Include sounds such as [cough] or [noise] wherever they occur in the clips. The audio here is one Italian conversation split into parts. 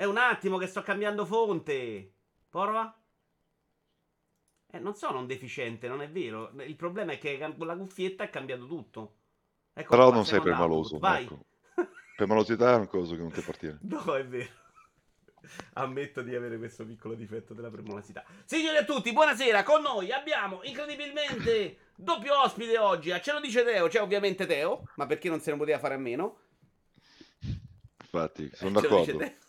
È un attimo che sto cambiando fonte. Prova. Eh, non sono un deficiente, non è vero. Il problema è che con la cuffietta è cambiato tutto. Ecco Però non sei permaloso. Vai. Ecco. Permalosità è una cosa che non ti appartiene. [laughs] No, è vero. Ammetto di avere questo piccolo difetto della premolosità. Signori a tutti, buonasera. Con noi abbiamo incredibilmente doppio ospite oggi. A ce lo dice Teo, c'è ovviamente Teo, ma perché non se ne poteva fare a meno? Infatti, sono d'accordo.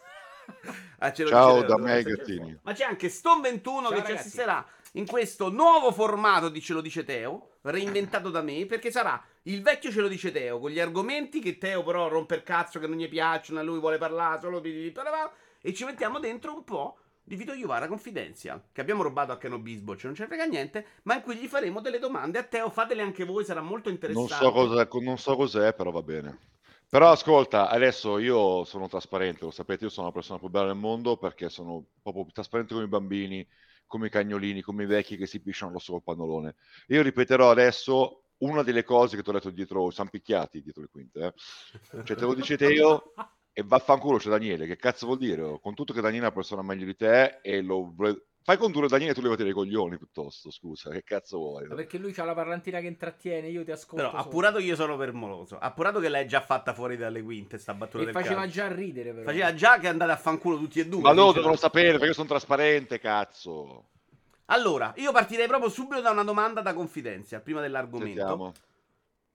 Ah, Ciao da me Gattini. Ma c'è anche Stone 21 Ciao, che ragazzi. ci assisterà in questo nuovo formato di Ce lo dice Teo, reinventato da me, perché sarà il vecchio Ce lo dice Teo, con gli argomenti che Teo però rompe il cazzo, che non gli piacciono, a lui vuole parlare solo di... E ci mettiamo dentro un po' di Vito Iuvara Confidential, che abbiamo rubato a Keno Bisbo, cioè non ce ne frega niente, ma in cui gli faremo delle domande a Teo, fatele anche voi, sarà molto interessante. Non so cos'è, non so cos'è però va bene. Però ascolta, adesso io sono trasparente, lo sapete, io sono la persona più bella del mondo perché sono proprio trasparente come i bambini, come i cagnolini, come i vecchi che si pisciano addosso col pannolone. Io ripeterò adesso una delle cose che ti ho detto dietro, San Picchiati, dietro le quinte, eh. cioè te lo dicete io e vaffanculo c'è Daniele, che cazzo vuol dire? Con tutto che Daniele è una persona meglio di te e lo Fai condurre Daniele tu levati dei coglioni piuttosto, scusa, che cazzo vuoi? Ma perché lui ha la parlantina che intrattiene, io ti ascolto. Però, appurato che io sono permoloso, appurato che l'hai già fatta fuori dalle quinte, sta battuta e faceva caso. già ridere però. Faceva già che andate a fanculo tutti e due. Ma loro devono sapere, perché io sono trasparente, cazzo. Allora, io partirei proprio subito da una domanda da confidenza, prima dell'argomento. Sentiamo.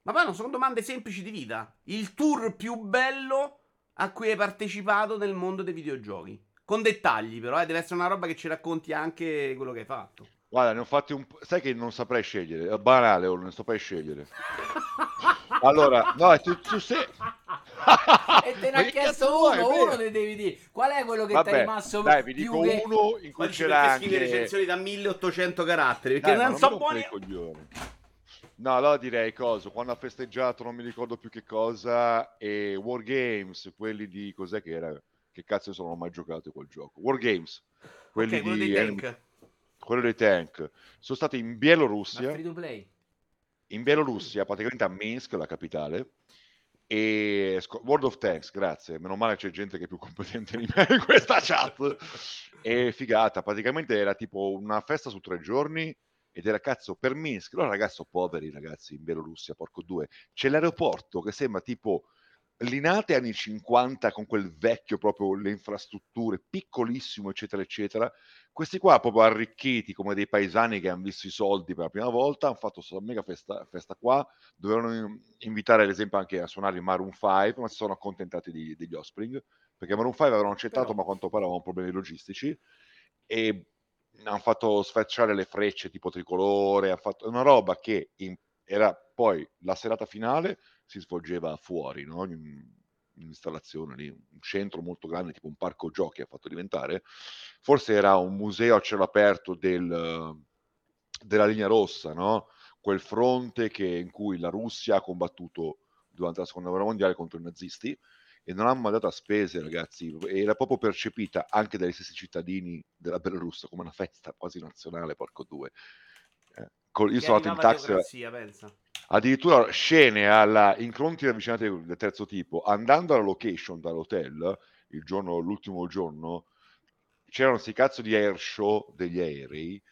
Ma poi non sono domande semplici di vita. Il tour più bello a cui hai partecipato nel mondo dei videogiochi. Con dettagli, però, eh, deve essere una roba che ci racconti anche quello che hai fatto. Guarda, ne ho fatti un po'. Sai che non saprei scegliere. È banale, non saprei scegliere. allora, [laughs] no, tu, tu sei. e te ne ha chiesto uno, vuoi, uno ne devi dire. Qual è quello che ti è rimasto dai, vi dico che... uno in cui c'era anche... scrive recensioni da 1800 caratteri, perché dai, non, non so buoni... No, allora direi cosa, quando ha festeggiato non mi ricordo più che cosa, e Wargames, quelli di cos'è che era? Che cazzo sono mai giocato quel gioco. Wargames, quelli okay, di, dei tank. quello dei tank. Sono stati in Bielorussia. In Bielorussia, praticamente a Minsk, la capitale. E World of Tanks, grazie. Meno male c'è gente che è più competente di me in questa chat. E figata, praticamente era tipo una festa su tre giorni ed era cazzo per Minsk. Loro ragazzi poveri ragazzi in Bielorussia, porco due. C'è l'aeroporto che sembra tipo Linate anni 50 con quel vecchio proprio le infrastrutture piccolissimo eccetera eccetera questi qua proprio arricchiti come dei paesani che hanno visto i soldi per la prima volta hanno fatto questa mega festa, festa qua dovevano invitare ad esempio anche a suonare Maroon 5 ma si sono accontentati di, degli Offspring perché Maroon 5 avevano accettato Però... ma a quanto pare avevano problemi logistici e hanno fatto sfrecciare le frecce tipo tricolore hanno fatto una roba che in, era poi la serata finale si svolgeva fuori, no? in, installazione lì, un centro molto grande, tipo un parco giochi ha fatto diventare, forse era un museo a cielo aperto del, della linea rossa, no? quel fronte che, in cui la Russia ha combattuto durante la seconda guerra mondiale contro i nazisti e non ha mandato a spese, ragazzi, era proprio percepita anche dai stessi cittadini della Bielorussia come una festa quasi nazionale, porco due. Eh, io sono andato in taxi. Pensa addirittura scene alla incontri ravvicinati del terzo tipo, andando alla location dall'hotel, il giorno, l'ultimo giorno, c'erano questi cazzo di air show degli aerei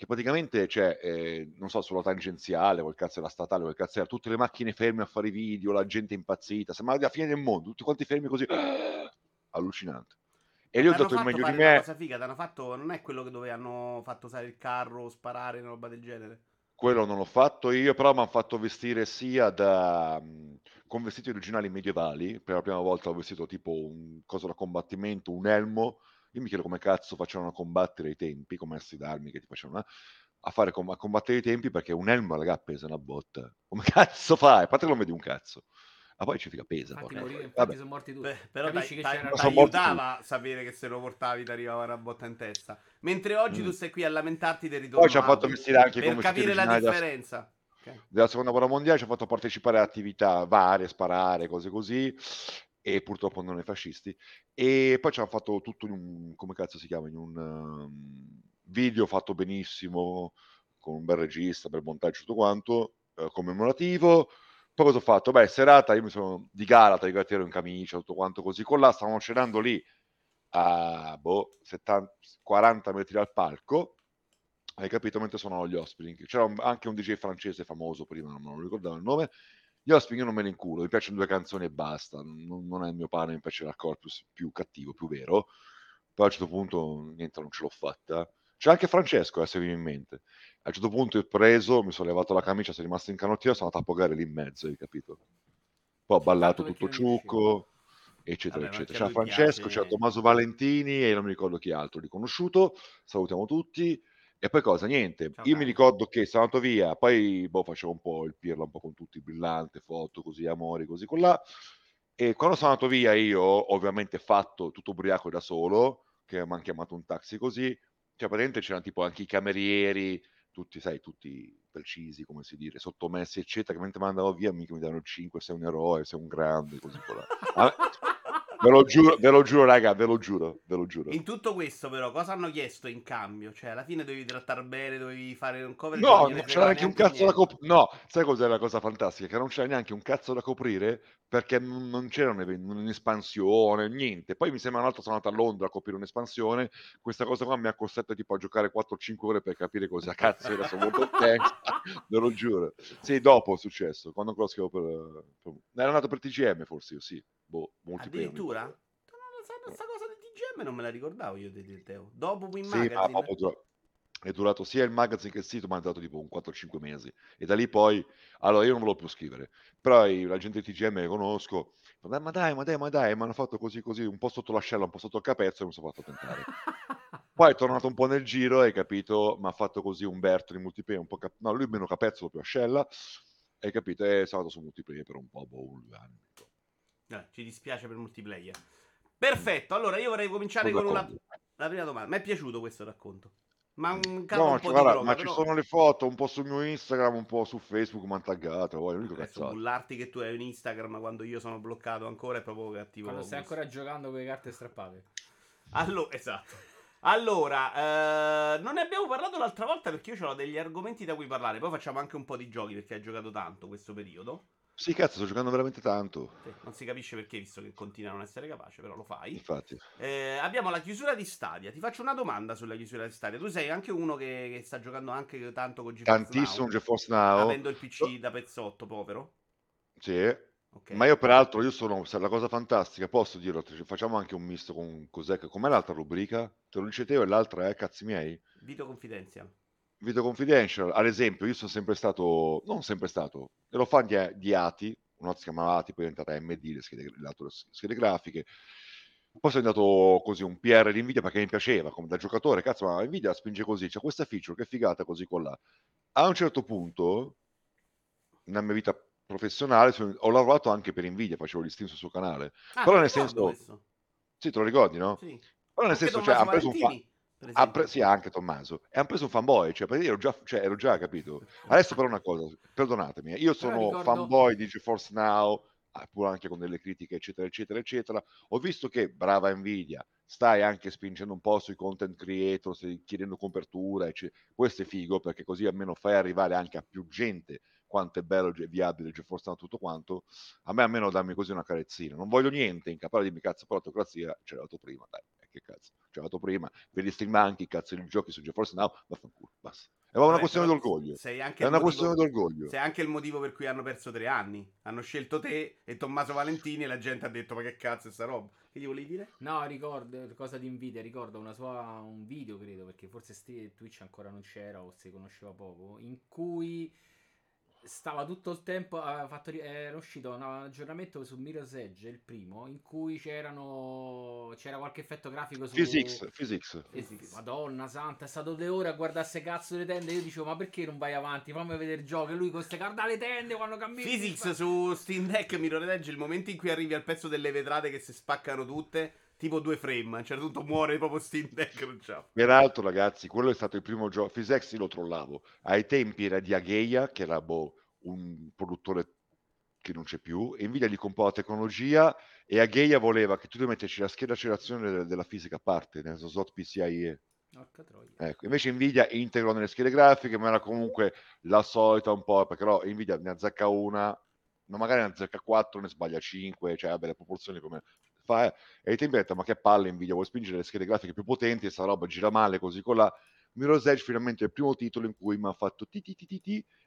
che praticamente, cioè, eh, non so, sulla tangenziale, quel cazzo era statale, quel cazzo era, tutte le macchine ferme a fare i video, la gente impazzita, sembrava la fine del mondo, tutti quanti fermi così, [gasps] allucinante. E lì ho dato il meglio di me. Cosa figa, fatto, non è quello che dove hanno fatto usare il carro, sparare, una roba del genere? Quello non l'ho fatto io, però mi hanno fatto vestire sia da, con vestiti originali medievali, per la prima volta ho vestito tipo un coso da combattimento, un elmo, io mi chiedo come cazzo facevano a combattere i tempi, come essi d'armi che ti facevano a, fare a combattere i tempi perché un elmo raga pesa una botta. Come [laughs] cazzo fai? A parte che non vedi un cazzo. Ma poi ci figa pesa. Infatti, morire, infatti sono morti tutti. Beh, però Capisci dai, che dai, aiutava a sapere che se lo portavi ti arrivava una botta in testa. Mentre oggi mm. tu stai qui a lamentarti del ritorno. Poi ci ha fatto vestire anche per capire la differenza. Della, okay. della seconda guerra mondiale ci ha fatto partecipare a attività varie, sparare, cose così. E purtroppo non ai fascisti. E poi ci hanno fatto tutto in un. come cazzo si chiama? In un um, video fatto benissimo, con un bel regista, bel montaggio, tutto quanto, eh, commemorativo poi cosa ho fatto? Beh, serata, io mi sono di gala, tra ero in camicia, tutto quanto così. Con là stavamo cenando lì a boh, 70, 40 metri dal palco, hai capito, mentre suonano gli Offspring. C'era un, anche un DJ francese famoso prima, non mi ricordavo il nome. Gli Offspring io non me ne inculo, mi piacciono due canzoni e basta, non, non è il mio pane, mi piace l'hardcore più, più cattivo, più vero. Poi a un certo punto, niente, non ce l'ho fatta. C'è anche Francesco, eh, se vi viene in mente. A un certo punto ho preso, mi sono levato la camicia, sono rimasto in canottiera, sono andato a pogare lì in mezzo, hai capito? Poi ho ballato tutto ciucco eccetera, Vabbè, eccetera. C'era Francesco, piace... c'era Tommaso Valentini e non mi ricordo chi altro riconosciuto. Salutiamo tutti. E poi cosa? Niente. Ciao, Io mi ricordo che sono andato via, poi boh, facevo un po' il pirla, un po' con tutti, brillante, foto, così, amori, così, con là. E quando sono andato via io, ovviamente fatto tutto ubriaco da solo, che mi hanno chiamato un taxi così, cioè praticamente c'erano tipo anche i camerieri, tutti, sai, tutti precisi, come si dice, sottomessi, eccetera, che mentre mi andavo via mica mi danno 5, sei un eroe, sei un grande, così. Ve lo giuro, ve lo giuro, raga, ve lo giuro, ve lo giuro. In tutto questo, però, cosa hanno chiesto in cambio? Cioè, alla fine dovevi trattare bene, dovevi fare un cover. No, non c'era neanche un cazzo niente. da coprire. No, sai cos'è la cosa fantastica? Che non c'era neanche un cazzo da coprire perché non c'era un'espansione, niente. Poi mi sembra un'altra sono andato a Londra a coprire un'espansione. Questa cosa qua mi ha costretto tipo a giocare 4-5 ore per capire cosa cazzo era. Sono molto attento, ve lo giuro. Sì, dopo è successo, quando ancora scrivo per, per... Era andato per TGM forse, io sì. Boh, Addirittura? Questa cosa del TGM non me la ricordavo io di Teo. Dopo Win sì, Magazine. Ma è durato sia il magazine che il sito, ma è dato tipo un 4-5 mesi. E da lì poi, allora io non volevo più scrivere. Però la gente del TGM che conosco, ma dai, ma dai, ma dai, mi hanno fatto così così, un po' sotto l'ascella, un po' sotto il capezzo e mi sono fatto tentare. [laughs] poi è tornato un po' nel giro, hai capito, mi ha fatto così Umberto di multiplayer, un po' cap- no, lui meno capezzolo più ascella, hai capito, e sono andato su multiplayer per un po', boh, anni. Eh, ci dispiace per multiplayer. Perfetto, allora io vorrei cominciare con una... la prima domanda. Mi è piaciuto questo racconto. Ma un no, un po' guarda, droga, ma però... ci sono le foto un po' sul mio Instagram, un po' su Facebook, mi hanno taggato. Adesso bullarti che tu hai un Instagram quando io sono bloccato ancora è proprio cattivo. Quando stai ancora giocando con le carte strappate. Allora, esatto. Allora, eh, non ne abbiamo parlato l'altra volta perché io ho degli argomenti da cui parlare. Poi facciamo anche un po' di giochi perché hai giocato tanto questo periodo. Sì, cazzo, sto giocando veramente tanto. Sì, non si capisce perché, visto che continua a non essere capace, però lo fai. Infatti. Eh, abbiamo la chiusura di Stadia. Ti faccio una domanda sulla chiusura di Stadia. Tu sei anche uno che, che sta giocando anche tanto con GeForce Tantissimo Now, GeForce Now. Avendo il PC da pezzotto, povero. Sì. Okay. Ma io peraltro, io sono, la cosa fantastica, posso dirlo, facciamo anche un misto con cos'è, com'è l'altra rubrica? Te lo dice Teo e l'altra è cazzi miei? Video Confidential. Video Confidential, ad esempio, io sono sempre stato, non sempre stato, ero fan di, di ATI, una si chiamava ATI, poi è diventata MD, le schede, le schede grafiche, poi sono andato così un PR di Nvidia perché mi piaceva, come da giocatore, cazzo, ma Nvidia spinge così, c'è questa feature, che figata così con là. A un certo punto, nella mia vita professionale, ho lavorato anche per Nvidia, facevo gli stream sul suo canale. Ah, Però nel senso... Questo. Sì, te lo ricordi, no? Sì. Però nel senso, cioè, hanno preso un fa- ha pre- sì, anche Tommaso. E hanno preso un fanboy, cioè, ero già, cioè, ero già capito. [laughs] Adesso però una cosa, perdonatemi, io sono ricordo... fanboy di GeForce Now, ah, pure anche con delle critiche, eccetera, eccetera, eccetera. Ho visto che, brava Nvidia, stai anche spingendo un po' sui content creator, stai chiedendo copertura, eccetera. Questo è figo, perché così almeno fai arrivare anche a più gente quanto è bello e viabile GeForce Now tutto quanto. A me almeno dammi così una carezzina. Non voglio niente, incapare di mi cazzo, però l'autocrazia c'è dato prima, dai che cazzo, ci ho fatto prima, per gli stream anche, cazzo di giochi su GeForce Now, vaffanculo, basta. È una Vabbè, questione d'orgoglio. Sei anche è una motivo, questione d'orgoglio. Sei anche il motivo per cui hanno perso tre anni. Hanno scelto te e Tommaso Valentini e la gente ha detto ma che cazzo è sta roba. Che gli volevi dire? No, ricordo, cosa di invidia, ricordo una sua, un video credo, perché forse Twitch ancora non c'era o si conosceva poco, in cui stava tutto il tempo fatto, era uscito un aggiornamento su Mirror's Edge il primo in cui c'erano c'era qualche effetto grafico su Physics, Physics. Physics. Madonna santa è stato due ore a guardare queste cazzo le tende io dicevo ma perché non vai avanti fammi vedere il gioco e lui con queste guarda le tende quando cammini Physics su Steam Deck Mirror's Edge il momento in cui arrivi al pezzo delle vetrate che si spaccano tutte tipo due frame. A un certo punto muore proprio Steam Deck. Non c'ha. Peraltro, ragazzi, quello è stato il primo gioco. Physex lo trollavo. Ai tempi era di Ageia, che era boh, un produttore che non c'è più. E Nvidia gli comprò la tecnologia e Ageia voleva che tu devi metterci la scheda accelerazione della, della fisica a parte, nel slot PCIe. Ecco, invece Nvidia integrò nelle schede grafiche, ma era comunque la solita un po', perché no, Nvidia ne azzecca una, ma magari ne azzecca 4, ne sbaglia 5, cioè vabbè, le proporzioni come fa, eh. ai tempi ho detto, ma che palle Nvidia, vuoi spingere le schede grafiche più potenti e sta roba gira male così con la Mirror's Edge finalmente è il primo titolo in cui mi ha fatto ti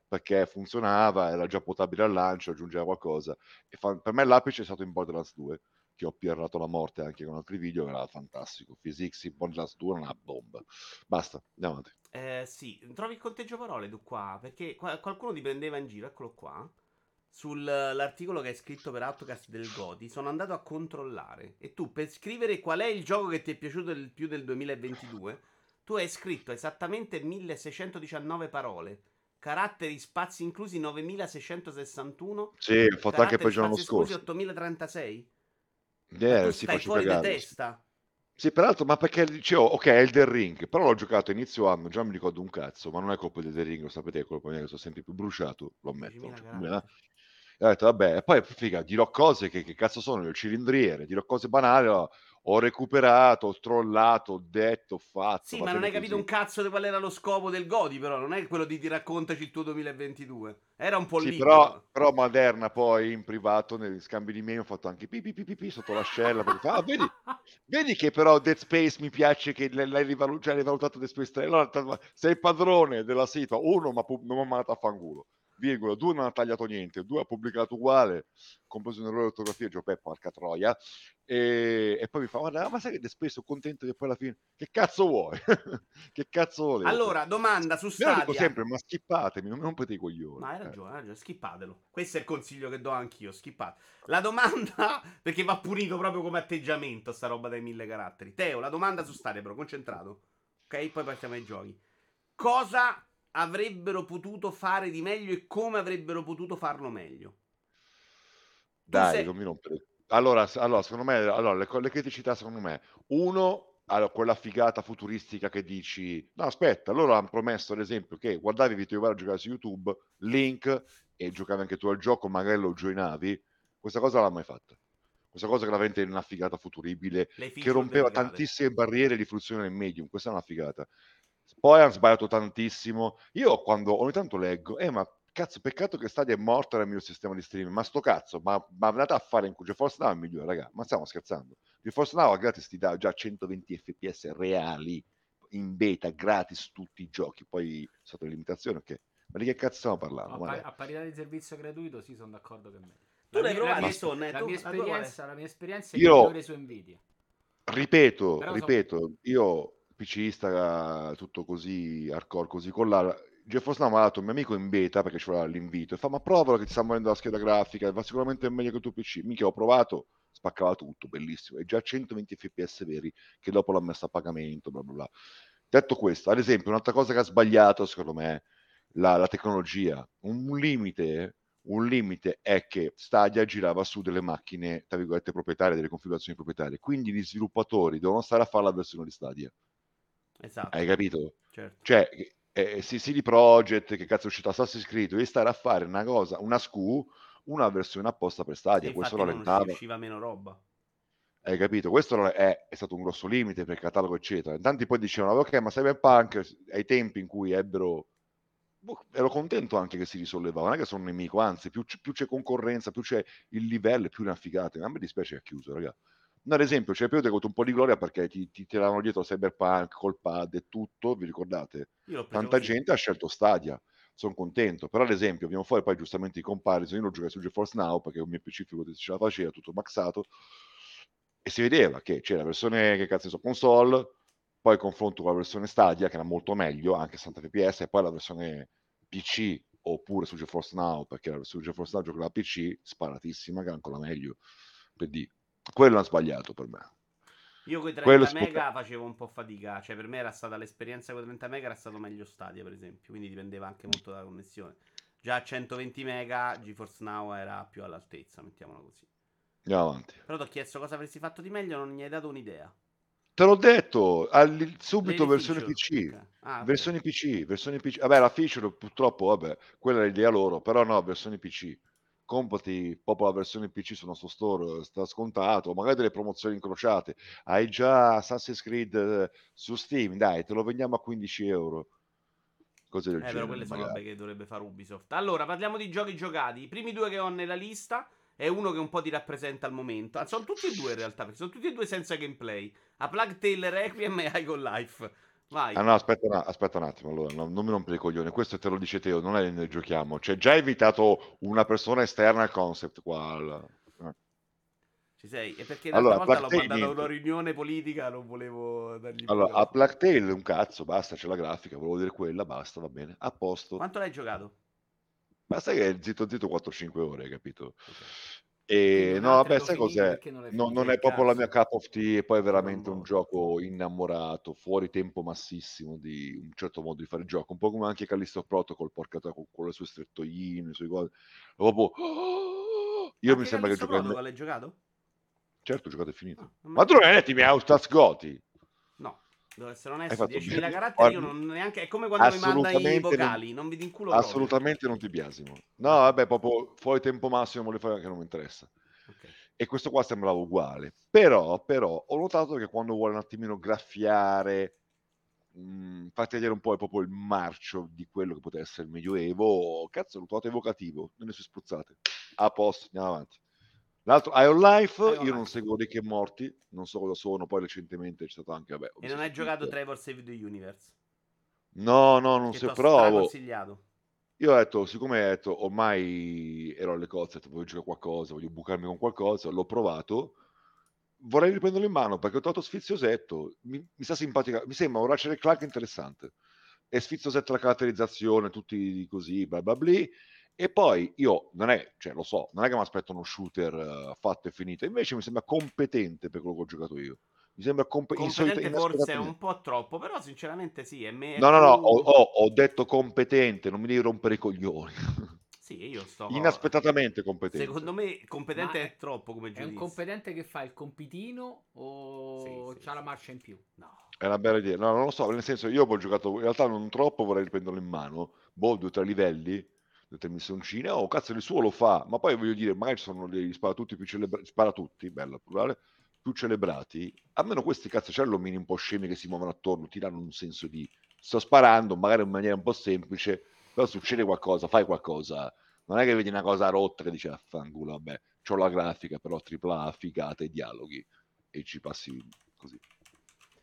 perché funzionava, era già potabile al lancio, aggiungeva qualcosa. E fa- per me l'apice è stato in Borderlands 2, che ho pirrato la morte anche con altri video, era fantastico. Physics in Borderlands 2 è una bomba. Basta, andiamo avanti. Eh, sì, trovi il conteggio parole tu qua, perché qua- qualcuno ti prendeva in giro, eccolo qua. Sull'articolo che hai scritto per Autocast del Godi, sono andato a controllare. E tu, per scrivere qual è il gioco che ti è piaciuto del più del 2022, tu hai scritto esattamente 1619 parole. Caratteri spazi inclusi 9661. Sì, ho fatto anche caratteri per il giorno spazi esclusi scorso. 8036. Eh, tu sì, stai fuori di cagare. testa. Sì, peraltro, ma perché dicevo, ok, è il The Ring, però l'ho giocato a inizio anno, già mi ricordo un cazzo, ma non è colpa del The Ring, lo sapete, è colpa mia che sono sempre più bruciato, lo ammetto. 10.000 non c'è problema. caratteri. E ho detto, vabbè, e poi figa, dirò cose che, che cazzo sono, il cilindriere, dirò cose banali, ho, ho recuperato, ho trollato, ho detto, ho fatto. Sì, ma non hai capito così. un cazzo di qual era lo scopo del Godi, però. Non è quello di ti raccontaci il tuo 2022. Era un po' Sì, lì. però, però. Maderna poi in privato, negli scambi di mail, ho fatto anche pipi pipi pipi sotto l'ascella, perché fa, ah, vedi, [laughs] vedi che però Dead Space mi piace che l'hai rivalu- cioè, l'hai valutato Dead Space 3, allora sei padrone della sito, uno ma pu- non mi ha mandato a fanculo, virgola, due non ha tagliato niente, due ha pubblicato uguale, compreso un errore di ortografia, Giuseppe, porca troia, e, e poi mi fa, guarda, ma sai che sono contento che poi alla fine, che cazzo vuoi? [laughs] che cazzo volete? Allora, domanda su Io lo dico Stadia. sempre, ma skippatemi, non mi rompete i coglioni. Ma hai eh. ragione, hai ragione, skippatelo. Questo è il consiglio che do anch'io, skippate. La domanda, [laughs] perché va punito proprio come atteggiamento sta roba dai mille caratteri. Teo, la domanda su Stadia, però, concentrato. Ok, poi partiamo ai giochi. Cosa avrebbero potuto fare di meglio e come avrebbero potuto farlo meglio? Dai, sei- non mi rompere. Allora, allora, secondo me, allora, le, le criticità, secondo me, uno, allora, quella figata futuristica che dici, no, aspetta, loro hanno promesso, ad esempio, che guardavi Vito Iovara giocare su YouTube, link, e giocavi anche tu al gioco, magari lo joinavi, questa cosa non l'ha mai fatta. Questa cosa che la veramente è una figata futuribile, Le che rompeva tantissime barriere di fruizione nel medium, questa è una figata. Poi hanno sbagliato tantissimo. Io quando ogni tanto leggo, eh, ma cazzo, peccato che Stadia è morta nel mio sistema di streaming. Ma sto cazzo, ma, ma andate a fare in GeForce Now è migliore, raga. Ma stiamo scherzando. GeForce Now a gratis ti dà già 120 fps reali in beta, gratis tutti i giochi. Poi sotto le limitazioni, ok. Ma di che cazzo stiamo parlando? a, a parità di servizio gratuito, sì, sono d'accordo che è meglio. Tu La l'hai mia- provato, la mia, eh? la mia la è? esperienza, la mia esperienza è Io- migliore su Nvidia. Ripeto, Però ripeto, io PCista tutto così hardcore, così con la GeForce Now mi ha dato un mio amico in beta perché c'era l'invito e fa ma provalo che ti sta morendo la scheda grafica, va sicuramente meglio che il tuo PC. Minchia, ho provato, spaccava tutto, bellissimo. E già 120 fps veri che dopo l'ha messo a pagamento, bla bla bla. Detto questo, ad esempio, un'altra cosa che ha sbagliato secondo me la, la tecnologia, un limite un limite è che Stadia girava su delle macchine, tra virgolette, proprietarie, delle configurazioni proprietarie. Quindi gli sviluppatori devono stare a fare la versione di Stadia. Esatto. Hai capito? Certo. Cioè, eh, CD Projekt, che cazzo è uscito Assassin's Creed, devi stare a fare una cosa, una SKU, una versione apposta per E Stadia. infatti Questo rallentava. usciva meno roba. Hai capito? Questo è, è stato un grosso limite per il catalogo, eccetera. Tanti poi dicevano, ok, ma Cyberpunk ai tempi in cui ebbero... boh, ero contento anche che si risollevava, non è che sono un nemico, anzi, più, più c'è concorrenza, più c'è il livello, più ne affigate. A me dispiace che ha chiuso, raga. No, ad esempio, c'è più che ha avuto un po' di gloria perché ti, ti tiravano dietro Cyberpunk, col pad e tutto, vi ricordate? Tanta così. gente ha scelto Stadia, sono contento. Però, ad esempio, abbiamo fuori poi giustamente i comparison. Io lo giocai su GeForce Now perché un mio PC figurati, ce la faceva, tutto maxato. E si vedeva che c'era la versione che cazzo so, console, poi confronto con la versione Stadia, che era molto meglio, anche 60 fps, e poi la versione PC oppure su GeForce Now, perché versione GeForce Now gioca la PC, sparatissima, che è ancora meglio. Per di. Quello ha sbagliato per me. Io con i 30 Quello mega facevo un po' fatica, cioè per me era stata l'esperienza con i 30 mega era stato meglio Stadia per esempio, quindi dipendeva anche molto dalla connessione. Già a 120 mega GeForce Now era più all'altezza, mettiamola così. Andiamo avanti. Però ti ho chiesto cosa avresti fatto di meglio, non mi hai dato un'idea. Te l'ho detto, al- subito versione feature. PC. Ok. Ah, ok. Versioni PC, versioni PC. Vabbè, la feature purtroppo, vabbè, quella è l'idea loro, però no, versioni PC. Comprati proprio la versione PC sul nostro store, sta scontato, magari delle promozioni incrociate. Hai già Assassin's Creed eh, su Steam, dai, te lo vendiamo a 15 euro. Cose del Eh, però genere. quelle sono magari. robe che dovrebbe fare Ubisoft. Allora, parliamo di giochi giocati. I primi due che ho nella lista è uno che un po' ti rappresenta al momento. Ah, sono tutti e due in realtà, perché sono tutti e due senza gameplay. A Plug Tale Requiem e Icon Life. Vai. Ah no, aspetta, un- aspetta un attimo, allora, no- non mi rompere i coglioni, questo te lo dice Teo, non è ne giochiamo, cioè già hai invitato una persona esterna al concept qua, al- eh. Ci sei? E perché l'altra Allora, volta l'ho mandato a una niente. riunione politica, non volevo dargli più Allora, a. Plague Tale un cazzo, basta, c'è la grafica, volevo dire quella, basta, va bene, a posto. Quanto l'hai giocato? Basta che è zitto zitto 4-5 ore, hai capito? Ok. E no, vabbè, sai cos'è? non Non, non è proprio la mia cup of tea e poi è veramente un gioco innamorato, fuori tempo massissimo di un certo modo di fare il gioco, un po' come anche Callisto Protocol, porca con, con le sue strettoine, i suoi cose. Proprio... [gasps] Io Anche mi sembra che. Protocol l'hai giocato? Certo, giocato e finito. Ah, Ma me- tu non hai letto i miei Austas Goti? No, devo essere Hai onesto, fatto 10.000 bene. caratteri io non neanche... È come quando mi manda i assolutamente non- vocali, non vi proprio. Assolutamente non ti biasimo. No, vabbè, proprio fuori tempo massimo volevo fare che non mi interessa. Ok. E questo qua sembrava uguale. Però, però, ho notato che quando vuole un attimino graffiare, mh, farti vedere un po' proprio il marcio di quello che poteva essere il Medioevo, cazzo, l'ho trovato evocativo, nelle sue spruzzate. A posto, andiamo avanti. L'altro, Ion Life, io Life. non seguo dei che morti, non so cosa sono, poi recentemente c'è stato anche, vabbè... E non hai giocato. Trevor Save the Universe? No, no, non so, però... straconsigliato. Io ho detto, siccome ho detto, ormai ero alle cozze, ho detto, voglio giocare qualcosa, voglio bucarmi con qualcosa, l'ho provato, vorrei riprenderlo in mano perché ho trovato sfiziosetto, mi, mi sta simpatica, mi sembra un Ratchet Clank interessante. È sfiziosetto la caratterizzazione, tutti così, bla bla bla. E poi io non è, cioè lo so, non è che mi aspetto uno shooter eh, fatto e finito, invece mi sembra competente per quello che ho giocato io. Mi sembra insolita- Competente forse è un po' troppo, però sinceramente sì, è me... è No, no, no, ho, ho- ho detto competente, non mi devi rompere i coglioni. [laughs] Sì, io sto... Inaspettatamente competente. Secondo me competente Ma è troppo come È un giudizio. competente che fa il compitino o Sì, sì, c'ha sì. la marcia in più? No. È una bella idea. No, non lo so, nel senso io ho giocato, in realtà non troppo, vorrei riprenderlo in mano. Boh, due o tre livelli, missioncine. Oh, cazzo, il suo lo fa. Ma poi voglio dire, magari sono degli spara-tutti più celebrati, spara-tutti, bella plurale, più celebrati. Almeno questi cazzo c'è l'omini un po' scemi che si muovono attorno, ti danno un senso di... Sto sparando, magari in maniera un po' semplice, però succede qualcosa, fai qualcosa. Non è che vedi una cosa rotta che dici, affanculo, vabbè, c'ho la grafica, però tripla figata e dialoghi. E ci passi così.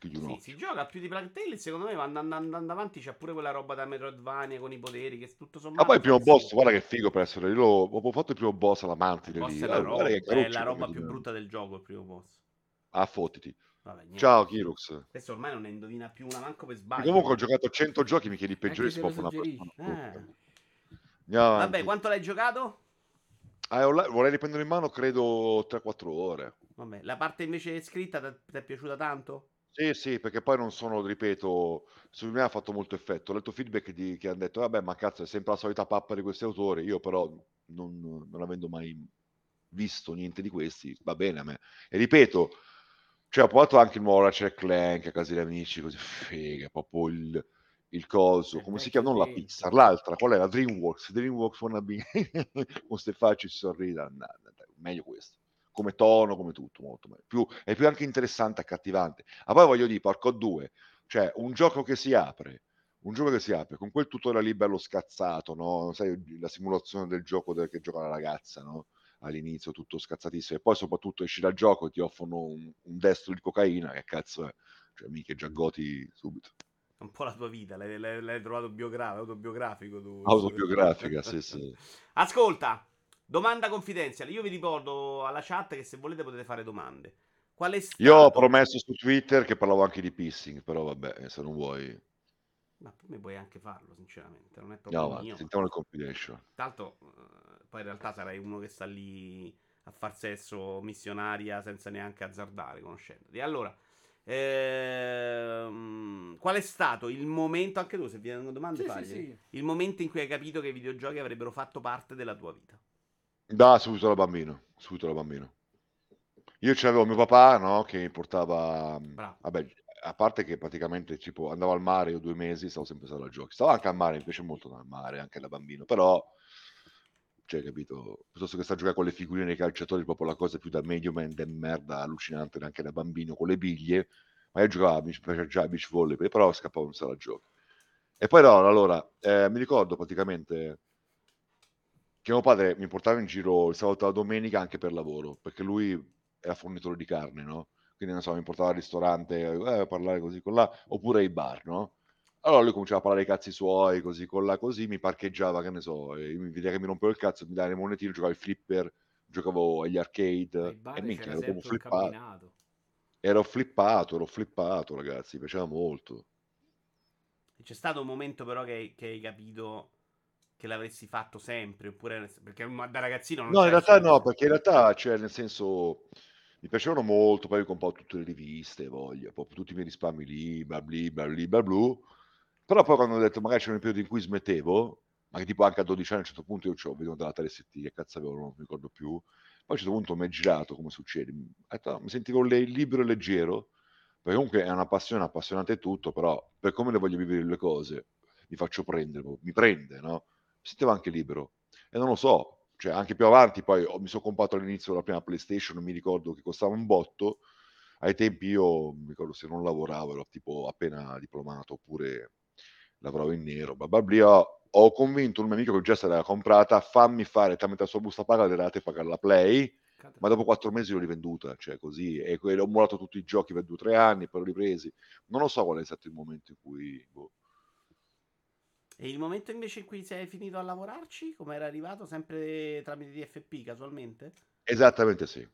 Un Sì, si gioca più di Plague Tale, secondo me andando, andando, andando avanti c'è pure quella roba da Metroidvania con i poteri che tutto sommato... Ma poi il primo boss, sì. guarda che figo per essere. Io l'ho- ho fatto il primo boss alla mantide boss lì. è, la roba, è caruccio, la roba più brutta del gioco, il primo boss. Ah, fottiti. Vabbè. Ciao, Kirux. Questo ormai non ne indovina più una manco per E sbaglio. comunque ho giocato 100 giochi, mi chiedi i Anche peggiori, se sono lo proprio una Eh. Vabbè, quanto l'hai giocato? Ah, vorrei riprendere in mano, credo 3-4 ore. Vabbè, la parte invece scritta ti è piaciuta tanto? Sì, sì, perché poi non sono, ripeto, su di me ha fatto molto effetto. Ho letto feedback di, che hanno detto, vabbè, ma cazzo, è sempre la solita pappa di questi autori. Io però, non, non avendo mai visto niente di questi, va bene a me. E ripeto, cioè, ho provato anche il nuovo Ratchet Clank a casa degli amici, così, figa, proprio il, il coso, Il come si vecchio chiama? Non la. Pixar, l'altra, qual è? La DreamWorks, DreamWorks wannabe, [laughs] con queste facce si sorrida, meglio questo. Come tono, come tutto, molto meglio. Più, è più anche interessante, accattivante. Ma poi voglio dire, porco due, cioè un gioco che si apre, un gioco che si apre con quel tutorial lì bello scazzato, no? Sai, la simulazione del gioco del- che gioca la ragazza, no? All'inizio tutto scazzatissimo, e poi soprattutto esci dal gioco e ti offrono un, un destro di cocaina, che cazzo è? Cioè, mica già goti subito. Un po' la tua vita, l'hai, l'hai- l'hai trovato biogra- autobiografico tu. Autobiografica, sì, sì. [laughs] Ascolta, domanda confidenziale. Io vi ricordo alla chat che se volete potete fare domande. Qual è stato... Io ho promesso su Twitter che parlavo anche di pissing, però vabbè, se non vuoi... Ma per me puoi anche farlo, sinceramente. Non è proprio avanti, mio. sentiamo il compilation. Tanto, eh, poi in realtà sarai uno che sta lì a far sesso missionaria senza neanche azzardare, conoscendoti. Allora, ehm, qual è stato il momento, anche tu se vi hanno domande, Sì, sì, sì. il momento in cui hai capito che i videogiochi avrebbero fatto parte della tua vita? Da subito da bambino, subito da bambino. Io c'avevo mio papà, no, che mi portava... Bravo. Vabbè, a parte che praticamente tipo andavo al mare io due mesi, stavo sempre stato al giochi. Stavo anche al mare, mi piace molto andare al mare, anche da bambino, però... Cioè, capito? Piuttosto che sta a giocare con le figurine dei calciatori, proprio la cosa più da medio man de merda, allucinante anche da bambino, con le biglie. Ma io giocavo beach, piaceva già beach volley, però scappavo in sala giochi. E poi no, allora, eh, mi ricordo praticamente che mio padre mi portava in giro il sabato e la domenica anche per lavoro, perché lui era fornitore di carne, no? Quindi non so, mi portava al ristorante eh, a parlare così con là, oppure ai bar, no? Allora lui cominciava a parlare dei cazzi suoi, così con là, così mi parcheggiava, che ne so, e mi vedeva che mi rompevo il cazzo, mi dava le monetine, giocavo al flipper, giocavo agli arcade, e minchia, ero proprio flippato. Ero flippato, ero flippato, ragazzi, mi piaceva molto. C'è stato un momento però che, che hai capito che l'avresti fatto sempre, oppure perché da ragazzino non No, in realtà no, perché in realtà, cioè, nel senso, mi piacevano molto, poi ho po' tutte le riviste, voglia, proprio tutti i miei risparmi lì, bla bla bla blu. Però poi quando ho detto, magari c'era un periodo in cui smettevo, ma che tipo anche a 12 anni a un certo punto io ho venuto dalla 3ST, che cazzo avevo, non mi ricordo più. Poi a un certo punto mi è girato, come succede, mi sentivo le- libero e leggero, perché comunque è una passione, appassionante tutto, però per come le voglio vivere le cose, mi faccio prendere, mi prende, no? Mi sentivo anche libero. E non lo so, cioè anche più avanti poi ho, mi sono comprato all'inizio la prima PlayStation, mi ricordo che costava un botto. Ai tempi io mi ricordo se non lavoravo, ero tipo appena diplomato oppure lavoravo in nero, bla. Ho convinto un mio amico che già se l'era comprata, fammi fare tramite la sua busta paga le rate e pagare la Play. Ma dopo quattro mesi l'ho rivenduta, cioè così, e ho molato tutti i giochi per due o tre anni, poi l'ho ripresi. Non lo so qual è stato il momento in cui boh, e il momento invece in cui sei finito a lavorarci, come era arrivato? Sempre tramite DFP casualmente? Esattamente sì.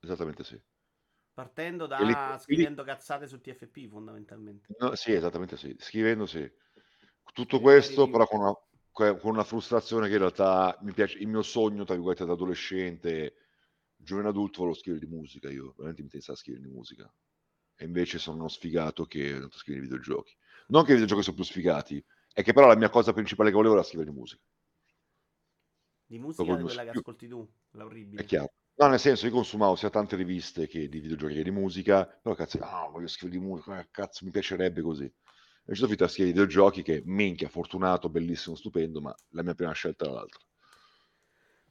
Esattamente sì. Partendo da lì, scrivendo lì... cazzate su TFP fondamentalmente. No, sì, esattamente sì. Scrivendo sì. Tutto questo però con una, con una, frustrazione che in realtà mi piace, il mio sogno, tra virgolette, da adolescente, giovane adulto, volevo scrivere di musica io, veramente mi interessava scrivere di musica. E invece sono uno sfigato che a scrivere videogiochi. Non che i videogiochi sono più sfigati, è che però la mia cosa principale che volevo era scrivere di musica. Di musica quella che ascolti tu, la orribile. È chiaro. No, nel senso, io consumavo sia tante riviste che di videogiochi che di musica, però cazzo, no, voglio scrivere di musica, eh, cazzo, mi piacerebbe così. E ci sono finito a scrivere videogiochi che, minchia, fortunato, bellissimo, stupendo, ma la mia prima scelta era l'altra.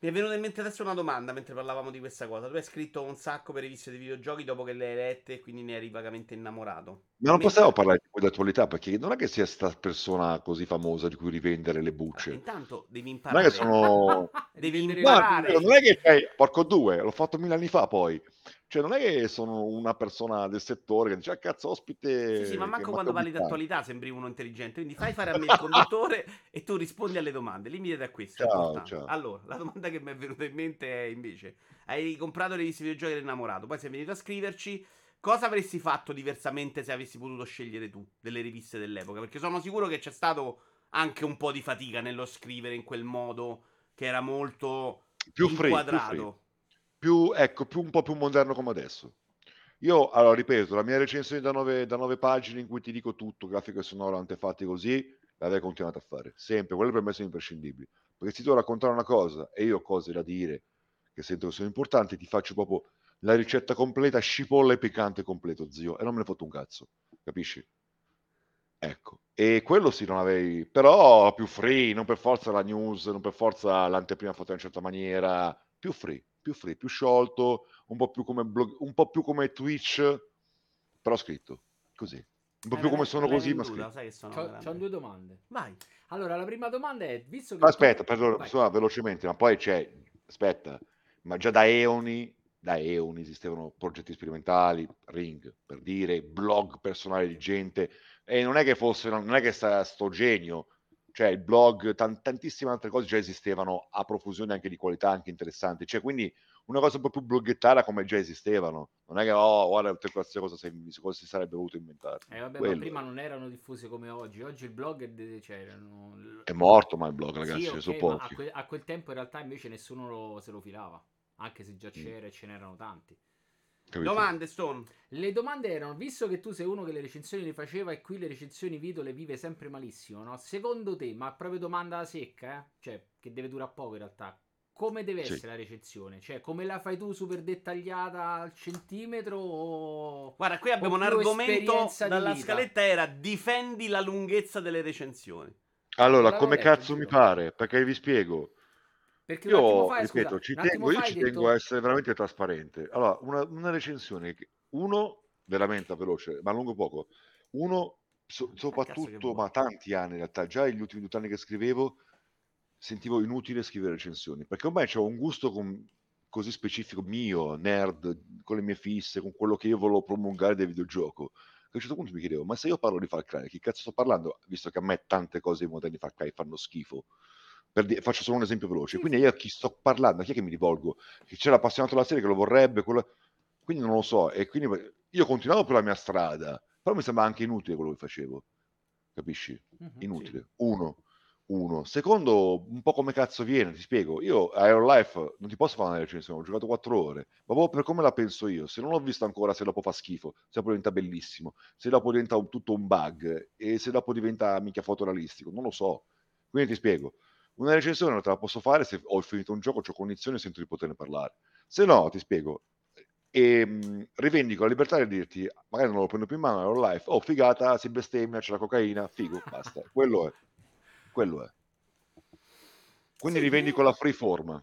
Mi è venuta in mente adesso una domanda mentre parlavamo di questa cosa. Tu hai scritto un sacco per riviste di videogiochi dopo che le hai lette e quindi ne eri vagamente innamorato. Ma non possiamo parlare di attualità perché non è che sia sta persona così famosa di cui rivendere le bucce. Ah, intanto devi imparare. Non è che sono... [laughs] devi imparare. No, non è che fai... Porco due, l'ho fatto mille anni fa poi. Cioè, non è che sono una persona del settore che dice, ah, cazzo, ospite. Sì, sì, ma manco quando parli di attualità sembri uno intelligente. Quindi fai fare a me il [laughs] conduttore e tu rispondi alle domande. Limitati a questo. Ciao, ciao. Allora, la domanda che mi è venuta in mente è invece: hai comprato le riviste videogiochi e eri innamorato, poi sei venuto a scriverci. Cosa avresti fatto diversamente se avessi potuto scegliere tu delle riviste dell'epoca? Perché sono sicuro che c'è stato anche un po' di fatica nello scrivere in quel modo che era molto più inquadrato. Free, più free più, ecco, più un po' più moderno come adesso. Io, allora, ripeto, la mia recensione da nove, da nove pagine in cui ti dico tutto, grafico e sonoro, antefatti così, l'avrei continuato a fare. Sempre, quelle per me sono imprescindibili. Perché se devo raccontare una cosa e io ho cose da dire che sento che sono importanti, ti faccio proprio la ricetta completa, scipolla e piccante completo, zio. E non me ne fotto un cazzo, capisci? Ecco, e quello sì, non avevi, però più free, non per forza la news, non per forza l'anteprima fatta in una certa maniera, più free più free, più sciolto, un po' più come, blog, un po' più come Twitch, però scritto così. Un po' eh, più come sono così, ma scritto. Sai che sono c'ho, c'ho due domande. Vai. Allora, la prima domanda è, visto che... aspetta, tu... per, insomma, velocemente, ma poi c'è, aspetta, ma già da eoni, da eoni esistevano progetti sperimentali, ring, per dire, blog personali di gente, e non è che fosse, non è che sta sto genio, cioè il blog, tan- tantissime altre cose già esistevano a profusione anche di qualità anche interessanti, cioè quindi una cosa un po' più bloggettara come già esistevano, non è che oh guarda tutte queste cose si, cosa si sarebbe voluto inventare. Eh, vabbè, ma prima non erano diffuse come oggi, oggi il blog è, cioè, erano... è morto ma il blog ragazzi, sì, okay, a, que- a, quel tempo in realtà invece nessuno lo, se lo filava, anche se già mm. c'era mm. e ce n'erano tanti. Capito? Domande, Stone. Le domande erano, visto che tu sei uno che le recensioni le faceva e qui le recensioni video le vive sempre malissimo, no? Secondo te, ma proprio domanda secca, eh? Cioè, che deve durare poco in realtà. Come deve sì. essere la recensione? Cioè, come la fai tu super dettagliata al centimetro? O... Guarda, qui abbiamo un argomento dalla scaletta era difendi la lunghezza delle recensioni. Allora, come cazzo mi pare? Perché vi spiego. Perché io, fa, ripeto, scusa, ci tengo, io ci detto... tengo a essere veramente trasparente. Allora, una, una recensione, che, uno, veramente veloce, ma lungo poco. Uno, so, soprattutto, ma tanti anni in realtà, già negli ultimi due anni che scrivevo, sentivo inutile scrivere recensioni, perché ormai c'ho un gusto con- così specifico mio, nerd, con le mie fisse, con quello che io volevo promulgare del videogioco, che a un certo punto mi chiedevo, ma se io parlo di Far Cry, chi cazzo sto parlando? Visto che a me tante cose moderne di Far Cry fanno schifo. Per di- faccio solo un esempio veloce. Quindi io a chi sto parlando, a chi è che mi rivolgo? Che c'è l'appassionato della serie che lo vorrebbe, quello- quindi non lo so. E quindi io continuavo per la mia strada, però mi sembra anche inutile quello che facevo. Capisci? Inutile. Uno. Uno. Secondo, un po' come cazzo viene, ti spiego. Io a Aero Life non ti posso fare una recensione, ho giocato 4 ore, ma proprio per come la penso io. Se non ho visto ancora se dopo fa schifo, se dopo diventa bellissimo, se dopo diventa un- tutto un bug e se dopo diventa mica fotorealistico, non lo so. Quindi ti spiego. Una recensione non te la posso fare se ho finito un gioco, ho cognizione e sento di poterne parlare. Se no, ti spiego. E mh, rivendico la libertà di dirti, magari non lo prendo più in mano, Aero Life, oh figata, si bestemmia, c'è la cocaina, figo, basta. [laughs] Quello è. Quello è. Quindi Sì, rivendico la freeform.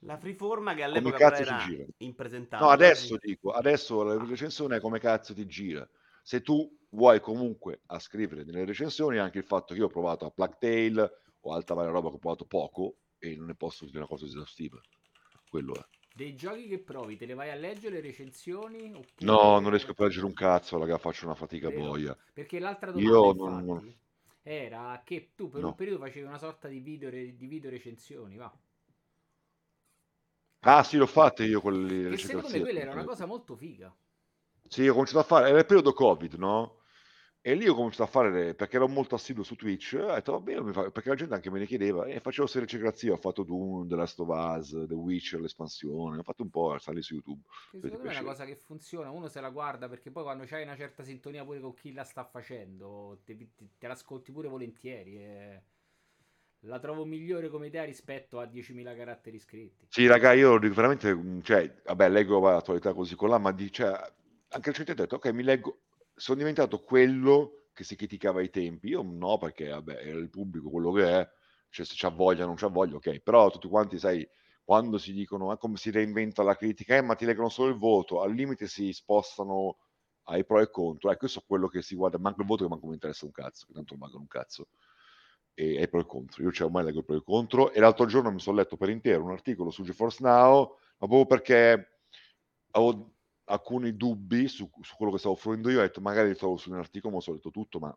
La freeforma che Come all'epoca però cazzo era gira? impresentabile. No, adesso dico, adesso la recensione è come cazzo ti gira. Se tu vuoi comunque a scrivere nelle recensioni anche il fatto che io ho provato a Plague Tale o altra varia roba che ho provato poco e non ne posso dire una cosa esaustiva. Quello è. Dei giochi che provi, te le vai a leggere le recensioni? Oppure... No, non riesco a leggere un cazzo, raga, faccio una fatica Vero? boia. Perché l'altra domanda, Io infatti, non- era che tu per No. un periodo facevi una sorta di video, re- di video recensioni, va. Ah, sì, l'ho fatta io quelli Che secondo me quella era una cosa molto figa. Sì, ho cominciato a fare, era il periodo Covid, no? E lì ho cominciato a fare, le- perché ero molto assiduo su Twitch, ho detto, va bene, perché la gente anche me ne chiedeva, e facevo serie recensioni, ho fatto Doom, The Last of Us, The Witcher, l'espansione, ho fatto un po', sali su YouTube. Che secondo me è una cosa che funziona, uno se la guarda perché poi quando c'hai una certa sintonia pure con chi la sta facendo, te, te- te l'ascolti pure volentieri. e La trovo migliore come idea rispetto a 10.000 caratteri scritti. Sì, raga, io veramente, mh, cioè, vabbè, leggo l'attualità così con là, ma di, cioè, anche recentemente ho detto, ok, mi leggo, sono diventato quello che si criticava ai tempi. Io no, perché, vabbè, era il pubblico quello che è, cioè se c'ha voglia non c'ha voglia, ok, però tutti quanti, sai, quando si dicono, ma come si reinventa la critica, eh, ma ti leggono solo il voto, al limite si spostano ai pro e contro, ecco, io so quello che si guarda, manco il voto che manco mi interessa un cazzo, che tanto non mancano un cazzo e ai pro e contro. Io cioè, ormai leggo i pro e contro e l'altro giorno mi sono letto per intero un articolo su GeForce Now, ma proprio perché avevo alcuni dubbi su, su quello che stavo fruendo io, ho detto magari li trovo su un articolo, ma ho so letto tutto, ma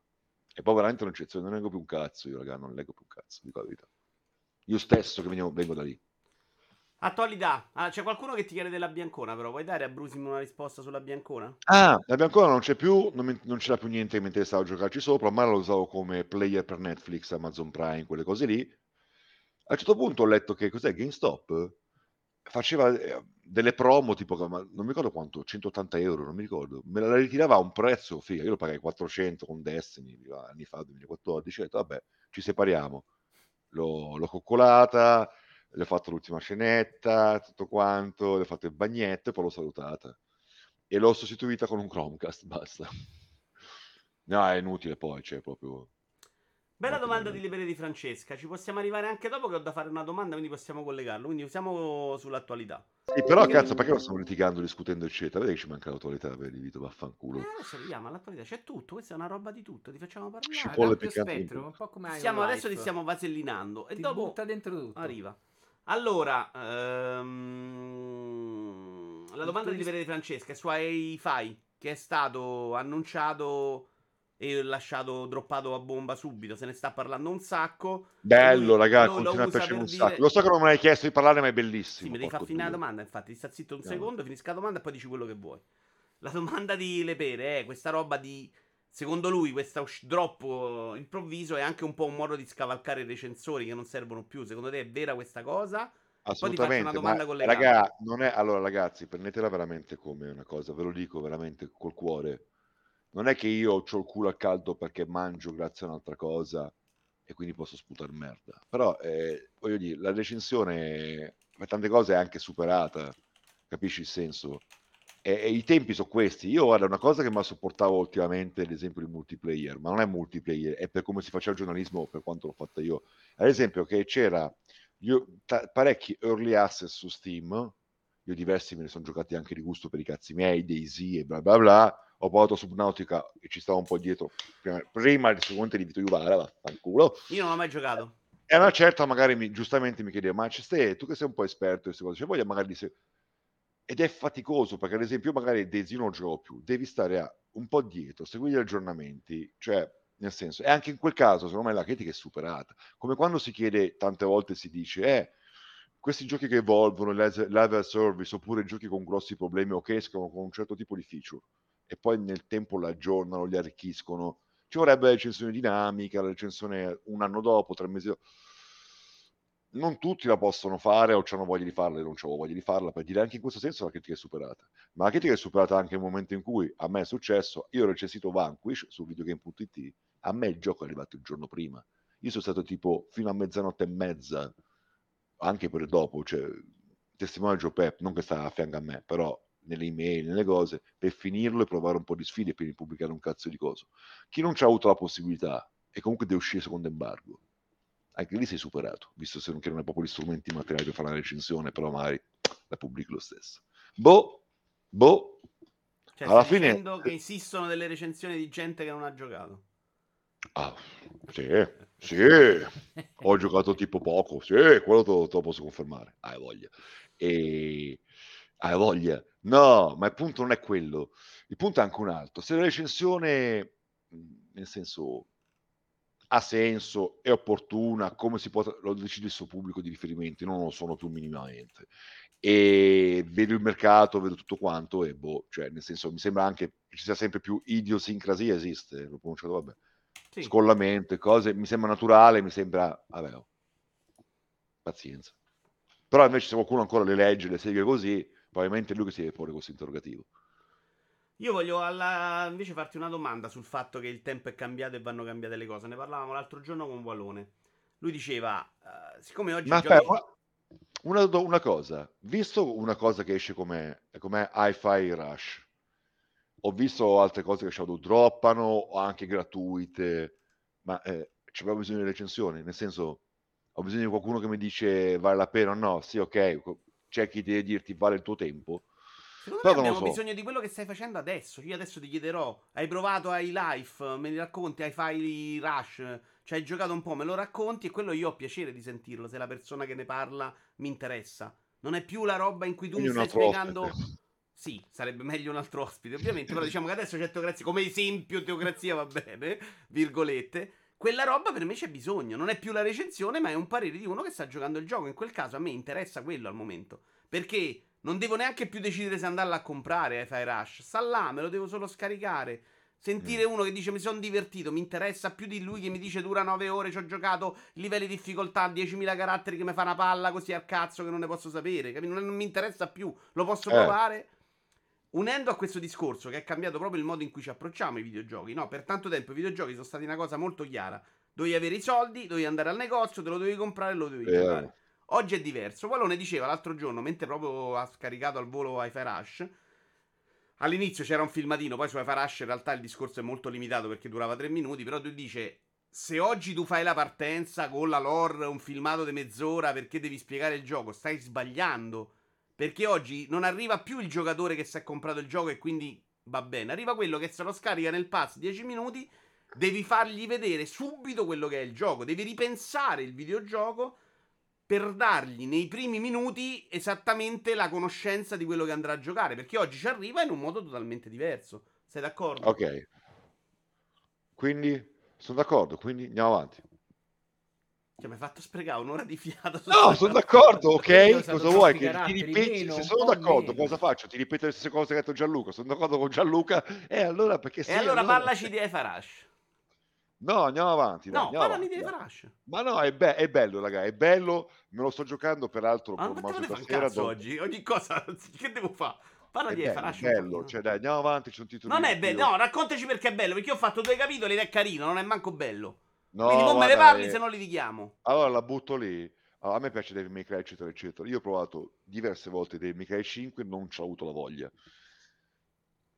è poi veramente un'eccezione, non leggo più un cazzo io, raga, non leggo più un cazzo, dico la verità. Io stesso che venivo, vengo da lì. Attualità. Ah, c'è qualcuno che ti chiede della Biancona, però vuoi dare a Brusim una risposta sulla Biancona? Ah, la Biancona non c'è più, non, mi- non c'era più niente mentre stavo a giocarci sopra, ma lo usavo come player per Netflix, Amazon Prime, quelle cose lì. A un certo punto ho letto che cos'è GameStop faceva eh, delle promo tipo, ma non mi ricordo quanto, 180 euro, non mi ricordo, me la ritirava a un prezzo, figa, io lo pagai 400 con Destiny anni fa, 2014, ho detto vabbè, ci separiamo. L'ho, l'ho coccolata, le ho fatto l'ultima scenetta, tutto quanto, le ho fatto il bagnetto e poi l'ho salutata. E l'ho sostituita con un Chromecast, [laughs] basta. No, è inutile poi, cioè proprio... Bella domanda di Lepere di Francesca. Ci possiamo arrivare anche dopo che ho da fare una domanda, quindi possiamo collegarlo. Quindi usiamo sull'attualità. Sì, però cazzo, perché lo stiamo litigando, discutendo, eccetera? Vedi che ci manca l'autorità, vedi, Vito, vaffanculo. Eh, adesso arriviamo all'attualità. C'è tutto, questa è una roba di tutto. Ti facciamo parlare. Cipolle ampio piccanti spettro, un po' come Stiamo, adesso ti stiamo vasellinando. E Ti dopo butta dentro tutto. arriva. Allora, ehm, la domanda di Lepere di Francesca è su hi che è stato annunciato e lasciato droppato a bomba subito. Se ne sta parlando un sacco. Bello, ragazzi, continua a per un dire- sacco. Lo so che non mi hai chiesto di parlare, ma è Sì, bellissimo. mi devi far finire la domanda, infatti. Sta zitto un Andiamo. secondo, finisca la domanda e poi dici quello che vuoi. La domanda di Lepere è questa roba di. Secondo lui, questo drop eh, improvviso è anche un po' un modo di scavalcare i recensori che non servono più. Secondo te è vera questa cosa? Assolutamente, ma raga, non è allora ragazzi, prendetela veramente come una cosa, ve lo dico veramente col cuore. Non è che io ho il culo al caldo perché mangio grazie a un'altra cosa e quindi posso sputare merda. Però eh, voglio dire, la recensione per tante cose è anche superata, capisci il senso? E, e i tempi sono questi. Io guarda, una cosa che mi sopportavo ultimamente, ad esempio, il multiplayer, ma non è multiplayer, è per come si faceva il giornalismo per quanto l'ho fatta io. Ad esempio, che c'era io, ta- parecchi early access su Steam, io diversi me ne sono giocati anche di gusto per i cazzi miei, Daisy e bla bla bla. Ho provato Subnautica e ci stava un po' dietro prima, prima del secondo di Vito Juvara, vaffanculo. Io non l'ho mai giocato. E a una certa magari mi, giustamente mi chiedeva, ma stai, tu che sei un po' esperto in queste cose, c'è voglia magari di... Se... Ed è faticoso perché ad esempio magari Daisy non gioco più, devi stare a, un po' dietro, seguire gli aggiornamenti, cioè nel senso, e anche in quel caso secondo me la critica è superata, come quando si chiede, tante volte si dice, eh, questi giochi che evolvono, live service, oppure giochi con grossi problemi o che escono con un certo tipo di feature, e poi nel tempo l'aggiornano, li arricchiscono, ci vorrebbe la recensione dinamica, la recensione un anno dopo, tre mesi dopo. Non tutti la possono fare o hanno voglia di farla, e non ho voglia di farla, per dire anche in questo senso la critica è superata. Ma la critica è superata anche nel momento in cui a me è successo, io ho recensito Vanquish su videogame.it, a me il gioco è arrivato il giorno prima. Io sono stato tipo fino a mezzanotte e mezza, anche per dopo, cioè testimone Joe Pep, non che sta a fianco a me, però nelle email, nelle cose, per finirlo e provare un po' di sfide per pubblicare un cazzo di coso. Chi non ci ha avuto la possibilità e comunque deve uscire secondo embargo, anche lì sei superato, visto se non, che non hai proprio gli strumenti materiali per fare una recensione, però magari la pubblichi lo stesso. Boh, boh. Cioè, alla fine... che esistono delle recensioni di gente che non ha giocato. Ah, sì, sì, ho giocato tipo poco, sì, quello te lo, te lo posso confermare, hai voglia. E hai voglia. No, ma il punto non è quello. Il punto è anche un altro. Se la recensione, mhmm, nel senso, ha senso, è opportuna, come si può, lo decide il suo pubblico di riferimento, non lo sono più minimamente. E vedo il mercato, vedo tutto quanto e boh, cioè nel senso mi sembra anche che ci sia sempre più idiosincrasia, esiste, l'ho pronunciato, vabbè. Sì. Scollamento, cose, mi sembra naturale, mi sembra, vabbè, oh. pazienza. Però invece se qualcuno ancora le legge, le segue così, probabilmente è lui che si deve porre questo interrogativo. Io voglio alla... invece farti una domanda sul fatto che il tempo è cambiato e vanno cambiate le cose. Ne parlavamo l'altro giorno con Walone. Lui diceva, uh, siccome oggi... Ma giochi... aspetta, una, una, cosa, visto una cosa che esce come, come Hi-Fi Rush, ho visto altre cose che Shadow droppano, o anche gratuite, ma eh, c'è bisogno di recensioni, nel senso, ho bisogno di qualcuno che mi dice vale la pena o no, sì ok, c'è chi deve dirti vale il tuo tempo. Secondo me abbiamo so. bisogno di quello che stai facendo adesso. Io adesso ti chiederò: hai provato ai life? Me li racconti? Hai file rush? Ci hai giocato un po'? Me lo racconti? E quello io ho piacere di sentirlo. Se la persona che ne parla mi interessa. Non è più la roba in cui tu Quindi mi stai spiegando. Ospite. Sì, sarebbe meglio un altro ospite, ovviamente. però diciamo che adesso c'è teocrazia. Come esempio, teocrazia va bene, virgolette. Quella roba per me c'è bisogno. Non è più la recensione, ma è un parere di uno che sta giocando il gioco. In quel caso a me interessa quello al momento. Perché non devo neanche più decidere se andarla a comprare eh, Fire Rush. Sta là, me lo devo solo scaricare. Sentire mm. uno che dice mi sono divertito, mi interessa più di lui che mi dice dura 9 ore, ci ho giocato, livelli di difficoltà, 10.000 caratteri che mi fa una palla così al cazzo che non ne posso sapere. Non, non mi interessa più, lo posso eh. provare. Unendo a questo discorso che è cambiato proprio il modo in cui ci approcciamo ai videogiochi, no? Per tanto tempo i videogiochi sono stati una cosa molto chiara. Dovevi avere i soldi, dovevi andare al negozio, te lo dovevi comprare e lo dovevi eh. giocare. Oggi è diverso. Wallone diceva l'altro giorno, mentre proprio ha scaricato al volo Wi-Fi Rush. All'inizio c'era un filmatino, poi su Wi-Fi Rush in realtà il discorso è molto limitato perché durava tre minuti. Però tu dice: Se oggi tu fai la partenza con la lore, un filmato di mezz'ora perché devi spiegare il gioco, stai sbagliando. Perché oggi non arriva più il giocatore che si è comprato il gioco e quindi va bene. Arriva quello che se lo scarica nel pass 10 minuti. Devi fargli vedere subito quello che è il gioco. Devi ripensare il videogioco per dargli nei primi minuti esattamente la conoscenza di quello che andrà a giocare. Perché oggi ci arriva in un modo totalmente diverso. Sei d'accordo? Ok. Quindi sono d'accordo, quindi andiamo avanti. Cioè, mi hai fatto sprecare un'ora di fiato. No, sono d'accordo, ok? Cosa vuoi? Che ti ripeti? Se sono d'accordo, meno. cosa faccio? Ti ripeto le stesse cose che ha detto Gianluca. Sono d'accordo con Gianluca. E allora perché sì, E allora, allora parlaci di Efarash. No, andiamo avanti. Dai, no, andiamo parlami avanti, di Efarash. Ma no, è, be- è, bello, raga. È bello. Me lo sto giocando, peraltro. Ma non devo fare do... oggi? Ogni cosa. [laughs] Che devo fare? Parla è di Efarash. È bello, cioè dai, andiamo avanti. C'è un titolo non è bello. No, raccontaci perché è bello. Perché io ho fatto due capitoli ed è carino. Non è manco bello. No, Quindi non me ne parli, eh... se no li dichiamo. Allora la butto lì. Allora, a me piace Devil May Cry, eccetera, eccetera. Io ho provato diverse volte Devil May Cry 5 e non ci ho avuto la voglia.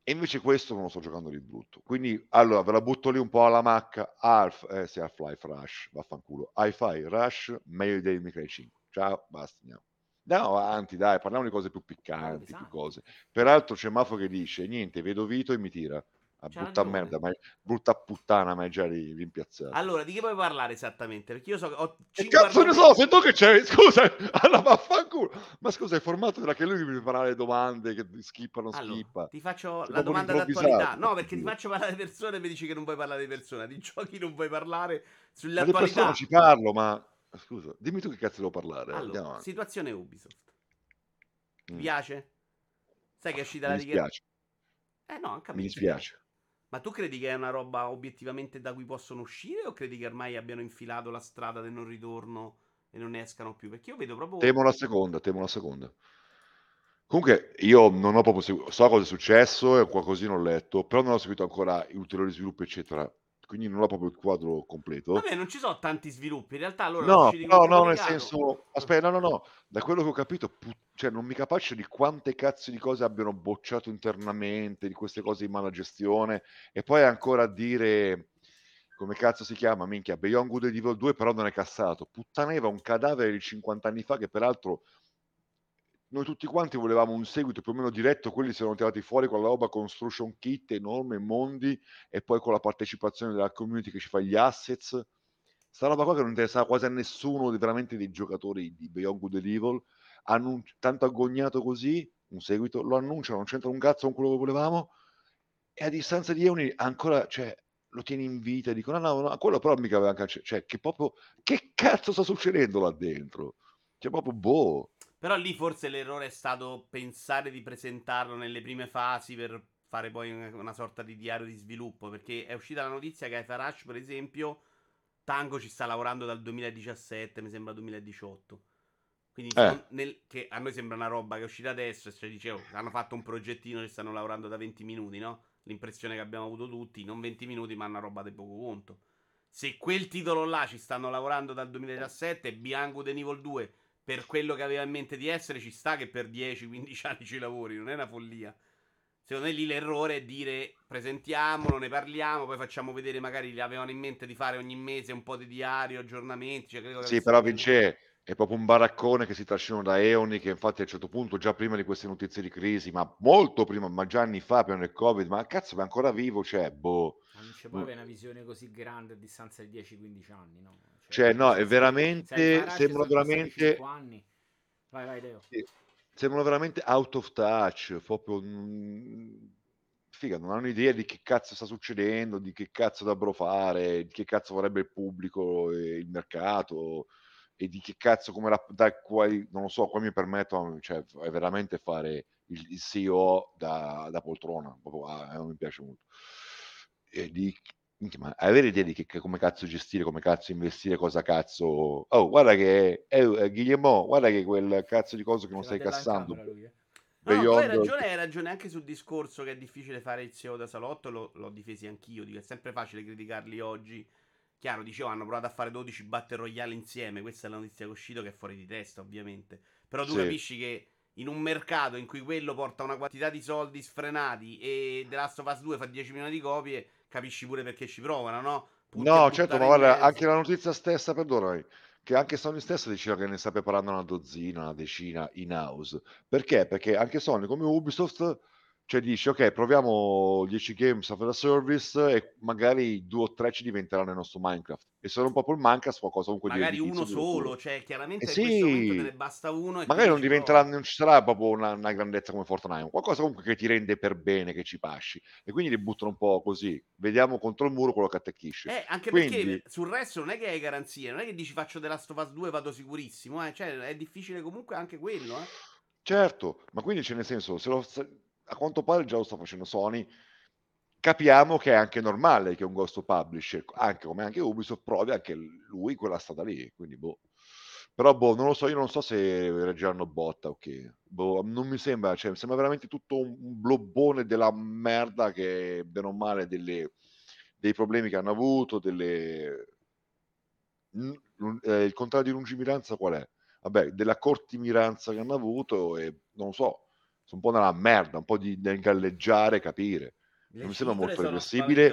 E invece questo non lo sto giocando di brutto. Quindi, allora, ve la butto lì un po' alla macca. Half, eh sì, Half-Life Rush, vaffanculo. Hi-Fi Rush, meglio Devil May Cry 5. Ciao, basta, andiamo. Andiamo avanti, dai, parliamo di cose più piccanti, più cose. Peraltro c'è Mafo che dice, niente, vedo Vito e mi tira. A brutta ragione. merda, ma brutta puttana, ma è già ri- rimpiazzato. Allora, di che vuoi parlare esattamente? Perché io so che ho Che cinque cazzo ne so, se tu che c'è, scusa, [laughs] allora vaffanculo. Ma scusa, il formato era che lui mi prepara le domande, che skippano, Allora, skippa. ti faccio Sei la domanda d'attualità. No, perché ti faccio parlare di persone e mi dici che non vuoi parlare di persone. Di giochi non vuoi parlare sulle Ma di persone ci parlo, ma scusa, dimmi tu che cazzo devo parlare. Andiamo Allora, situazione Ubisoft. Ti Mm. piace? Sai che è uscita Mi la dichiarazione? Eh no, anche a me mi dispiace. Ma tu credi che è una roba obiettivamente da cui possono uscire o credi che ormai abbiano infilato la strada del non ritorno e non ne escano più? Perché io vedo proprio... Temo la seconda, temo la seconda. Comunque io non ho proprio seguito, so cosa è successo e qualcosina ho letto, però non ho seguito ancora ulteriori sviluppi, eccetera. Quindi non ho proprio il quadro completo. Vabbè, non ci sono tanti sviluppi. In realtà loro No, no, no, nel senso, aspetta, no, no, no, da quello che ho capito, pu- cioè non mi capisce di quante cazzo di cose abbiano bocciato internamente, di queste cose di mala gestione, e poi ancora dire, come cazzo si chiama, minchia, Beyond Good and Evil 2 però non è cassato, puttaneva un cadavere di 50 anni fa che peraltro noi tutti quanti volevamo un seguito più o meno diretto, quelli si erano tirati fuori con la roba construction kit enorme, mondi, e poi con la partecipazione della community che ci fa gli assets. Sta roba qua che non interessava quasi a nessuno veramente dei giocatori di Beyond Good and Evil. Annun- tanto agognato così, un seguito, lo annunciano, non c'entra un cazzo con quello che volevamo, e a distanza di anni ancora, cioè, lo tieni in vita dicono, no, no, no, quello però mica aveva cancellato, cioè, che proprio, che cazzo sta succedendo là dentro? Cioè, proprio, boh. Però lì forse l'errore è stato pensare di presentarlo nelle prime fasi per fare poi una, sorta di diario di sviluppo. Perché è uscita la notizia che a Farash, per esempio, Tango ci sta lavorando dal 2017, mi sembra 2018. Quindi Eh. nel- che a noi sembra una roba che è uscita adesso e cioè dicevo, hanno fatto un progettino e stanno lavorando da 20 minuti, no? L'impressione che abbiamo avuto tutti, non 20 minuti, ma una roba di poco conto. Se quel titolo là ci stanno lavorando dal 2017 e Bianco The Evil 2 per quello che aveva in mente di essere, ci sta che per 10-15 anni ci lavori, non è una follia. Secondo me lì l'errore è dire presentiamolo, ne parliamo, poi facciamo vedere magari li avevano in mente di fare ogni mese un po' di diario, aggiornamenti. Cioè Sì, però. Vince è proprio un baraccone che si trascinano da Eoni, che infatti a un certo punto, già prima di queste notizie di crisi, ma molto prima, ma già anni fa, prima del Covid, ma cazzo, ma è ancora vivo, cioè, boh. Ma non ci può avere una visione così grande a distanza di 10-15 anni, no? Cioè, no, è veramente- sembra veramente- anni. Vai, vai, Leo. Sì. Sembrano veramente out of touch, proprio... mm, Figa, non hanno idea di che cazzo sta succedendo, di che cazzo dovrebbero fare, di che cazzo vorrebbe il pubblico e il mercato e di che cazzo come la, da quali, non lo so, qua mi permettono, cioè, è veramente fare il, il CEO da, da poltrona, proprio, ah, non mi piace molto. E di, ma avere idea di che, che- come cazzo gestire, come cazzo investire, cosa cazzo... Oh, guarda che, eh, eh, Guillermo, guarda che quel cazzo di cosa che non stai cassando. camera eh. No, no, hai ragione, hai ragione anche sul discorso che è difficile fare il CEO da salotto, lo- l'ho difesi anch'io, dico, è sempre facile criticarli oggi. Chiaro, dicevo, hanno provato a fare 12 battle royale insieme, questa è la notizia che è uscita che è fuori di testa, ovviamente. Però tu Sì. capisci che in un mercato in cui quello porta una quantità di soldi sfrenati e The Last of Us 2 fa 10 milioni di copie, capisci pure perché ci provano, no? Punti No, certo, ma guarda, anche la notizia stessa, perdonami, che anche Sony stessa diceva che ne sta preparando una dozzina, una decina in house. Perché? Perché anche Sony, come Ubisoft, cioè dice, ok, proviamo 10 games of the service e magari due o tre ci diventeranno il nostro Minecraft. E se non proprio il Minecraft, qualcosa comunque di Magari uno solo, cioè chiaramente Eh in questo momento sì. te ne basta uno e Magari non diventerà, non ci sarà proprio una, una grandezza come Fortnite, qualcosa comunque che ti rende per bene, che ci pasci. E quindi li buttano un po' così. Vediamo contro il muro quello che attecchisce. Eh, anche Quindi- perché sul resto non è che hai garanzie, non è che dici faccio The Last of Us 2 vado sicurissimo, eh. Cioè, è difficile comunque anche quello, eh. Certo, ma quindi c'è nel senso, se lo a quanto pare già lo sta facendo Sony, capiamo che è anche normale che un ghost publisher, anche come anche Ubisoft, provi anche lui quella strada lì, quindi boh. Però boh, non lo so, io non so se reggeranno botta o che. Boh, non mi sembra, cioè, mi sembra veramente tutto un blobbone della merda che, bene o male, delle- dei problemi che hanno avuto, delle... eh, il contrario di lungimiranza qual è? Vabbè, della cortimiranza che hanno avuto e non lo so, sono un po' nella merda, un po' di, di galleggiare, capire. Le Non mi sembra molto reversibile,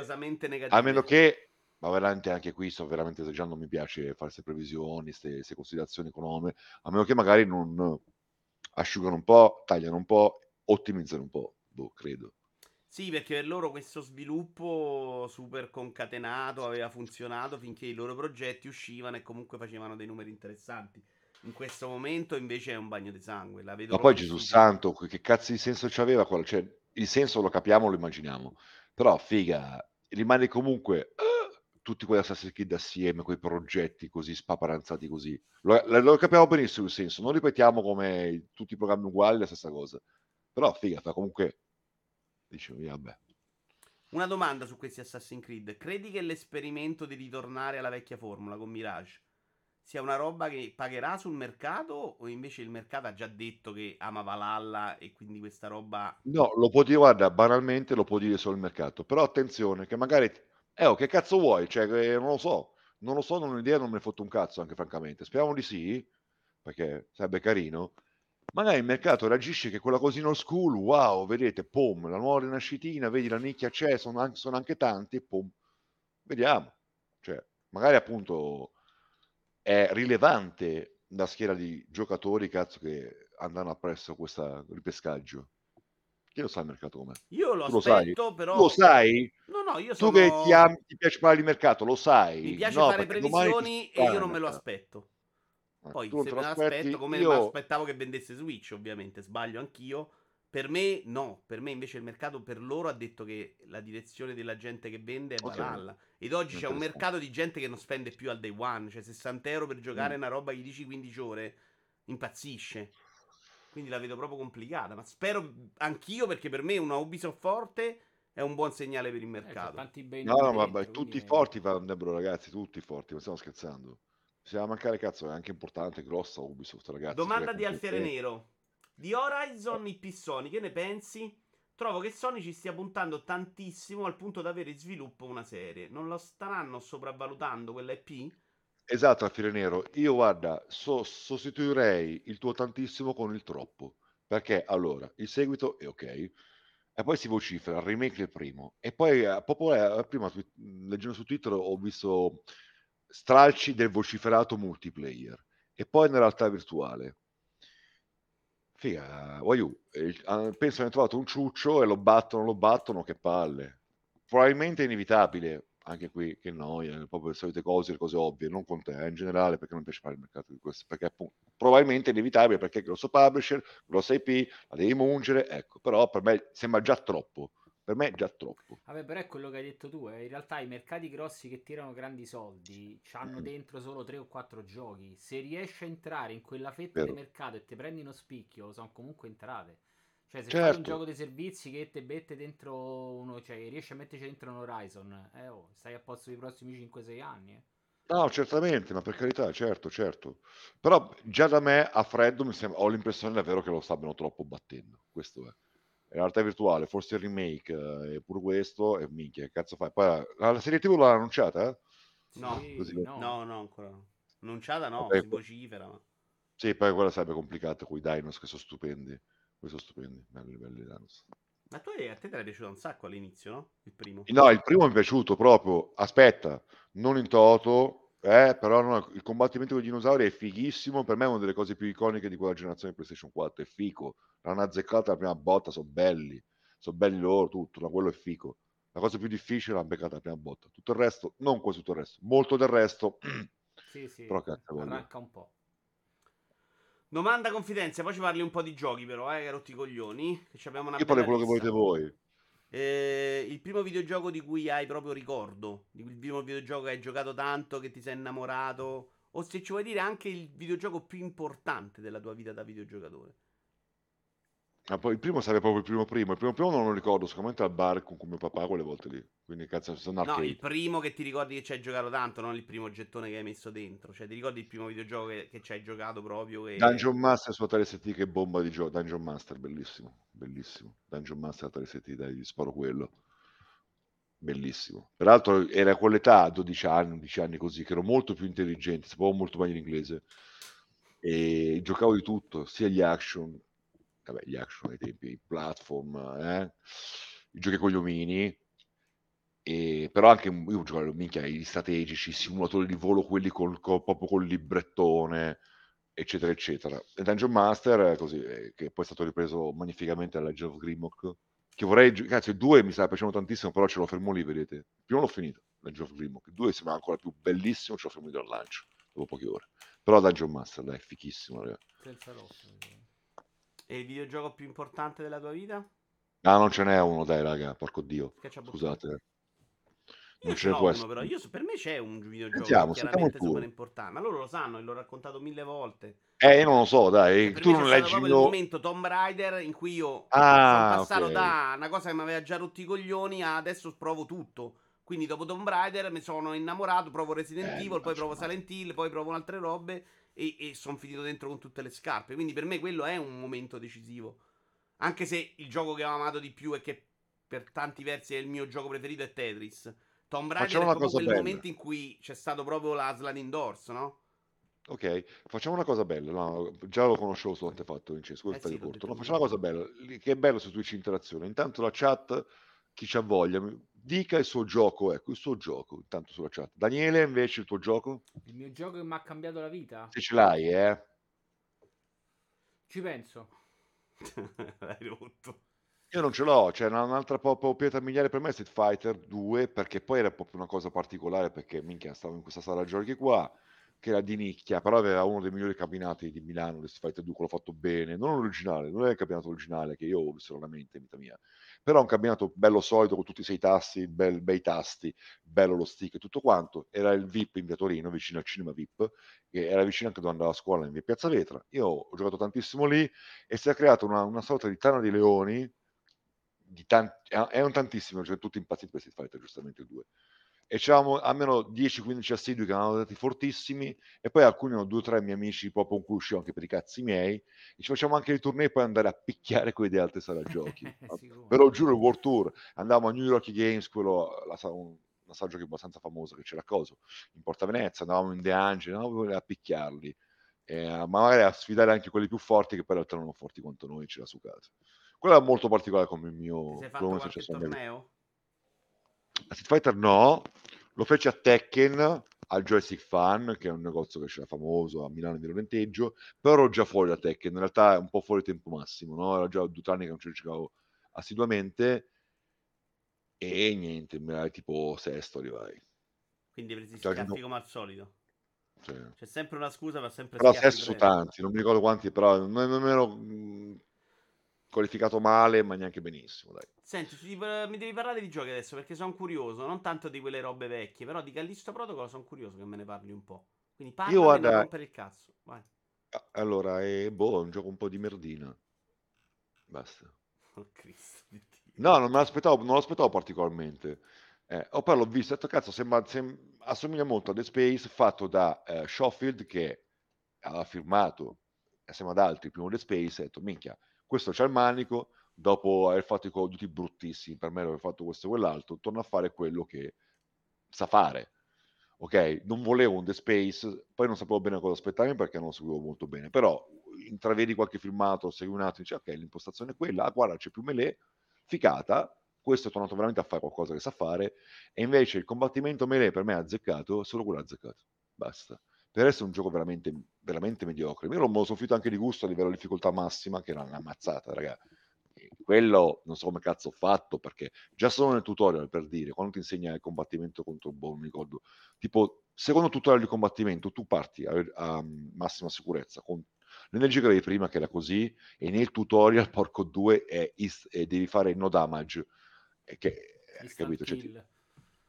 negative. A meno che, ma veramente anche qui sto veramente esagerando, non mi piace fare queste previsioni, queste considerazioni economiche, a meno che magari non asciugano un po', tagliano un po', ottimizzano un po', boh, credo. Sì, perché per loro questo sviluppo super concatenato aveva funzionato finché i loro progetti uscivano e comunque facevano dei numeri interessanti. In questo momento invece è un bagno di sangue. La vedo Ma poi Gesù santo, che cazzo di senso c'aveva quello? Cioè, il senso lo capiamo, lo immaginiamo. Però, figa, rimane comunque eh, tutti quegli Assassin's Creed assieme, quei progetti così spaparanzati così. Lo, lo- lo capiamo benissimo il senso, non ripetiamo come tutti i programmi uguali la stessa cosa. Però, figa, fa comunque... Dicevo, vabbè. Una domanda su questi Assassin's Creed. Credi che l'esperimento di ritornare alla vecchia formula con Mirage sia una roba che pagherà sul mercato o invece il mercato ha già detto che ama Valhalla e quindi questa roba... No, lo può dire, guarda, banalmente lo può dire solo il mercato. Però attenzione, che magari... Eh, oh, che cazzo vuoi? Cioè, che non lo so. Non lo so, non ho idea, non me ne fotto un cazzo, anche francamente. Speriamo di sì, perché sarebbe carino. Magari il mercato reagisce che quella cosina old school, wow, vedete, pom, la nuova rinascitina, vedi la nicchia c'è, sono anche, sono anche tanti, pom. Vediamo. Cioè, magari appunto è rilevante la schiera di giocatori, cazzo, che andranno appresso questo ripescaggio. Chi lo sa il mercato com'è? Io lo Tu lo aspetto, Tu però... lo sai? No, no, io Tu sono... che ti, ami- ti piace parlare di mercato, lo sai? Mi piace No, fare previsioni e io non me lo aspetto. Eh, Poi tu se me lo aspetti, come io... mi aspettavo che vendesse Switch, ovviamente, sbaglio anch'io. Per me no, per me invece il mercato per loro ha detto che la direzione della gente che vende è Ok, Valhalla. Ed oggi c'è un mercato di gente che non spende più al day one, cioè 60 euro per giocare Mm. una roba che gli dici 15 ore, impazzisce. Quindi la vedo proprio complicata, ma spero anch'io perché per me una Ubisoft forte è un buon segnale per il Eh, mercato. tanti bei No, no, ma ma tutti quindi... forti andrebbero, ragazzi, tutti forti, non stiamo scherzando. Si va a mancare, cazzo, è anche importante, grossa Ubisoft, ragazzi. Domanda di Alfiere comunque- Nero. Di Horizon IP Sony, che ne pensi? Trovo che Sony ci stia puntando tantissimo al punto da avere in sviluppo una serie. Non lo staranno sopravvalutando quella IP? Esatto, Alfiere Nero. Io, guarda, so- sostituirei il tuo tantissimo con il troppo. Perché, allora, il seguito è ok, e poi si vocifera, il remake del primo. E poi, eh, proprio eh, prima, leggendo su Twitter, ho visto stralci del vociferato multiplayer. E poi nella realtà virtuale. Figa, voglio, eh, ah, penso abbiano trovato un ciuccio e lo battono, lo battono, che palle. Probabilmente è inevitabile, anche qui, che noia, proprio le solite cose, le cose ovvie, non con te, eh, in generale, perché non piace fare il mercato di questo, perché appunto, probabilmente è inevitabile, perché è grosso publisher, grossa IP, la devi mungere, ecco, però per me sembra già troppo, per me è già troppo. Vabbè, però è quello che hai detto tu. eh. In realtà i mercati grossi che tirano grandi soldi hanno Mm. dentro solo 3 o 4 giochi. Se riesci a entrare in quella fetta di Vero. mercato e ti prendi uno spicchio, sono comunque entrate. Cioè, se fai un Certo. gioco dei servizi che te mette dentro uno, cioè riesci a metterci dentro un Horizon, eh, oh, stai a posto i prossimi 5-6 anni. eh. No, certamente, ma per carità, certo, certo. Però già da me a freddo sembra, ho l'impressione davvero che lo stiano troppo battendo. Questo è. Realtà virtuale, forse il remake eh, è pure questo, e minchia, che cazzo fai? Poi la, la serie TV l'hanno annunciata? eh? No, Sì, così. no. No, no, ancora. Annunciata no, Vabbè, si vocifera. Ma... Sì, poi quella sarebbe complicata con i Dinos che sono stupendi. Questi sono stupendi, belli, belli Dinos. ma tu a te ti era piaciuto un sacco all'inizio, no? Il primo. No, il primo mi è piaciuto proprio. Aspetta, non in toto, eh, però no, il combattimento con i dinosauri è fighissimo. Per me è una delle cose più iconiche di quella generazione PlayStation 4. È fico. L'hanno azzeccata la prima botta, sono belli. Sono belli loro, tutto, ma quello è fico. La cosa più difficile l'hanno beccata la prima botta. Tutto il resto, non quasi tutto il resto, molto del resto. [clears throat] Sì, sì, Però cazzo arranca un po'. Domanda confidenza, poi ci parli un po' di giochi però, eh, che rotti i coglioni. Che abbiamo una Io parlo quello che volete voi. Eh, il primo videogioco di cui hai proprio ricordo, il primo videogioco che hai giocato tanto, che ti sei innamorato, o se ci vuoi dire anche il videogioco più importante della tua vita da videogiocatore. Ma poi il primo sarebbe proprio il primo primo. Il primo primo non lo ricordo, sicuramente al bar con, mio papà quelle volte lì. Quindi cazzo, sono No, arcade. il primo che ti ricordi che ci hai giocato tanto, non il primo gettone che hai messo dentro. Cioè, ti ricordi il primo videogioco che, che ci hai giocato proprio? E... Dungeon Master su Atari ST che bomba di gioco. Dungeon Master, bellissimo, bellissimo. Dungeon Master Atari ST, dai, gli sparo quello. Bellissimo. Peraltro era con l'età, 12 anni, 11 anni così, che ero molto più intelligente, sapevo molto meglio l'inglese. E giocavo di tutto, sia gli action, vabbè, gli action ai tempi, i platform, eh, i giochi con gli omini, e, però anche io giocavo minchia, gli strategici, i simulatori di volo, quelli col, col- proprio col librettone, eccetera, eccetera. E Dungeon Master, così, che poi è stato ripreso magnificamente da Legend of Grimlock, che vorrei cazzo 2 mi sta piacendo tantissimo però ce lo fermo lì vedete il primo l'ho finito Dungeon of Grimo il 2 sembra ancora più bellissimo ce lo fermo lì dal lancio dopo poche ore però Dungeon Master dai, è fichissimo raga. Senza rosso. E il videogioco più importante della tua vita? Ah, non ce n'è uno, dai, raga, porco dio. Scusate. Io Non ce ne può essere. però. Io, per me c'è un videogioco Sentiamo, chiaramente super importante. Ma loro lo sanno e l'ho raccontato mille volte. Eh, io non lo so, dai, Per tu non leggi proprio il momento Tomb Raider in cui io Ah, sono passato ok. da una cosa che mi aveva già rotto i coglioni a adesso provo tutto. Quindi dopo Tomb Raider mi sono innamorato, provo Resident Eh, Evil, poi provo male. Silent Hill, poi provo altre robe e, e sono finito dentro con tutte le scarpe. Quindi per me quello è un momento decisivo. Anche se il gioco che ho amato di più e che per tanti versi è il mio gioco preferito è Tetris. Tomb Raider Facciamo è una proprio cosa quel bella. momento in cui c'è stato proprio la sliding doors, no? Ok, facciamo una cosa bella. No, già lo conoscevo su Antefatto, Vincenzo. Eh sì, corto. No, facciamo una cosa bella. Che è bello su Twitch interazione. Intanto la chat, chi c'ha voglia, dica il suo gioco. Ecco, il suo gioco. Intanto sulla chat. Daniele, invece, il tuo gioco? Il mio gioco che mi ha cambiato la vita? Se ce l'hai, eh. Ci penso. [laughs] L'hai rotto. Io non ce l'ho, una- un'altra proprio pietra miliare per me è Street Fighter 2, perché poi era proprio una cosa particolare, perché minchia, stavo in questa sala giochi qua, che era di nicchia, però aveva uno dei migliori cabinati di Milano, Street Fighter 2, quello fatto bene, non l'originale, non è il cabinato originale che io ho visto raramente in vita mia, però un cabinato bello solido con tutti i sei tassi, bel- bei tasti, bello lo stick e tutto quanto, era il VIP in via Torino, vicino al cinema VIP, che era vicino anche dove andavo a scuola in via Piazza Vetra, io ho giocato tantissimo lì e si è creata una, una sorta di tana di leoni, di tanti, erano tantissimi, cioè tutti impazziti per Street Fighter, giustamente 2. E c'avevamo almeno 10-15 assidui che erano andati fortissimi, e poi alcuni erano due o tre miei amici proprio con cui uscivo anche per i cazzi miei, e ci facciamo anche i tornei poi andare a picchiare quelli di altre sale giochi. [laughs] Ve lo giuro, il World Tour, andavamo a New York Games, quello, la, un- una sala giochi abbastanza famosa che c'era a Coso, in Porta Venezia, andavamo in De Angeli, andavamo a picchiarli, eh, ma magari a sfidare anche quelli più forti che poi in realtà non erano forti quanto noi, c'era su casa. Quello è molto particolare come il mio... Ti sei fatto qualche torneo? A Street Fighter no, lo feci a Tekken, al Joystick Fan, che è un negozio che c'era famoso a Milano di Roventeggio, però ero già fuori da Tekken, in realtà è un po' fuori tempo massimo, no? Era già due anni che non ci giocavo assiduamente e niente, mi era tipo sesto arrivai. Quindi hai preso Cioè, schiaffi no. come al solito. Cioè, C'è sempre una scusa per sempre Però schiaffi sesto su presi. tanti, non mi ricordo quanti, però non, non ero mh, qualificato male, ma neanche benissimo, dai. Senti, ti- mi devi parlare di giochi adesso perché sono curioso, non tanto di quelle robe vecchie, però di Callisto Protocol sono curioso che me ne parli un po'. Quindi parla Io, non guarda- rompere il cazzo. Vai. Allora, è boh, un gioco un po' di merdina. Basta. [laughs] Oh Cristo di Dio. No, non me l'aspettavo, non l'aspettavo particolarmente. Eh, oh, poi l'ho visto ho detto, cazzo, sembra, sem- assomiglia molto a The Space fatto da eh, Schofield che aveva firmato assieme ad altri primo The Space e ho detto, minchia, questo c'ha il manico, dopo aver fatto i Call bruttissimi, per me aver fatto questo e quell'altro, torna a fare quello che sa fare. Ok, non volevo un The Space, poi non sapevo bene cosa aspettarmi perché non lo seguivo molto bene, però intravedi qualche filmato, segui un attimo, dici ok, l'impostazione è quella, guarda, c'è più melee, ficata, questo è tornato veramente a fare qualcosa che sa fare, e invece il combattimento melee per me è azzeccato, solo quello azzeccato, basta. Per è un gioco veramente, veramente mediocre. Io me lo sono anche di gusto a livello di difficoltà massima, che era una mazzata, raga. Quello non so come cazzo ho fatto, perché già solo nel tutorial, per dire, quando ti insegna il combattimento contro un boh, mi ricordo, tipo, secondo tutorial di combattimento, tu parti a, a massima sicurezza, con l'energia che avevi prima, che era così, e nel tutorial, [laughs] porco due, è is- e devi fare no damage, e che, eh, Instant capito? Cioè, ti-.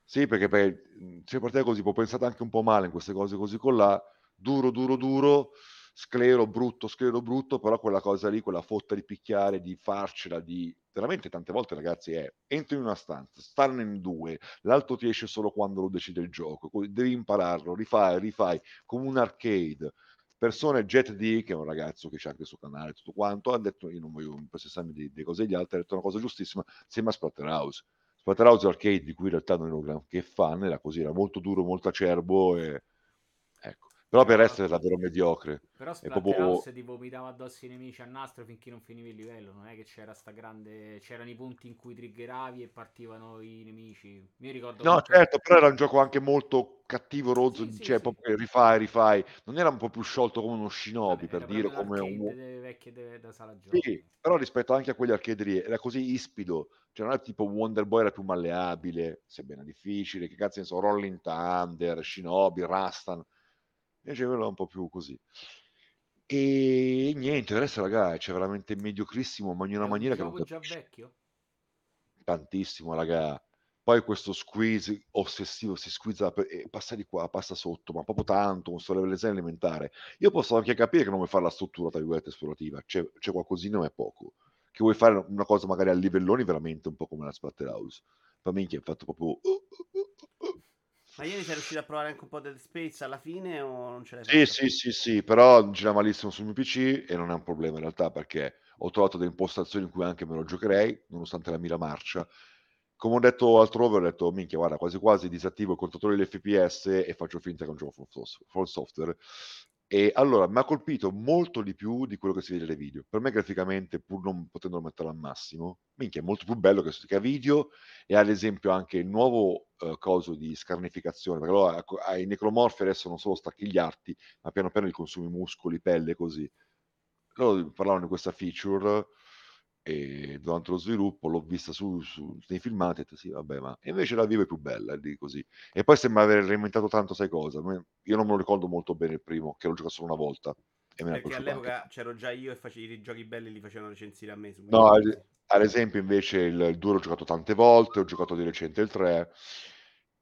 Sì, perché per, mh, se partite così, può pensate anche un po' male in queste cose così con là, duro, duro, duro, sclero brutto, sclero brutto, però quella cosa lì, quella fotta di picchiare, di farcela, di... Veramente tante volte ragazzi è, entri in una stanza, starne in due, l'altro ti esce solo quando lo decide il gioco, co- devi impararlo, rifai, rifai, come un arcade. Persone, Jet D, che è un ragazzo che c'è anche sul canale, tutto quanto, ha detto, io non voglio impossessarmi di, di cose degli altri, ha detto una cosa giustissima, sembra Splatterhouse. Splatterhouse Arcade, di cui in realtà non ero granché fan, era così, era molto duro, molto acerbo, e... Però per essere davvero mediocre. Però Splatterhouse proprio... ti vomitava addosso i nemici a nastro finché non finivi il livello. Non è che c'era sta grande. C'erano i punti in cui triggeravi e partivano i nemici. Mi ricordo No, certo, però era un gioco anche molto cattivo, rozzo, Sì, sì, cioè sì. proprio che rifai, rifai. Non era un po' più sciolto come uno Shinobi, Vabbè, per era dire, come un... delle vecchie de- da sala giochi. Sì, però rispetto anche a quegli arcade lì, era così ispido. Cioè non è tipo Wonder Boy era più malleabile, sebbene difficile, che cazzo ne so, Rolling Thunder, Shinobi, Rastan. Invece quello è un po' più così. E niente, adesso raga, c'è veramente mediocrissimo, ma in È una un maniera che non già vecchio? tantissimo, raga. Poi questo squeeze ossessivo, si squizza e passa di qua, passa sotto, ma proprio tanto, un solo livello elementare. Io posso anche capire che non vuoi fare la struttura, tra virgolette, esplorativa, c'è, c'è qualcosina, ma è poco. Che vuoi fare una cosa magari a livelloni veramente un po' come la Splatterhouse. Per me che è fatto proprio... Ma ieri sei riuscito a provare anche un po' Dead Space alla fine o non ce l'hai Sì, fatta? sì, sì, sì, però gira malissimo sul mio PC e non è un problema in realtà perché ho trovato delle impostazioni in cui anche me lo giocherei, nonostante la mira marcia. Come ho detto altrove, ho detto, minchia, guarda, quasi quasi disattivo il contatore degli FPS e faccio finta che è un gioco full software. E allora mi ha colpito molto di più di quello che si vede nei video. Per me graficamente, pur non potendo metterlo al massimo, minchia, è molto più bello che, a video e ad esempio anche il nuovo eh, coso di scarnificazione, perché allora ecco, ai necromorfi adesso non solo stacchi gli arti, ma piano piano gli consumi muscoli, pelle, così. Loro parlavano di questa feature e durante lo sviluppo l'ho vista su, su- nei filmati e ho detto sì, vabbè, ma e invece la vivo è più bella, di così. E poi sembra aver reinventato tanto, sai cosa? Io non me lo ricordo molto bene il primo, che l'ho giocato solo una volta e me Perché all'epoca c'ero già io e facevi i giochi belli li facevano recensire a me su No, ad, ad esempio invece il, il 2 l'ho giocato tante volte, ho giocato di recente il 3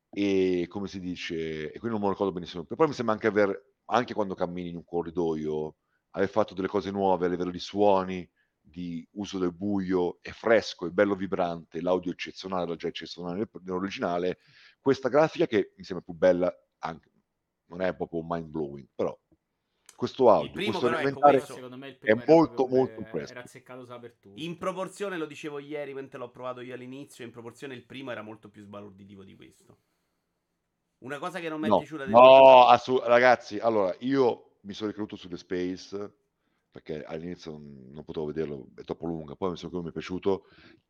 e come si dice, e quindi non me lo ricordo benissimo, però mi sembra anche aver, anche quando cammini in un corridoio, aver fatto delle cose nuove a livello di suoni, di uso del buio, è fresco, è bello vibrante, l'audio è eccezionale, era già eccezionale nel- nell'originale, questa grafica che mi sembra più bella, anche, non è proprio mind blowing, però questo Il audio, primo questo però ecco elementare questo secondo me il è primo era molto molto dappertutto. In proporzione, lo dicevo ieri mentre l'ho provato io all'inizio, in proporzione il primo era molto più sbalorditivo di questo. Una cosa che non mi è No, piaciuta del no, assu- ragazzi, allora io mi sono ricreduto su The Space perché all'inizio non, potevo vederlo, è troppo lunga, poi mi sono mi è piaciuto.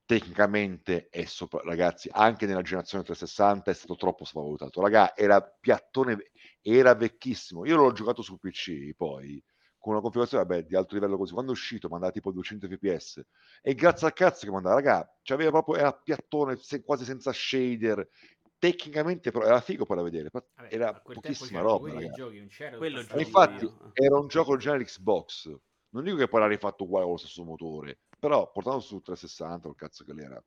Tecnicamente è sopra, ragazzi, anche nella generazione 360 è stato troppo svalutato. Raga, era piattone, era vecchissimo. Io l'ho giocato su PC poi con una configurazione vabbè, di alto livello così. Quando è uscito mandava tipo 200 fps e grazie al cazzo che mandava, raga, c'aveva proprio era piattone se- quasi senza shader. Tecnicamente però era figo per da vedere, Vabbè, era pochissima roba, giochi, Quello infatti io. era un gioco originale Xbox. Non dico che poi l'ha rifatto uguale con lo stesso motore, però portando su 360, il cazzo che l'era.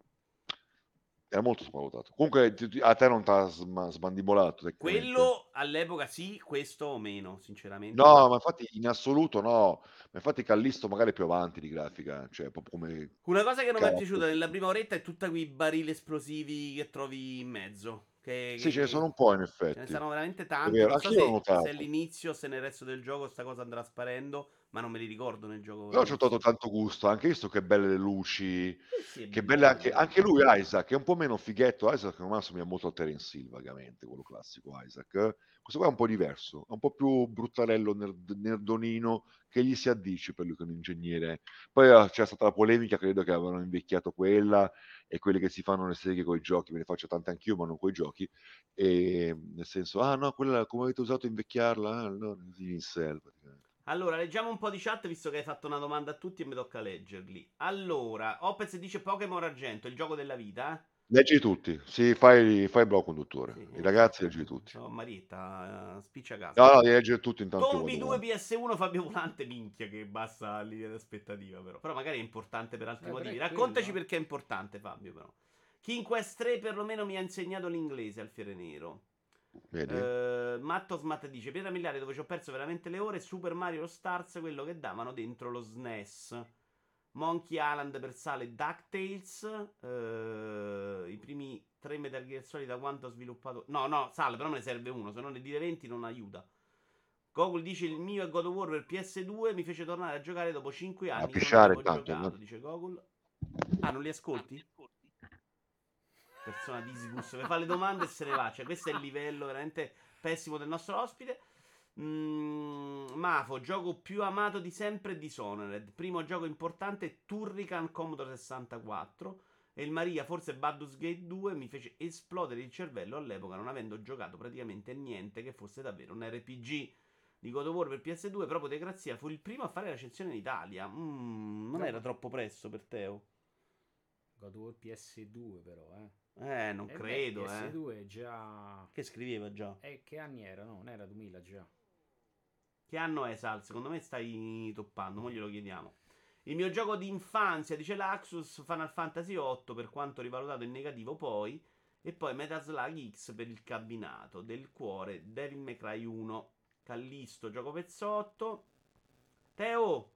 Era molto svalutato. Comunque a te non ti ha sbandibolato. Quello all'epoca sì, questo o meno, sinceramente. No, ma infatti in assoluto no. Ma infatti Callisto magari è più avanti di grafica, cioè proprio come Una cosa che non mi è piaciuta nella prima oretta è tutta quei barili esplosivi che trovi in mezzo. Che, Sì, che- ce ne sono un po' in ce ne effetti. saranno veramente tanti. Non so se, se all'inizio se nel resto del gioco sta cosa andrà sparendo, ma non me li ricordo nel gioco. Però ci ho dato tanto gusto, anche visto che belle le luci, Sì, sì, che belle anche, anche lui Isaac, è un po' meno fighetto, Isaac me assomiglia molto a Terence Hill vagamente, quello classico Isaac. Questo qua è un po' diverso, è un po' più bruttarello, nerd- nerdonino, che gli si addice per lui che è un ingegnere. Poi eh, c'è stata la polemica, credo che avevano invecchiato quella, e quelli che si fanno le seghe con i giochi, me ne faccio tante anch'io, ma non con i giochi, e nel senso, ah no, quella come avete usato a invecchiarla? Ah, no, in praticamente. Allora, leggiamo un po' di chat visto che hai fatto una domanda a tutti e mi tocca leggerli. Allora, Opez dice Pokémon Argento, il gioco della vita. eh? Leggi tutti, sì, fai, fai il bravo conduttore. Sì, I eh, ragazzi, leggi tutti. so, Marietta, eh, spiccia casa. No, no, devi leggere tutti intanto. Tombi vado 2 avanti. PS1 Fabio Volante, minchia che bassa linea d'aspettativa però. Però magari è importante per altri Eh, motivi. Raccontaci quello. perché è importante Fabio però. King Quest 3 perlomeno mi ha insegnato l'inglese al Fiere Nero. Vedi? Eh, Matto Smat dice Pietra Miliare dove ci ho perso veramente le ore Super Mario Stars quello che davano dentro lo SNES Monkey Island per sale DuckTales eh, i primi tre Metal Gear Solid da quanto ho sviluppato no no sale però me ne serve uno se no ne dire 20 non aiuta Google dice il mio è God of War per PS2 mi fece tornare a giocare dopo 5 anni non pisciare tanto, giocato no? dice Google ah non li ascolti? Persona disgus che fa le domande e se ne va. Cioè, questo è il livello veramente pessimo del nostro ospite. Mm, Mafo, gioco più amato di sempre è Dishonored. Primo gioco importante Turrican Commodore 64. E il Maria, forse Baldur's Gate 2, mi fece esplodere il cervello all'epoca, non avendo giocato praticamente niente che fosse davvero un RPG di God of War per PS2. Proprio De Grazia fu il primo a fare la recensione in Italia. Mm, non era troppo presto per Teo. God of War PS2, però, eh. Eh, non Eh credo, beh, eh. PS2 è già. Che scriveva già. Eh, che anni era? No, non era 2000 già. Che anno è Sal? Secondo me stai toppando, mo glielo chiediamo. Il mio gioco di infanzia, dice Laxus, Final Fantasy VIII, per quanto rivalutato in negativo poi, e poi Metal Slug X per il cabinato, del cuore, Devil May Cry 1, Callisto, gioco pezzotto. Teo!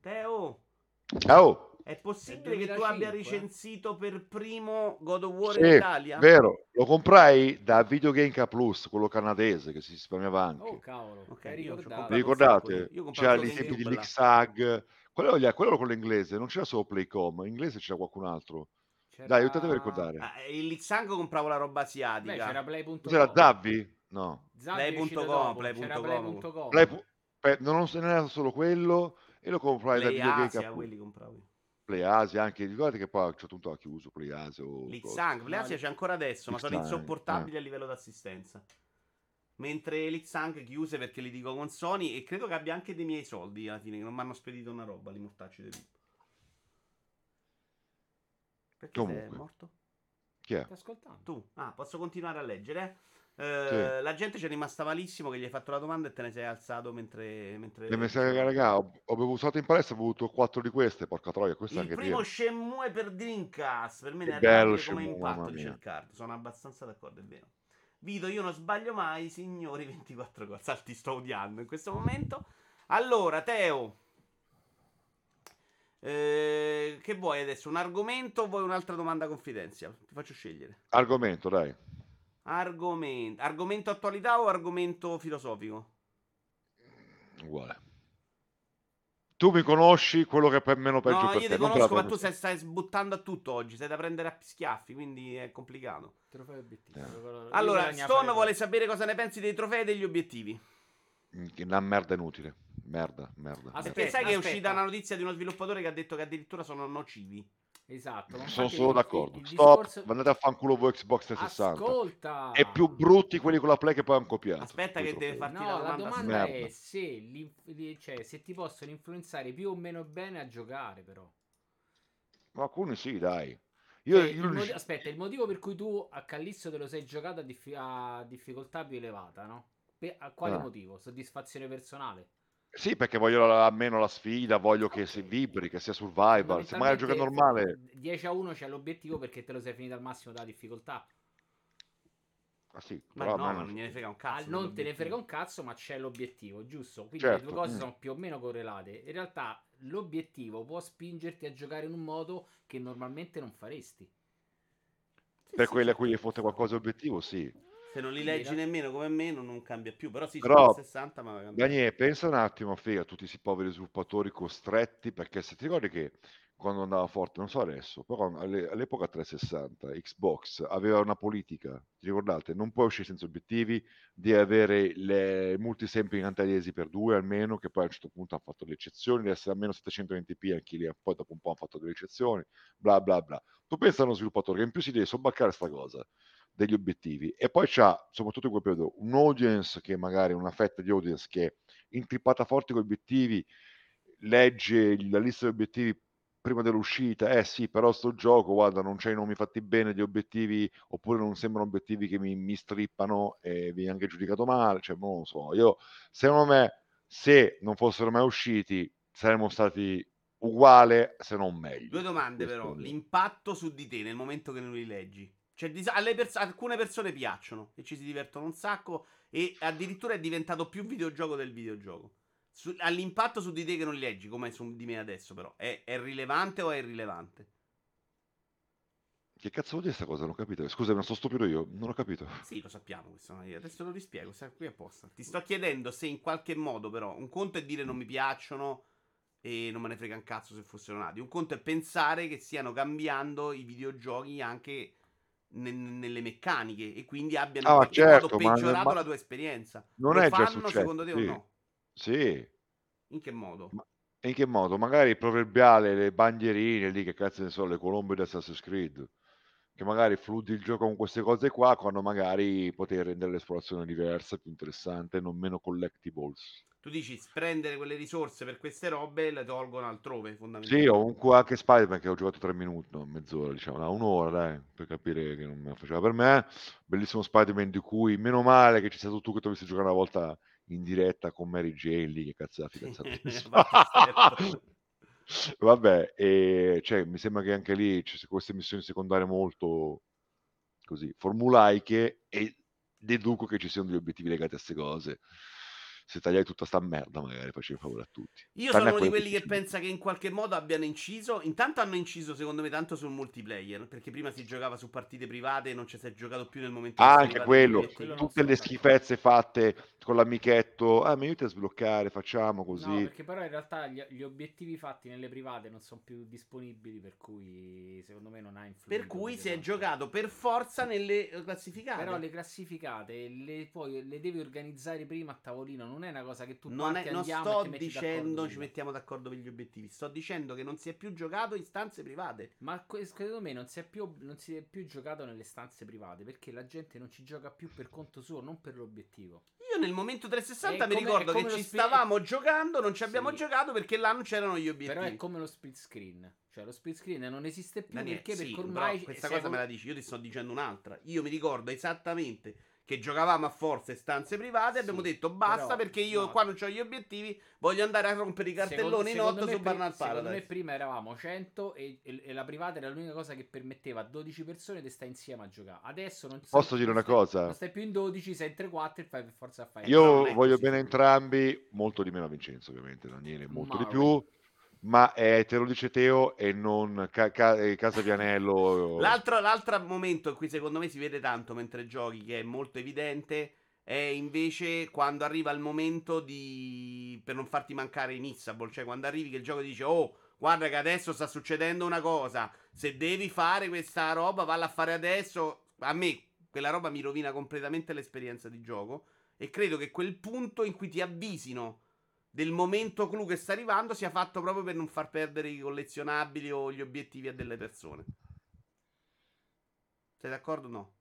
Teo! Oh, È possibile che tu abbia 2005, recensito per primo God of War sì, in Italia? vero, lo comprai da Videogame K Plus, quello canadese che si risparmiava anche. Oh, cavolo. Ok, hai io. Vi ricordate? C'era nei tempi di. Lixag. Quello, quello con l'inglese, non c'era solo Playcom, in inglese c'era qualcun altro. C'era- Dai, aiutatemi a ricordare. Ah, il Lixang compravo la roba Beh, asiatica. c'era Play.com. Cos'era Zabbi? No. Play.com, Play.com. C'era Play.com. Play- non, era solo quello e lo comprai da Play Videogame Asia, K Plus. quelli compravo io. Play Asia anche, ricordate che poi a un certo punto ha chiuso Play Asia o Lixang, Play No, Asia c'è ancora adesso, ma sono insopportabili eh. a livello d'assistenza. Mentre Lixang chiuse perché li dico con Sony e credo che abbia anche dei miei soldi alla fine, che non mi hanno spedito una roba, li mortacci di Pippo. Perché sei Comunque. morto? Chi è? Sto ascoltando. Tu? Ah, posso continuare a leggere? Eh, La gente ci è rimasta malissimo che gli hai fatto la domanda e te ne sei alzato mentre... mentre Le messe raga, ho, ho bevuto in palestra, ho bevuto quattro di queste, porca troia, questa Il primo. Shenmue per Dreamcast per me è bello come impatto il card sono abbastanza d'accordo è vero. Vito io non sbaglio mai signori 24 gol ti sto odiando in questo momento. Allora Teo. Eh, che vuoi adesso un argomento o vuoi un'altra domanda confidenzial ti faccio scegliere. Argomento, dai. Argomento argomento attualità o argomento filosofico Uguale. Tu mi conosci quello che è meno peggio no per io te. ti conosco ma tu stai, stai sbuttando a tutto oggi sei da prendere a schiaffi quindi è complicato Trofeo obiettivo. Eh. Allora, Stone vuole sapere cosa ne pensi dei trofei e degli obiettivi. Una merda inutile. Merda, merda. Aspetta, Perché sai che è aspetta. uscita una notizia di uno sviluppatore che ha detto che addirittura sono nocivi. Esatto. Sono solo d'accordo. il Stop, discorso- andate a fanculo voi Xbox 360. Ascolta. E più brutti quelli con la Play che poi hanno copiato. Aspetta che deve farti No, la la domanda. domanda Merda. è se, cioè, se ti possono influenzare più o meno bene a giocare, però. Ma alcuni sì, dai. Io, Cioè, io il li- moti- aspetta, il motivo per cui tu a Callisto te lo sei giocato a, diffi- a difficoltà più elevata, no? Per- a quale Ah. motivo? Soddisfazione personale? Sì, perché voglio la- almeno la sfida, voglio che si vibri, che sia survival. Se magari gioca normale, 10 a 1 c'è l'obiettivo perché te lo sei finito al massimo della difficoltà. ah, sì, Ma però no, ma non- gliene frega un Ah, cazzo. non te ne frega un cazzo, ma c'è l'obiettivo, giusto? Quindi Certo, le due cose mm. sono più o meno correlate. In realtà l'obiettivo può spingerti a giocare in un modo che normalmente non faresti. Sì, per sì, quelli a cui gli fotte qualcosa di obiettivo, sì. Se non li leggi nemmeno come me, non, non cambia più. Però sì, Però, su 60 ma. Daniele, pensa un attimo, figa, tutti questi poveri sviluppatori costretti, perché se ti ricordi che quando andava forte, non so adesso, però alle- all'epoca 360, Xbox aveva una politica, ti ricordate? Non puoi uscire senza obiettivi, di avere le multisampling antalesi per due almeno, che poi a un certo punto hanno fatto le eccezioni, di essere almeno 720p anche lì, poi dopo un po' hanno fatto delle eccezioni, bla bla bla. Tu pensa a uno sviluppatore che in più si deve sobbarcare sta cosa degli obiettivi e poi c'ha, soprattutto in quel periodo, un audience che magari una fetta di audience che intrippata forte con gli obiettivi, legge la lista di obiettivi prima dell'uscita, eh sì, però sto gioco, guarda, non c'è i nomi fatti bene di obiettivi, oppure non sembrano obiettivi che mi, mi strippano e viene anche giudicato male, cioè, non lo so, io, secondo me, se non fossero mai usciti, saremmo stati uguale, se non meglio. Due domande Questo però. L'impatto su di te nel momento che non li leggi. Cioè, pers- alcune persone piacciono e ci si divertono un sacco e addirittura è diventato più videogioco del videogioco. Su- all'impatto su di te che non li leggi, come su di me adesso però, è, è rilevante o è irrilevante? Che cazzo vuol dire questa cosa? Non ho capito. Scusami, non sto stupido io, non ho capito. Sì, lo sappiamo questo, adesso lo rispiego, sta qui apposta. Ti sto chiedendo se in qualche modo però, un conto è dire non mi piacciono e non me ne frega un cazzo se fossero nati, un conto è pensare che stiano cambiando i videogiochi anche ne- nelle meccaniche e quindi abbiano Ah, certo, peggiorato ma- la tua esperienza. Non Lo è già fanno successo, secondo te o sì. no? Sì. In che modo? Ma in che modo? Magari il proverbiale, le bandierine lì, che cazzo ne so, le colombe di Assassin's Creed. Che magari fludi il gioco con queste cose qua, quando magari potevi rendere l'esplorazione diversa, più interessante, non meno collectibles. Tu dici prendere quelle risorse per queste robe e le tolgono altrove, Sì, fondamentalmente. ovunque anche Spider-Man che ho giocato tre minuti, no, mezz'ora, diciamo, no, un'ora, dai, per capire che non me la faceva per me. Bellissimo Spider-Man di cui, meno male che ci sei stato tu che ti avessi giocare una volta in diretta con Mary Jane lì, che cazzo la fidanzata. [laughs] [laughs] Vabbè, e, cioè, mi sembra che anche lì ci siano queste missioni secondarie molto così formulaiche e deduco che ci siano degli obiettivi legati a queste cose. Se tagliai tutta sta merda, magari facevi favore a tutti. Io Tranne sono uno di quelli che pensa che in qualche modo abbiano inciso. Intanto hanno inciso, secondo me, tanto sul multiplayer. Perché prima si giocava su partite private e non ci si è giocato più nel momento Ah, in cui anche arrivati gli quello, tutte sono le schifezze fatte con l'amichetto. Ah, mi aiuti a sbloccare, facciamo No, così. perché però in realtà gli, gli obiettivi fatti nelle private non sono più disponibili, per cui secondo me non ha influito. Per cui si è tanto. giocato per forza nelle eh, classificate. Però le classificate le, poi le devi organizzare prima a tavolino, non è una cosa che tu non, è- non sto dicendo ci mettiamo d'accordo per gli obiettivi. Sto dicendo che non si è più giocato in stanze private. Ma secondo me non si, è più, non si è più giocato nelle stanze private perché la gente non ci gioca più per conto suo, non per l'obiettivo. Io nel momento 360 È mi come- ricordo che ci spi- stavamo giocando, non ci abbiamo Sì. giocato perché là non c'erano gli obiettivi. Però è come lo split screen. Cioè lo split screen non esiste più Daniele, perché, sì, perché ormai questa cosa me con- la dici, io ti sto dicendo un'altra. Io mi ricordo esattamente che giocavamo a forza in stanze private e abbiamo Sì, detto basta però, perché io no. qua non ho gli obiettivi, voglio andare a rompere i cartelloni in secondo otto me su Barnard Secondo me Paradise. prima eravamo 100 e, e- e la privata era l'unica cosa che permetteva a 12 persone di stare insieme a giocare. Adesso non Posso sei- dire una stai- cosa? Non stai più in 12, sei in 3-4 e fai per forza a fare. Io- voglio bene entrambi, molto di meno a Vincenzo ovviamente, Daniele molto di Mari. più, ma eh, te lo dice Teo e non Ca- Ca- eh, Casa Vianello. L'altro, l'altro momento in cui secondo me si vede tanto mentre giochi, che è molto evidente, è invece quando arriva il momento di... per non farti mancare in Issabol, cioè quando arrivi che il gioco dice oh, guarda che adesso sta succedendo una cosa, se devi fare questa roba, valla a fare adesso. A me quella roba mi rovina completamente l'esperienza di gioco e credo che quel punto in cui ti avvisino del momento clou che sta arrivando sia fatto proprio per non far perdere i collezionabili o gli obiettivi a delle persone. Sei d'accordo o no?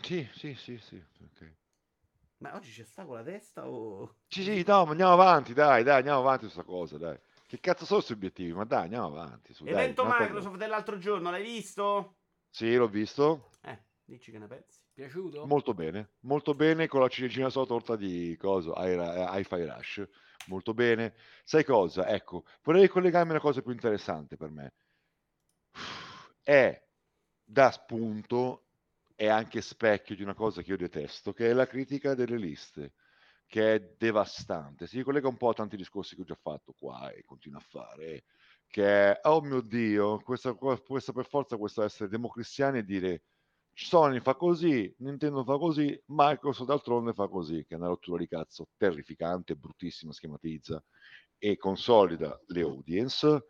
Sì, sì, sì, sì. ok. Ma oggi c'è sta con la testa o... Sì, sì, no, ma andiamo avanti, dai, dai, andiamo avanti su questa cosa, dai. Che cazzo sono questi obiettivi? Ma dai, andiamo avanti. Su, dai, Evento un'altra Microsoft dell'altro giorno, l'hai visto? Sì, l'ho visto. Eh, dici che ne pensi. Piaciuto? Molto bene, molto bene con la ciliegina sulla torta di coso, Hi- Hi-Fi Rush. Molto bene. Sai cosa? Ecco, vorrei collegarmi a una cosa più interessante per me. È da spunto è anche specchio di una cosa che io detesto, che è la critica delle liste, che è devastante. Si ricollega un po' a tanti discorsi che ho già fatto qua e continuo a fare, che è, oh mio Dio, questa, questa per forza, questo essere democristiani e dire Sony fa così, Nintendo fa così, Microsoft d'altronde fa così, che è una rottura di cazzo terrificante, bruttissima, schematizza e consolida le audience.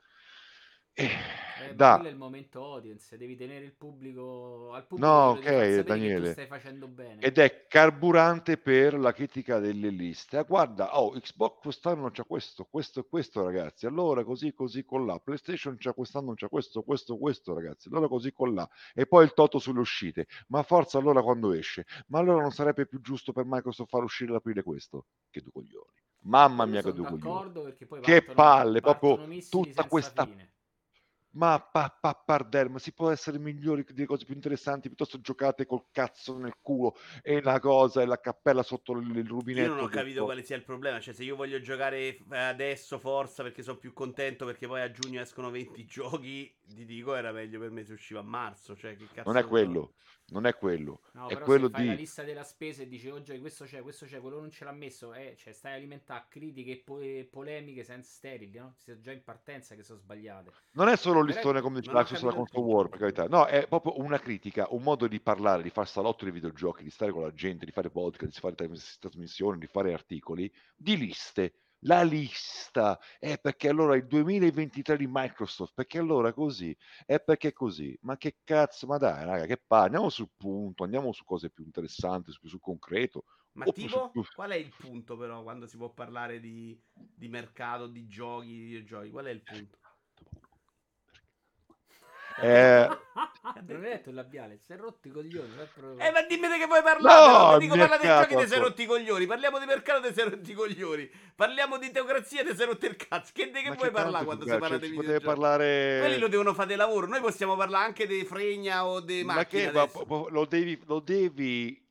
Eh, da quello è il momento audience, devi tenere il pubblico al pubblico No, ok, Daniele. stai facendo bene. ed è carburante per la critica delle liste. Ah, guarda, oh, Xbox quest'anno c'ha questo, questo e questo, ragazzi. Allora così, così con là. PlayStation c'ha quest'anno c'ha questo, questo, questo, ragazzi. Allora così con là. E poi il toto sulle uscite. Ma forza allora quando esce. Ma allora non sarebbe più giusto per Microsoft far uscire ad aprile questo? Che due coglioni. Mamma mia che due coglioni. Che palle, proprio tutta questa fine. Ma pa, pa, pardel, ma si può essere migliori, dire cose più interessanti, piuttosto giocate col cazzo nel culo e la cosa e la cappella sotto il, il rubinetto. Io non ho capito quale sia il problema. Cioè, se io voglio giocare adesso, forza, perché sono più contento, perché poi a giugno escono 20 [laughs] giochi, ti dico, era meglio per me se usciva a marzo. Cioè, che cazzo Non è ne so. Non è quello, No, è quello fai la di... lista della spesa e dici oggi questo c'è, questo c'è, quello non ce l'ha messo, eh, cioè stai a alimentare critiche e, po- polemiche senza sterili, no? Si sa già in partenza che sono sbagliate. Non è solo listone come dice Laxus sulla console war, per carità. No, è proprio una critica, un modo di parlare, di far salotto di videogiochi, di stare con la gente, di fare podcast, di fare tras- trasmissioni, di fare articoli, di liste. La lista, è perché allora il 2023 di Microsoft, perché allora così, è perché così, ma che cazzo, ma dai raga, che pa, andiamo sul punto, andiamo su cose più interessanti, più sul concreto. Ma tipo, più... qual è il punto però quando si può parlare di, di mercato, di giochi, di videogiochi, qual è il punto? Eh... non hai detto il labiale, si è rotto i coglioni. Eh, ma dimmi di che vuoi parlare. No, dico parla dei giochi te sei rotti i coglioni. Parliamo di mercato te sei rotti i coglioni. Parliamo di teocrazia te sei rotto il cazzo. Che di che vuoi parlare quando si parla di videogiochi? Parlare... Quelli lo devono fare di lavoro. Noi possiamo parlare anche di fregna o di macchine. Ma che ma, lo devi, lo devi,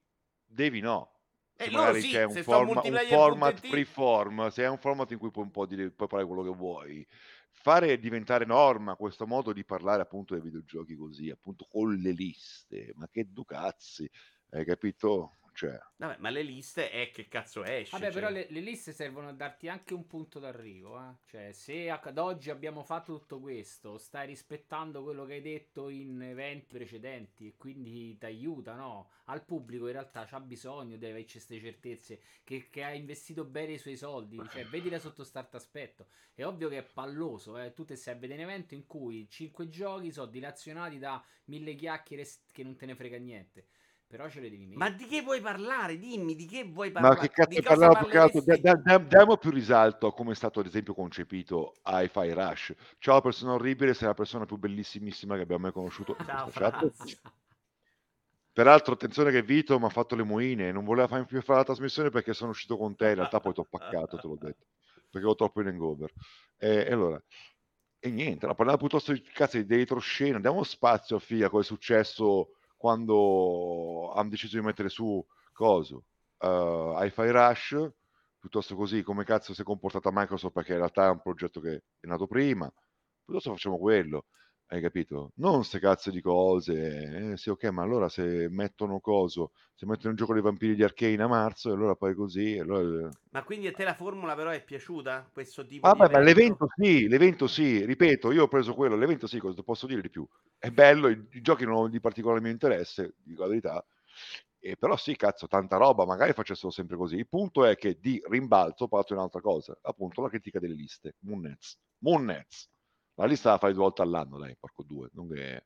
devi no. Eh, magari sì, c'è un, forma, un format freeform, se è un format in cui puoi un po' dire, puoi fare quello che vuoi, fare diventare norma questo modo di parlare appunto dei videogiochi così, appunto con le liste, ma che ducazzi, hai capito? Cioè. Vabbè, ma le liste è che cazzo esce. Vabbè, cioè. però le, le, liste servono a darti anche un punto d'arrivo. Eh? Cioè, se ad oggi abbiamo fatto tutto questo, stai rispettando quello che hai detto in eventi precedenti e quindi ti aiuta, no? Al pubblico in realtà c'ha bisogno di avere queste certezze che, che, ha investito bene i suoi soldi. Cioè, [laughs] vedila sotto questo aspetto. È ovvio che è palloso, eh? Tu ti sei a vedere un evento in cui 5 giochi sono dilazionati da mille chiacchiere che non te ne frega niente. Però ce le devi mettere. Ma di che vuoi parlare? Dimmi di che vuoi parlare. Ma che cazzo parlava più che altro? diamo più risalto a come è stato ad esempio concepito Hi-Fi Rush. Ciao persona orribile, sei la persona più bellissimissima che abbiamo mai conosciuto. [laughs] Ciao, Peraltro, attenzione che Vito mi ha fatto le moine, non voleva farmi più fare la trasmissione perché sono uscito con te, in realtà poi ti ho paccato, te l'ho detto, perché ho troppo in hangover. E, e allora, e niente, parliamo piuttosto di cazzo di retroscena, diamo spazio a Fia, cosa è successo quando hanno deciso di mettere su coso uh, Hi-Fi Rush piuttosto così come cazzo si è comportata Microsoft perché in realtà è un progetto che è nato prima piuttosto facciamo quello hai capito? Non queste cazzo di cose. Eh, sì, ok, ma allora se mettono coso, se mettono un gioco dei vampiri di Arcane a marzo, e allora poi così. Allora... Ma quindi a te la formula però è piaciuta? Questo tipo Vabbè, di ma l'evento sì, l'evento sì, ripeto, io ho preso quello, l'evento sì, cosa posso dire di più? È bello, i, i giochi non hanno di particolare mio interesse, dico la verità. E però sì, cazzo, tanta roba, magari facessero sempre così. Il punto è che di rimbalzo parto in un'altra cosa, appunto la critica delle liste. Moonnets. Moonnets la lista la fai due volte all'anno, dai, porco due. Non che...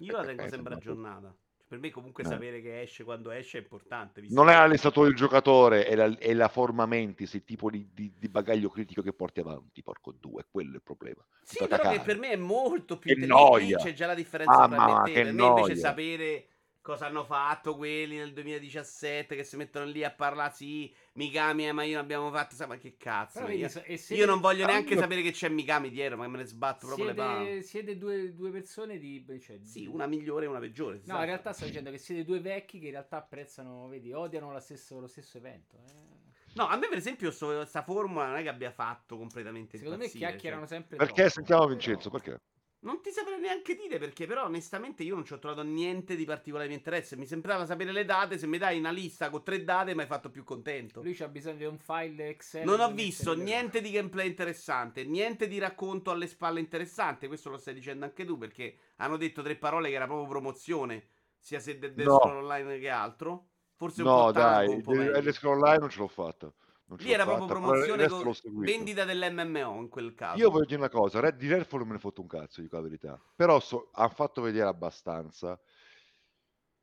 Io la tengo sempre a giornata. Cioè, per me comunque eh. sapere che esce quando esce è importante. Non è la lista del giocatore, è la, è la forma mentis, il tipo di, di, di, bagaglio critico che porti avanti, porco due. Quello è il problema. Sì, però che per me è molto più che noia. C'è già la differenza ah, tra me e te. Per me invece sapere cosa hanno fatto quelli nel 2017 che si mettono lì a parlare sì Mikami eh, ma io non abbiamo fatto sa, ma che cazzo Però, io, io non voglio neanche io... sapere che c'è Mikami dietro ma me ne sbatto proprio siete, le palle siete due, due persone di cioè, sì una migliore e una peggiore no in realtà sto dicendo che siete due vecchi che in realtà apprezzano vedi odiano stesso, lo stesso evento eh. No, a me per esempio questa formula non è che abbia fatto completamente Secondo impazzire, me chiacchierano cioè. sempre Perché troppo. sentiamo Vincenzo, perché? Non ti saprei neanche dire perché, però onestamente io non ci ho trovato niente di particolare di interesse. Mi sembrava sapere le date. Se mi dai una lista con tre date, mi hai fatto più contento. Lui c'ha bisogno di un file Excel. Non ho visto niente di gameplay interessante, niente di racconto alle spalle interessante. Questo lo stai dicendo anche tu perché hanno detto tre parole che era proprio promozione, sia se del no. online che altro. Forse un no, po' dai, tanto, un po' del online non ce l'ho fatta. Lì era proprio promozione con vendita dell'MMO in quel caso. Io voglio dire una cosa, Red di Redfall non me ne foto un cazzo, dico la verità. Però so, hanno fatto vedere abbastanza.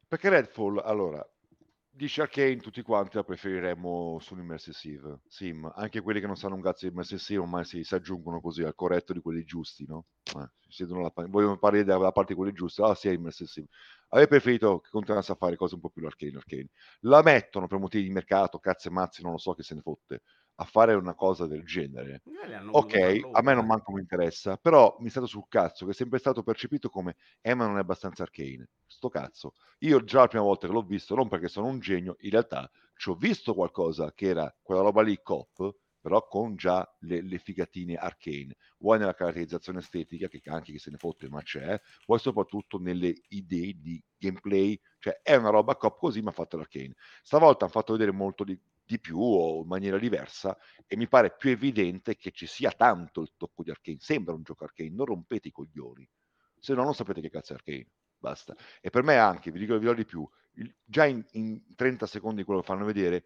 Perché Redfall, allora, dice Arcane tutti quanti la preferiremmo su un immersive sim. Anche quelli che non sanno un cazzo di immersive ormai si, si, aggiungono così al corretto di quelli giusti, no? Eh, la, vogliono parlare dalla parte di quelli giusti. Ah, sì, è immersive avrei preferito che continuasse a fare cose un po' più arcane, arcane. La mettono per motivi di mercato, cazzo e mazzi, non lo so che se ne fotte, a fare una cosa del genere. Ok, a me non manco mi interessa, però mi è stato sul cazzo che è sempre stato percepito come Emma non è abbastanza arcane. Sto cazzo. Io già la prima volta che l'ho visto, non perché sono un genio, in realtà ci ho visto qualcosa che era quella roba lì cop, però con già le, le, figatine arcane, vuoi nella caratterizzazione estetica, che anche che se ne fotte, ma c'è, vuoi soprattutto nelle idee di gameplay, cioè è una roba cop così, ma fatta l'arcane. Stavolta hanno fatto vedere molto di, di, più o in maniera diversa e mi pare più evidente che ci sia tanto il tocco di arcane. Sembra un gioco arcane, non rompete i coglioni, se no non sapete che cazzo è arcane. Basta. E per me anche, vi dico, vi dirò di più, il, già in, in 30 secondi quello che fanno vedere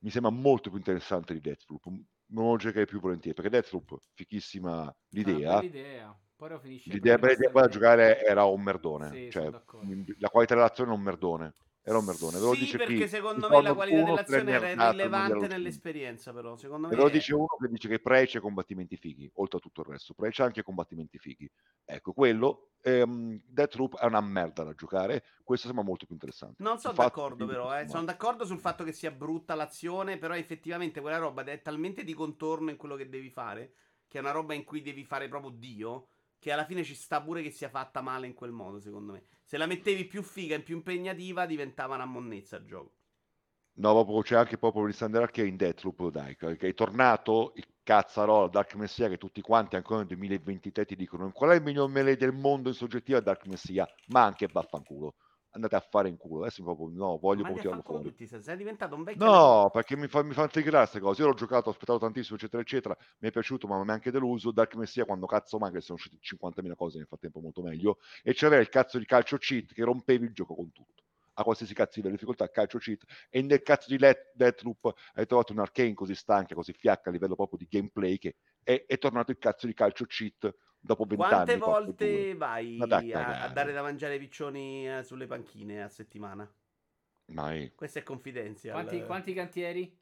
mi sembra molto più interessante di Deathloop non lo giocherei più volentieri, perché Deathloop, fichissima l'idea. l'idea. Però finisce L'idea per l'idea da giocare era un merdone. Sì, cioè, la qualità dell'azione è un merdone. Era un merdone. Ve lo Sì, dice perché chi? secondo me la qualità dell'azione era irrilevante nell'esperienza, però secondo me lo dice uno che dice che Prey c'è combattimenti fighi, oltre a tutto il resto. Prey c'è anche combattimenti fighi. Ecco, quello, ehm, Deathloop è una merda da giocare, questo sembra molto più interessante. Non sono Infatti, d'accordo però, eh. sono d'accordo sul fatto che sia brutta l'azione, però effettivamente quella roba è talmente di contorno in quello che devi fare, che è una roba in cui devi fare proprio Dio, che alla fine ci sta pure che sia fatta male in quel modo, secondo me. Se la mettevi più figa e più impegnativa, diventava una monnezza il gioco. No, proprio, c'è anche proprio il standard che è in Deathloop, dai, che è tornato il cazzarola Dark Messiah che tutti quanti ancora nel 2023 ti dicono qual è il miglior melee del mondo in soggettiva Dark Messiah, ma anche vaffanculo. Andate a fare in culo, adesso proprio no, voglio fanculo fuori. tutti, sei diventato un vecchio No, perché mi fa, mi fa intrigrare queste cose. Io l'ho giocato, ho aspettato tantissimo, eccetera, eccetera. Mi è piaciuto, ma mi ha anche deluso. Dark Messiah, quando cazzo mai, che sono uscite 50.000 cose nel frattempo molto meglio. E c'era il cazzo di calcio cheat che rompevi il gioco con tutto. A qualsiasi cazzo di difficoltà, calcio cheat. E nel cazzo di Let, Deathloop hai trovato un arcane così stanca, così fiacca a livello proprio di gameplay che è, è tornato il cazzo di calcio cheat dopo Quante vent'anni. porco volte vai Ma da a, dare da mangiare ai piccioni eh, sulle panchine a settimana? Mai. Questo è confidenzial. Quanti, quanti cantieri?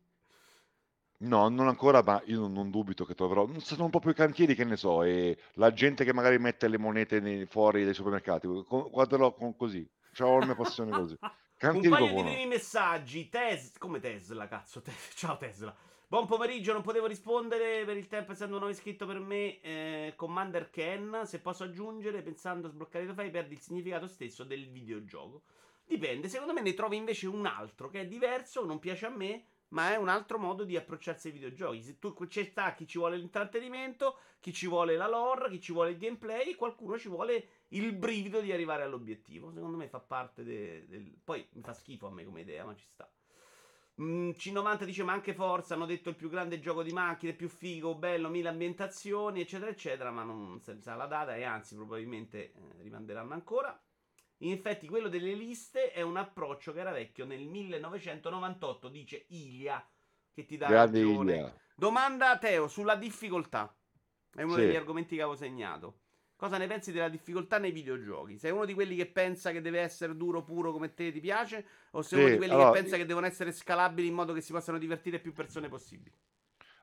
No, non ancora, ma io non, non dubito che troverò. Sono proprio i cantieri, che ne so, e la gente che magari mette le monete nei- fuori dai supermercati. Guarderò con, così. C'ho la mia passione così. [laughs] Un Cantieri paio proprio di primi messaggi. Tes- come Tesla, cazzo. Tes- Ciao Tesla. Buon pomeriggio, non potevo rispondere per il tempo essendo un nuovo iscritto per me. eh, Commander Ken, se posso aggiungere, pensando a sbloccare i trofei, perdi il significato stesso del videogioco. Dipende, secondo me ne trovi invece un altro che è diverso, non piace a me, ma è un altro modo di approcciarsi ai videogiochi. Se tu c'è sta chi ci vuole l'intrattenimento, chi ci vuole la lore, chi ci vuole il gameplay, qualcuno ci vuole il brivido di arrivare all'obiettivo. Secondo me fa parte de- del... Poi mi fa schifo a me come idea, ma ci sta. Mm, C90 dice ma anche Forza hanno detto il più grande gioco di macchine, più figo, bello, mille ambientazioni, eccetera, eccetera, ma non si sa la data e anzi probabilmente eh, rimanderanno ancora. In effetti quello delle liste è un approccio che era vecchio nel 1998, dice Ilia, che ti dà Grande ragione. Ilia. Domanda a Teo sulla difficoltà. È uno Sì. degli argomenti che avevo segnato. Cosa ne pensi della difficoltà nei videogiochi? Sei uno di quelli che pensa che deve essere duro puro come te ti piace? O sei Sì, uno di quelli allora- che pensa che devono essere scalabili in modo che si possano divertire più persone possibili?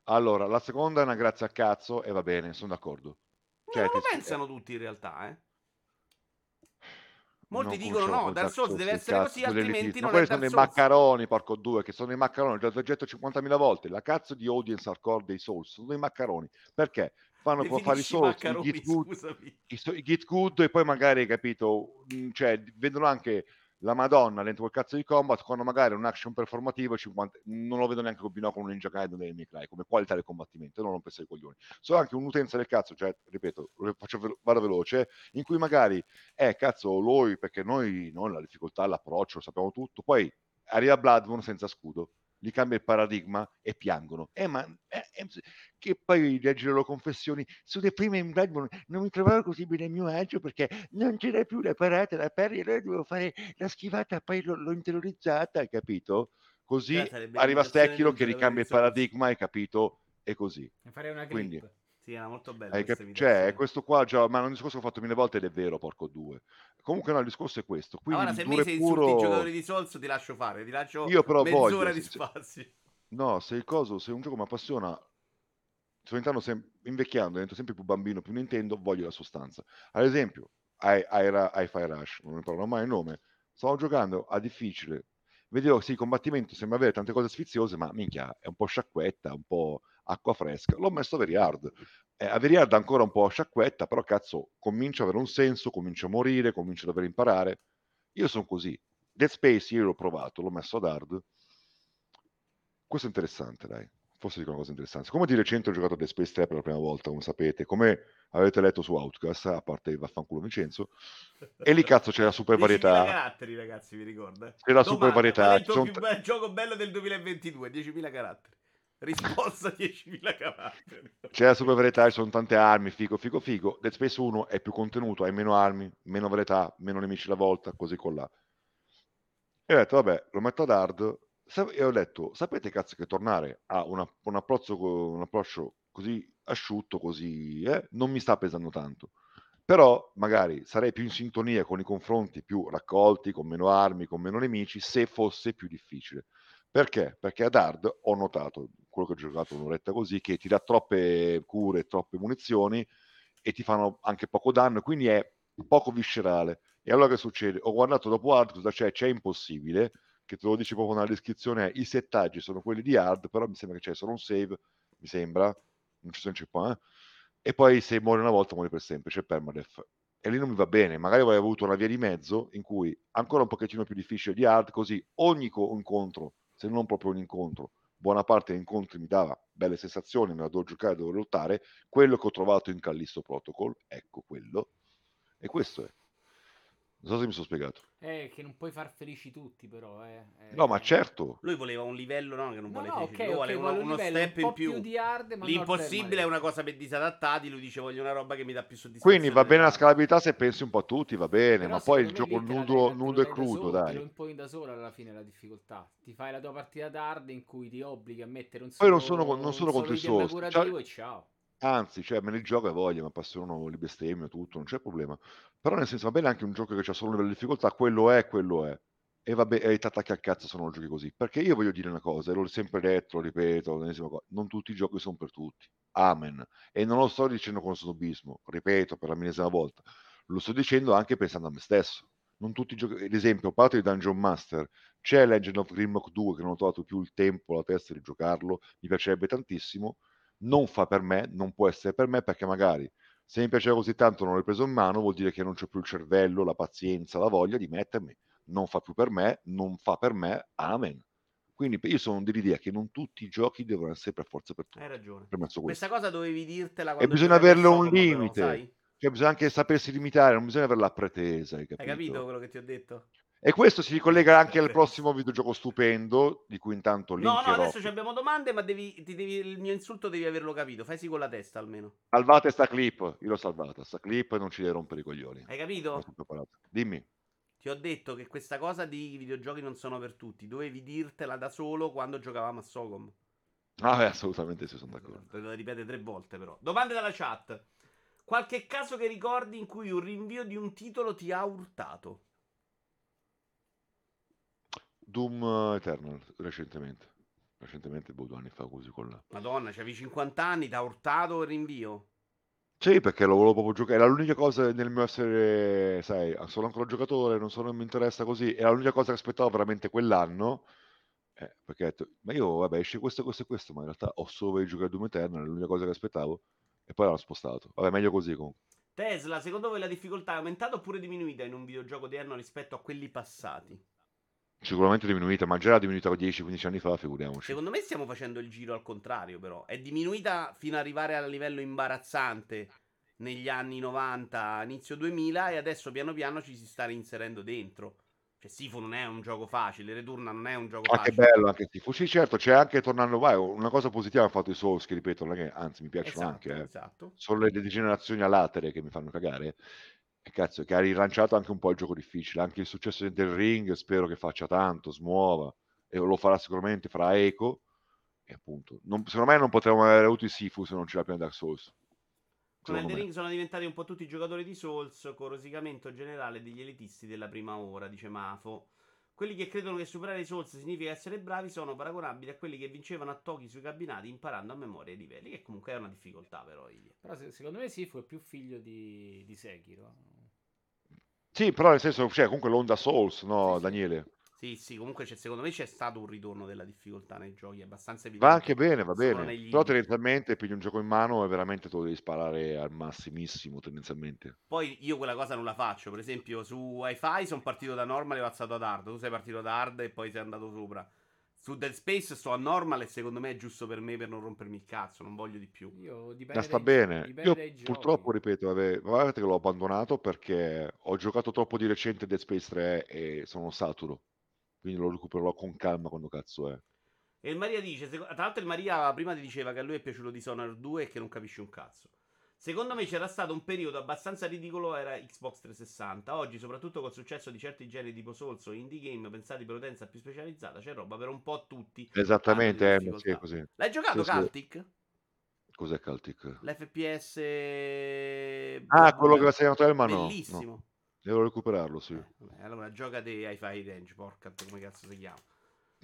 Allora, la seconda è una grazia a cazzo e va bene, sono d'accordo. Cioè, non lo pensano tutti in realtà, eh. Molti Non dicono no, Dark Souls deve essere cazzo, così, altrimenti non Ma è quelli sono Dark dei Souls. maccaroni, porco due, che sono dei maccaroni, già l'ho detto 50.000 volte, la cazzo di audience hardcore dei Souls, sono dei maccaroni. Perché? Fanno fare i Souls, i Git Good, i, i Git Good e poi magari, capito, mh, cioè vedono anche la Madonna dentro quel cazzo di combat quando magari un action performativo 50 non lo vedo neanche con binocolo un Ninja Gaiden dei Cry come qualità del combattimento non rompesse i coglioni. So anche un'utenza del cazzo cioè ripeto faccio vado veloce in cui magari eh cazzo lui perché noi, noi la difficoltà l'approccio lo sappiamo tutto poi arriva Bloodborne senza scudo gli cambia il paradigma e piangono. Eh ma eh, eh, che poi leggi le loro confessioni sulle prime in Bloodborne non mi trovavo così bene a mio agio perché non c'era più la parata da pari allora dovevo fare la schivata poi l'ho, l'ho interiorizzata hai capito? Così arriva Stecchilo un che ricambia il paradigma hai capito? E così. Quindi- Sì, era molto bello. cap- cioè questo qua già ma è un discorso che ho fatto mille volte ed è vero porco due comunque no il discorso è questo quindi Allora, se mi e se insulti i puro giocatori di Souls, ti lascio fare. Ti lascio Io però mezz'ora voglio, di se- spazio. No, se il coso, se un gioco mi appassiona, sto diventando sem- invecchiando, divento sempre più bambino, più Nintendo, voglio la sostanza. Ad esempio, hai, hai, Ra- hai Fire Rush, non ne parlo mai il nome, stavo giocando a difficile, vedevo sì, il combattimento sembra avere tante cose sfiziose, ma minchia, è un po' sciacquetta, un po' acqua fresca. L'ho messo a very hard. Eh, a very hard ancora un po' sciacquetta, però cazzo, comincia a avere un senso, comincia a morire, comincia ad dover imparare. Io sono così. Dead Space io l'ho provato, l'ho messo ad hard. Questo è interessante, dai. Forse dico una cosa interessante. Come di recente ho giocato a Dead Space 3 per la prima volta, come sapete, come avete letto su Outcast, a parte il vaffanculo Vincenzo, e lì cazzo c'è la [laughs] super 10.000 varietà. caratteri, ragazzi, vi ricordo. C'è la Domanda, super varietà. Il bel gioco bello del 2022? 10.000 caratteri. Risposta 10.000 caratteri. C'è la super varietà, ci sono tante armi, figo, figo, figo. Dead Space 1 è più contenuto, hai meno armi, meno varietà, meno nemici alla volta, così con là. E ho detto, vabbè, lo metto ad hard, e ho detto, sapete cazzo che tornare a una- un, approccio, un approccio così asciutto, così, eh, non mi sta pesando tanto. Però magari sarei più in sintonia con i confronti più raccolti, con meno armi, con meno nemici, se fosse più difficile. Perché? Perché ad hard ho notato, quello che ho giocato un'oretta così, che ti dà troppe cure, troppe munizioni e ti fanno anche poco danno, quindi è poco viscerale. E allora che succede? Ho guardato dopo hard cosa c'è, c'è impossibile, che te lo dice proprio nella descrizione, i settaggi sono quelli di hard, però mi sembra che c'è solo un save, mi sembra, non ci sono checkpoint, eh? e poi se muori una volta muori per sempre, c'è permadeath. E lì non mi va bene, magari avrei avuto una via di mezzo in cui ancora un pochettino più difficile di hard, così ogni co- incontro, se non proprio un incontro, buona parte degli incontri mi dava belle sensazioni, me la devo giocare, devo lottare, quello che ho trovato in Callisto Protocol, ecco quello, e questo è. Non so se mi sono spiegato. Eh, che non puoi far felici tutti, però. Eh. Eh, No, ma certo. Lui voleva un livello, no? Che non No, vuole no, felici. ok, Lui ok, vuole uno, uno livello step un in più. più di hard, ma L'impossibile è una cosa per disadattati. Lui dice voglio una roba che mi dà più soddisfazione. Quindi va bene la scalabilità se pensi un po' a tutti, va bene, Però ma poi il gioco nudo, dai nudo e dai da crudo, solo, Te lo dai. imponi da solo alla fine la difficoltà. Ti fai la tua partita d'hard in cui ti obblighi a mettere un Poi solo, non sono, con- non sono contro i curativo cioè, e ciao. anzi, cioè, me ne gioco e voglia, mi appassionano le bestemmie, tutto, non c'è problema. Però nel senso va bene anche un gioco che ha solo di difficoltà, quello è, quello è. E vabbè, e ti attacchi al cazzo se non giochi così. Perché io voglio dire una cosa, e l'ho sempre detto, lo ripeto, non tutti i giochi sono per tutti. Amen. E non lo sto dicendo con snobismo, ripeto per la millesima volta, lo sto dicendo anche pensando a me stesso. Non tutti i giochi, ad esempio, parte di Dungeon Master, c'è Legend of Grimlock 2 che non ho trovato più il tempo, la testa di giocarlo, mi piacerebbe tantissimo, non fa per me, non può essere per me perché magari se mi piaceva così tanto non l'ho preso in mano, vuol dire che non c'ho più il cervello, la pazienza, la voglia di mettermi. Non fa più per me, non fa per me, amen. Quindi io sono dell'idea che non tutti i giochi devono essere per forza per tutti. Hai ragione. Questa cosa dovevi dirtela E quando bisogna giocavi a averlo un però, limite. sai? Cioè, bisogna anche sapersi limitare, non bisogna avere la pretesa, hai Hai capito capito? quello che ti ho detto? E questo si ricollega anche al prossimo videogioco stupendo, di cui intanto No, no, linkerò. adesso ci abbiamo domande, ma devi, ti devi- il mio insulto devi averlo capito. Fai sì con la testa almeno. Salvate sta clip, io l'ho salvata, sta clip non ci deve rompere i coglioni. Hai capito? Dimmi. Ti ho detto che questa cosa di videogiochi non sono per tutti. Dovevi dirtela da solo quando giocavamo a Socom. Ah, beh, assolutamente sì, sono d'accordo. Te lo ripetere tre volte, però. Domande dalla chat. Qualche caso che ricordi in cui un rinvio di un titolo ti ha urtato? Doom Eternal, recentemente. Recentemente, boh, due anni fa, così con la... Madonna, c'avevi 50 anni, ha urtato il rinvio? Sì, perché lo volevo proprio giocare. Era l'unica cosa nel mio essere, sai, sono ancora giocatore, non, sono, mi interessa così. Era l'unica cosa che aspettavo veramente quell'anno. Eh, perché ho detto, ma io, vabbè, esce questo, questo e questo, ma in realtà ho solo di giocare a Doom Eternal, è l'unica cosa che aspettavo. E poi l'hanno spostato. Vabbè, meglio così comunque. Tesla, secondo voi la difficoltà è aumentata oppure diminuita in un videogioco odierno rispetto a quelli passati? Sicuramente diminuita, ma già era diminuita 10-15 anni fa, figuriamoci. Secondo me stiamo facendo il giro al contrario, però. È diminuita fino ad arrivare al livello imbarazzante negli anni 90, inizio 2000 e adesso piano piano ci si sta reinserendo dentro. Cioè, Sifu non è un gioco facile, Return non è un gioco Ah, che facile. bello anche Sifu. Sì, certo, c'è anche tornando, vai, una cosa positiva hanno fatto i Souls, che ripeto, che, anzi mi piacciono Esatto, anche, eh. esatto. Sono le degenerazioni a latere che mi fanno cagare. E cazzo, che ha rilanciato anche un po' il gioco difficile. Anche il successo del Ring spero che faccia tanto, smuova. E lo farà sicuramente, farà eco. E appunto, non- secondo me non potremmo aver avuto i Sifu se non c'era prima Dark Souls. Con Elden. Ring sono diventati un po' tutti giocatori di Souls, con rosicamento generale degli elitisti della prima ora, dice Mafo. Quelli che credono che superare i Souls significa essere bravi sono paragonabili a quelli che vincevano a Toki sui cabinati imparando a memoria i livelli, che comunque è una difficoltà però. Però se- secondo me Sifu è più figlio di, di Sekiro. Sì, però nel senso, cioè, comunque l'onda Souls, no. Daniele? Sì, sì, comunque secondo me c'è stato un ritorno della difficoltà nei giochi, abbastanza evidente. Va anche bene, va bene. negli Però tendenzialmente pigli un gioco in mano e veramente te lo devi sparare al massimissimo, tendenzialmente. Poi io quella cosa non la faccio, per esempio su Wi-Fi sono partito da normal e ho alzato ad hard, tu sei partito da hard e poi sei andato sopra. Su Dead Space sto a normal e secondo me è giusto per me per non rompermi il cazzo, non voglio di più. Io dipende Ma sta bene. dipende Io dai giochi. purtroppo, ripeto, ave- guardate che l'ho abbandonato perché ho giocato troppo di recente Dead Space 3 e sono saturo. Quindi lo recupererò con calma quando cazzo è. E il Maria dice, tra l'altro il Maria prima ti diceva che a lui è piaciuto Dishonored 2 e che non capisce un cazzo. Secondo me c'era stato un periodo abbastanza ridicolo, era Xbox 360. Oggi, soprattutto col successo di certi generi tipo Souls o indie game pensati per utenza più specializzata, c'è roba per un po' tutti. Esattamente, eh, sì, così. L'hai giocato Sì, sì. Caltic? Cos'è Celtic? L'FPS... Ah, quello che l'ha segnato Elma no. no. Bellissimo. Devo recuperarlo, sì. Eh, allora gioca di Hi-Fi Range, porca come cazzo si chiama.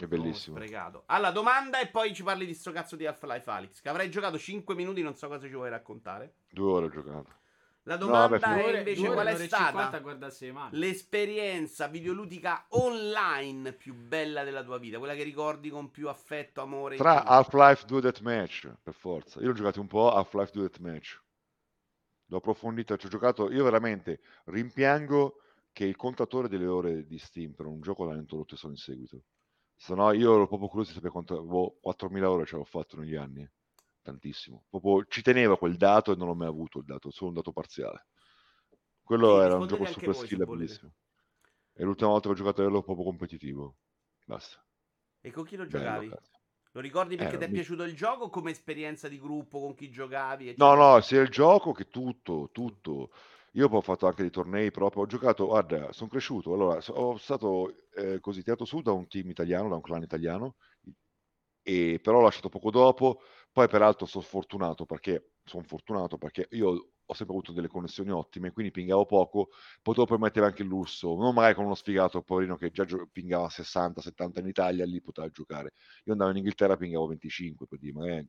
È bellissimo. Oh, sprecato. Alla domanda e poi ci parli di sto cazzo di Half-Life Alyx. Che avrei giocato 5 minuti, non so cosa ci vuoi raccontare. Due ore ho giocato. La domanda vabbè, è invece due qual è stata 50 a guardarsi le mani. l'esperienza videoludica online più bella della tua vita? Quella che ricordi con più affetto, amore. Tra? Half-Life 2 Deathmatch, per forza. Io ho giocato un po' Half-Life 2 Deathmatch. L'ho approfondito, ci ho giocato. Io veramente rimpiango che il contatore delle ore di Steam per un gioco l'hanno introdotto solo in seguito. Se no, io ero proprio curioso di sapere quanto avevo 4.000 ore ce l'ho fatto negli anni. Tantissimo. Proprio ci tenevo quel dato e non l'ho mai avuto il dato, solo un dato parziale. Quello Sì, era un gioco super voi, skill bellissimo. E l'ultima volta che ho giocato ero proprio competitivo. Basta. E con chi lo Bello, giocavi? cazzo. Lo ricordi perché Eh, ti è mi- piaciuto il gioco come esperienza di gruppo con chi giocavi? No, eccetera? no, sia il gioco che tutto, tutto. Io poi ho fatto anche dei tornei proprio, ho giocato, guarda, sono cresciuto, allora, so- ho stato eh, così tirato su da un team italiano, da un clan italiano, e però ho lasciato poco dopo, poi peraltro sono fortunato perché, sono fortunato perché io ho sempre avuto delle connessioni ottime, quindi pingavo poco, potevo permettere anche il lusso, non magari con uno sfigato poverino che già gio- pingava 60-70 in Italia, lì poteva giocare. Io andavo in Inghilterra pingavo 25 per dire, magari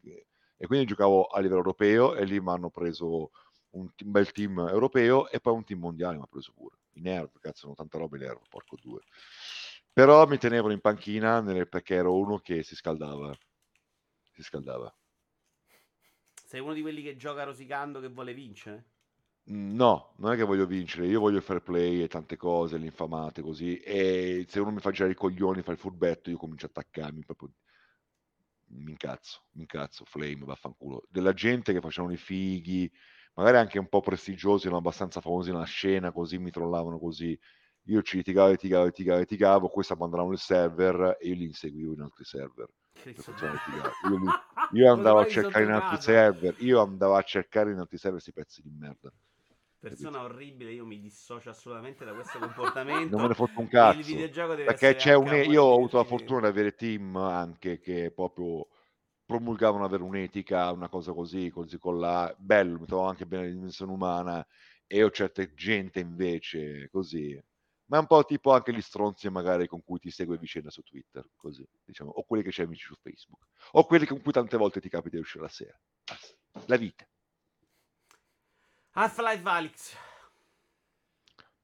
e quindi giocavo a livello europeo e lì mi hanno preso un, team- bel team europeo e poi un team mondiale mi ha preso pure. I nerv, cazzo, sono tanta roba i nerv, porco due. Però mi tenevano in panchina nel- perché ero uno che si scaldava. Si scaldava. Sei uno di quelli che gioca rosicando che vuole vincere? Mm, No, non è che voglio vincere, io voglio il fair play e tante cose, le infamate così. E se uno mi fa girare i coglioni, fa il furbetto, io comincio a attaccarmi proprio. Mi incazzo, mi incazzo, flame, vaffanculo. Della gente che facevano i fighi, magari anche un po' prestigiosi, erano abbastanza famosi nella scena, così mi trollavano così. Io ci litigavo, litigavo, litigavo, litigavo, questi abbandonavano il server e io li inseguivo in altri server. Io, li- [laughs] io andavo a cercare in altri server, io andavo a cercare in altri server questi pezzi di merda. Persona orribile, io mi dissocio assolutamente da questo comportamento. [laughs] non me ne foto un cazzo perché c'è un io ho avuto la fortuna di avere team anche che proprio promulgavano avere un'etica una cosa così così con la bello mi trovo anche bene la dimensione umana e ho certe gente invece così ma è un po' tipo anche gli stronzi magari con cui ti segue vicenda su Twitter così diciamo o quelli che c'hai amici su Facebook o quelli con cui tante volte ti capita di uscire la sera la vita Half-Life Alyx.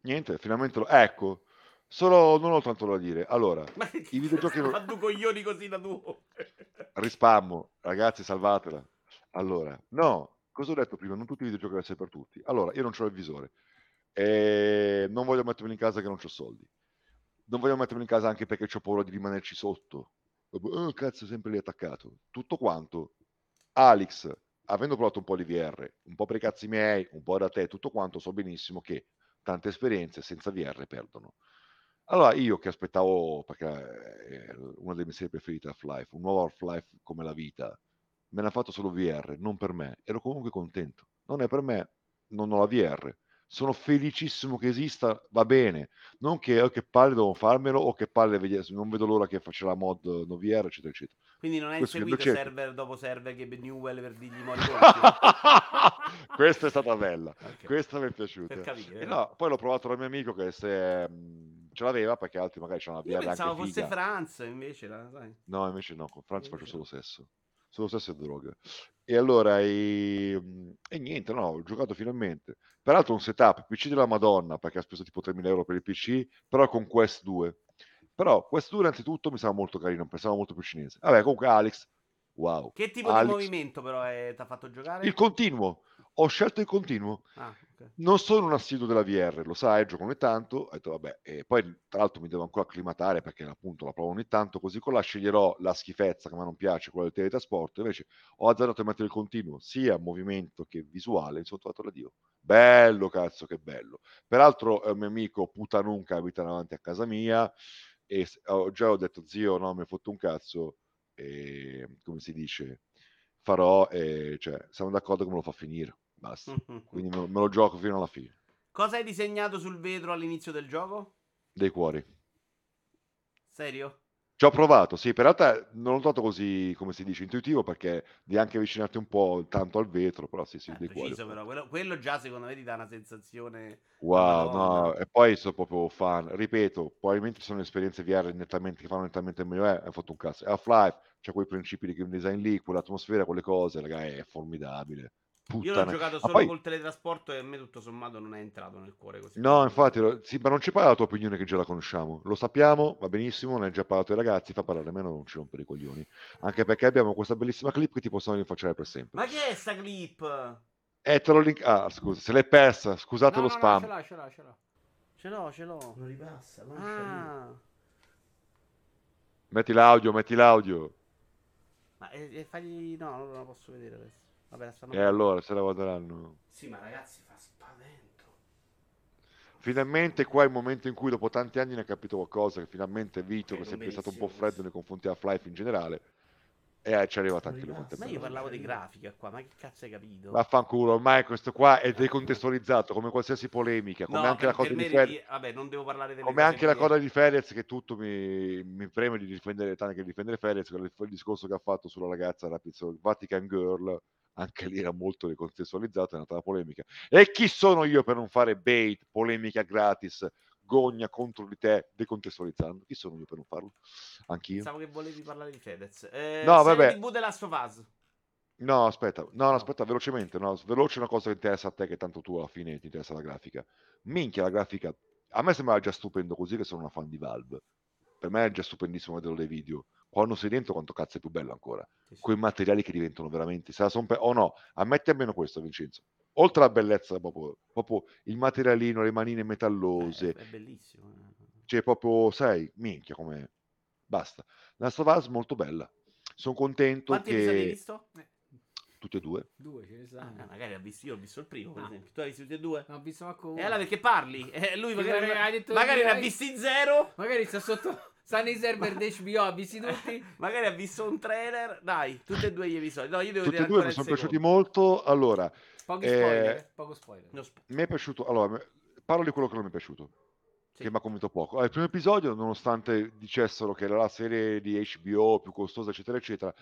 niente finalmente lo ecco solo non ho tanto da dire allora Ma I videogiochi non- Ma due coglioni così da tu. Rispammo, ragazzi, salvatela. Allora, no, cosa ho detto prima? Non tutti i videogiochi essere per tutti. Allora, io non ho il visore. E non voglio mettermi in casa che non ho soldi. Non voglio mettermi in casa anche perché ho paura di rimanerci sotto. Oh, cazzo, sempre lì attaccato. Tutto quanto. Alex, avendo provato un po' di VR, un po' per i cazzi miei, un po' da te, tutto quanto, so benissimo che tante esperienze senza VR perdono. Allora, io che aspettavo, perché è una delle mie serie preferite, Half-Life, un nuovo Half-Life come la vita, me l'ha fatto solo VR, non per me. Ero comunque contento. Non è per me, non ho la VR. Sono felicissimo che esista, va bene. Non che, oh, che palle devo farmelo o che palle non vedo l'ora che faccia la mod no VR, eccetera, eccetera. Quindi non hai Questo cerco. server dopo server che Newell per dirgli mori. [laughs] Questa è stata bella. Ok. Questa mi è piaciuta. Capire. E no, poi l'ho provato dal mio amico che se, mh, ce l'aveva perché altri magari c'hanno la Io VR pensavo fosse figa. Franz, invece, la, sai. No, invece no, con Franz Invece faccio solo sesso. Solo sesso e droga. E allora, e, e niente, no, ho giocato finalmente. Peraltro un setup, PC della Madonna, perché ha speso tipo 3.000 euro per il PC, però con Quest 2. Però Quest 2 innanzitutto mi sembrava molto carino, pensavo molto più cinese. Vabbè, comunque Alex, wow. Che tipo Alex, di movimento però ti ha fatto giocare? Il continuo. Ho scelto il continuo. Ah, ok. Non sono un assiduo della VR, lo sai, gioco ogni tanto. Ho detto, vabbè, e poi tra l'altro mi devo ancora acclimatare perché appunto la provo ogni tanto. Così con la sceglierò la schifezza che a me non piace, quella del teletrasporto. Invece ho azzardato a mettere il continuo, sia movimento che visuale. Insomma, ho fatto Dio. Bello, cazzo, che bello. Peraltro è un mio amico putanun che abita davanti a casa mia. E ho- già ho detto, zio, no, mi hai fatto un cazzo. E come si dice, farò, e, cioè, siamo d'accordo che me lo fa finire. Basta. Quindi me, me lo gioco fino alla fine. Cosa hai disegnato sul vetro all'inizio del gioco? Dei cuori. Serio? Ci ho provato, sì, per realtà non l'ho trovato così, come si dice, intuitivo perché devi anche avvicinarti un po' tanto al vetro, però sì, sì, Eh, dei cuori. preciso però, quello, quello già secondo me ti dà una sensazione... Wow, no, e poi sono proprio fan. Ripeto, probabilmente sono esperienze VR nettamente che fanno nettamente meglio. Eh, hai fatto un cazzo. Half-Life, c'è quei principi di game design lì, quell'atmosfera, quelle cose, ragazzi, è formidabile. Io l'ho Puttana. giocato solo poi- col teletrasporto e a me tutto sommato non è entrato nel cuore così. No, infatti, lo- sì, ma non ci parla la tua opinione che già la conosciamo. Lo sappiamo, va benissimo, ne hai già parlato ai ragazzi, fa parlare a me, non ci rompere i coglioni. Anche perché abbiamo questa bellissima clip che ti possono rinfacciare per sempre. Ma che è sta clip? E te lo link... Ah, scusa, se l'hai persa, scusate No, lo no, no, spam. ce l'ha, ce l'ha, ce l'ha. Ce l'ho, ce l'ho. Non ripassa, Ah, Metti l'audio, metti l'audio. ma e, e fagli... No, non la posso vedere adesso. Vabbè, la stanno E allora, se la guarderanno. Sì, ma ragazzi, fa spavento. Finalmente qua è il momento in cui dopo tanti anni ne ha capito qualcosa, che finalmente Vito, È che è sempre stato un po' freddo nei confronti di Half-Life in generale, e eh, ci arriva tanti Non lui. Ma io parlavo di grafica qua, ma che cazzo hai capito? Vaffanculo, ormai questo qua è decontestualizzato come qualsiasi polemica, come No, anche la cosa di Fedez, Vabbè, non devo parlare delle come anche la che- cosa di Fedez che tutto mi, mi preme di difendere, tanto che difendere Fedez, il discorso che ha fatto sulla ragazza Rapid Vatican Girl, anche lì era molto decontestualizzato, è nata la polemica. E chi sono io per non fare bait, polemica gratis, gogna contro di te, decontestualizzando? Chi sono io per non farlo? Anch'io. Pensavo che volevi parlare di Fedez. Eh, No, vabbè. TV of Us. No, aspetta, no, no, aspetta, velocemente, no, veloce una cosa che interessa a te, che tanto tu alla fine ti interessa la grafica. Minchia, la grafica, a me sembrava già stupendo così che sono una fan di Valve. Per me è già stupendissimo vederlo dei video. Quando sei dentro, quanto cazzo è più bello ancora. Sì, sì. Quei materiali che diventano veramente, se la son pe- o no, ammetti almeno questo, Vincenzo. Oltre alla bellezza, proprio, proprio il materialino, le manine metallose, Eh, è bellissimo. eh. cioè proprio, sai, minchia come... Basta. La Savas molto bella. Sono contento Quanti episodi hai che... visto? Tutti e due. Due ce ne Ah, stanno. magari ho visto, io ho visto il primo, per No. esempio. Tu hai visto tutti e due? Non ho visto manco uno. E allora perché parli? Eh, lui magari, magari che ne ha visti zero. Magari sta sotto. Nei server di HBO, ha visti tutti. [laughs] Magari ha visto un trailer. Dai, tutti e due gli episodi. No, io devo Tutti e due mi sono piaciuti molto. Allora, Pochi Eh, spoiler. Poco spoiler. No, sp- mi è piaciuto. Allora, parlo di quello che non mi è piaciuto, sì. che mi ha convinto poco. Allora, il primo episodio, nonostante dicessero che era la serie di HBO più costosa, eccetera, eccetera,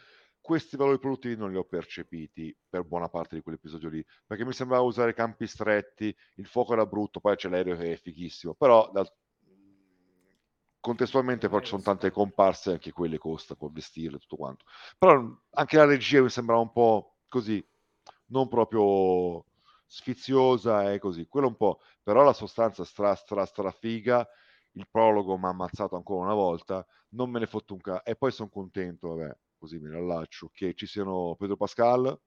questi valori produttivi non li ho percepiti per buona parte di quell'episodio lì, perché mi sembrava usare campi stretti, il fuoco era brutto, poi c'è l'aereo che è fighissimo, però dal- contestualmente poi ci sono tante comparse, anche quelle costa con vestirle tutto quanto. Però anche la regia mi sembrava un po' così, non proprio sfiziosa e così, quello un po', però la sostanza stra stra stra figa, il prologo mi ha ammazzato ancora una volta, non me ne fotto un ca... E poi sono contento, vabbè, così mi riallaccio, che ci siano Pedro Pascal,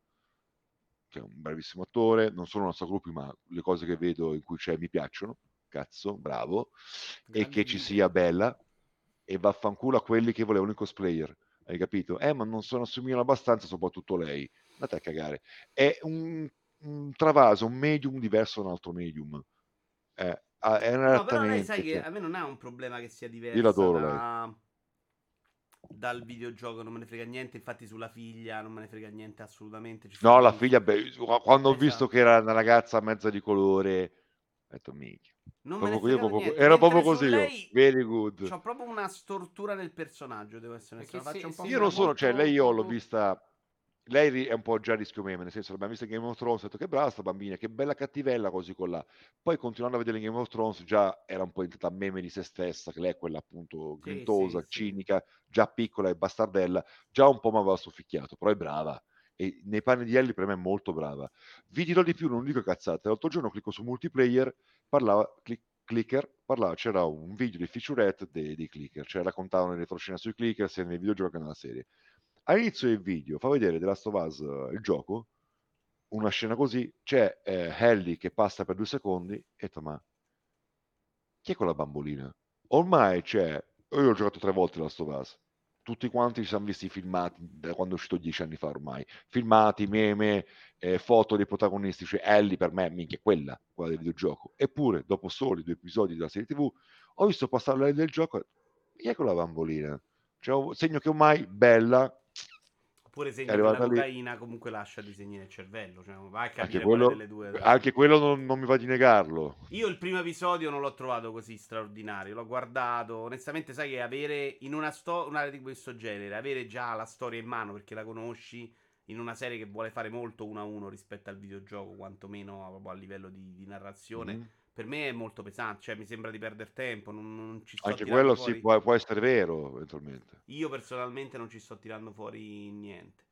che è un bravissimo attore, non sono una sua gruppi, ma le cose che vedo in cui c'è mi piacciono, cazzo, bravo, e Grande che ci sia Bella, e vaffanculo a quelli che volevano i cosplayer, hai capito? Eh, ma non sono assomigliano abbastanza, soprattutto lei, andate a cagare. È un, un travaso, un medium diverso da un altro medium. Eh, è No, però lei sai che a me non è un problema che sia diversa Io l'adoro, da- dal videogioco, non me ne frega niente. Infatti, sulla figlia non me ne frega niente assolutamente. No, la figlia, beh, quando ho Esatto. visto che era una ragazza mezza di colore, ho detto, minchia. Non me ne Proprio- proprio- niente. Mentre proprio così io. Lei Very good. C'ho proprio una stortura nel personaggio, devo essere La sì, po' sì, Io non sembra sono, cioè, molto- lei io l'ho molto- vista. Lei è un po' già a rischio meme, nel senso, l'abbiamo vista in Game of Thrones, ho detto che brava sta bambina, che bella cattivella così con là. Poi continuando a vedere in Game of Thrones già era un po' entrata meme di se stessa, che lei è quella appunto Sì, grintosa, sì, sì. cinica, già piccola e bastardella, già un po' mi aveva sofficchiato, però è brava. E nei panni di Ellie per me è molto brava. Vi dirò di più, non dico cazzate. L'altro giorno clicco su multiplayer, parlava, clic- clicker, parlava, c'era un video di featurette dei, dei clicker, cioè raccontavano le retroscena sui clicker sia nei videogiochi che nella serie. All'inizio del video fa vedere The Last of Us eh, il gioco, una scena così, c'è eh, Ellie che passa per due secondi e detto ma chi è quella bambolina? Ormai c'è, io ho giocato tre volte The Last of Us, tutti quanti ci siamo visti filmati da quando è uscito dieci anni fa ormai, filmati, meme, eh, foto dei protagonisti, cioè Ellie per me minchia quella, quella del videogioco. Eppure, dopo soli due episodi della serie TV, ho visto passare lei del gioco, chi è quella bambolina? Cioè, segno che ormai bella, Pure segni la cocaina lì. comunque lascia disegni nel cervello. Cioè, vai a capire anche quello, due, anche quello non, non, mi va di negarlo. Io il primo episodio non l'ho trovato così straordinario. L'ho guardato. Onestamente, sai che avere in una storia di questo genere, avere già la storia in mano perché la conosci in una serie che vuole fare molto uno a uno rispetto al videogioco, quantomeno proprio a livello di, di narrazione. Mm per me è molto pesante, cioè mi sembra di perdere tempo, non, non ci sto Anche quello fuori... sì, può, può, essere vero, eventualmente. Io personalmente non ci sto tirando fuori niente.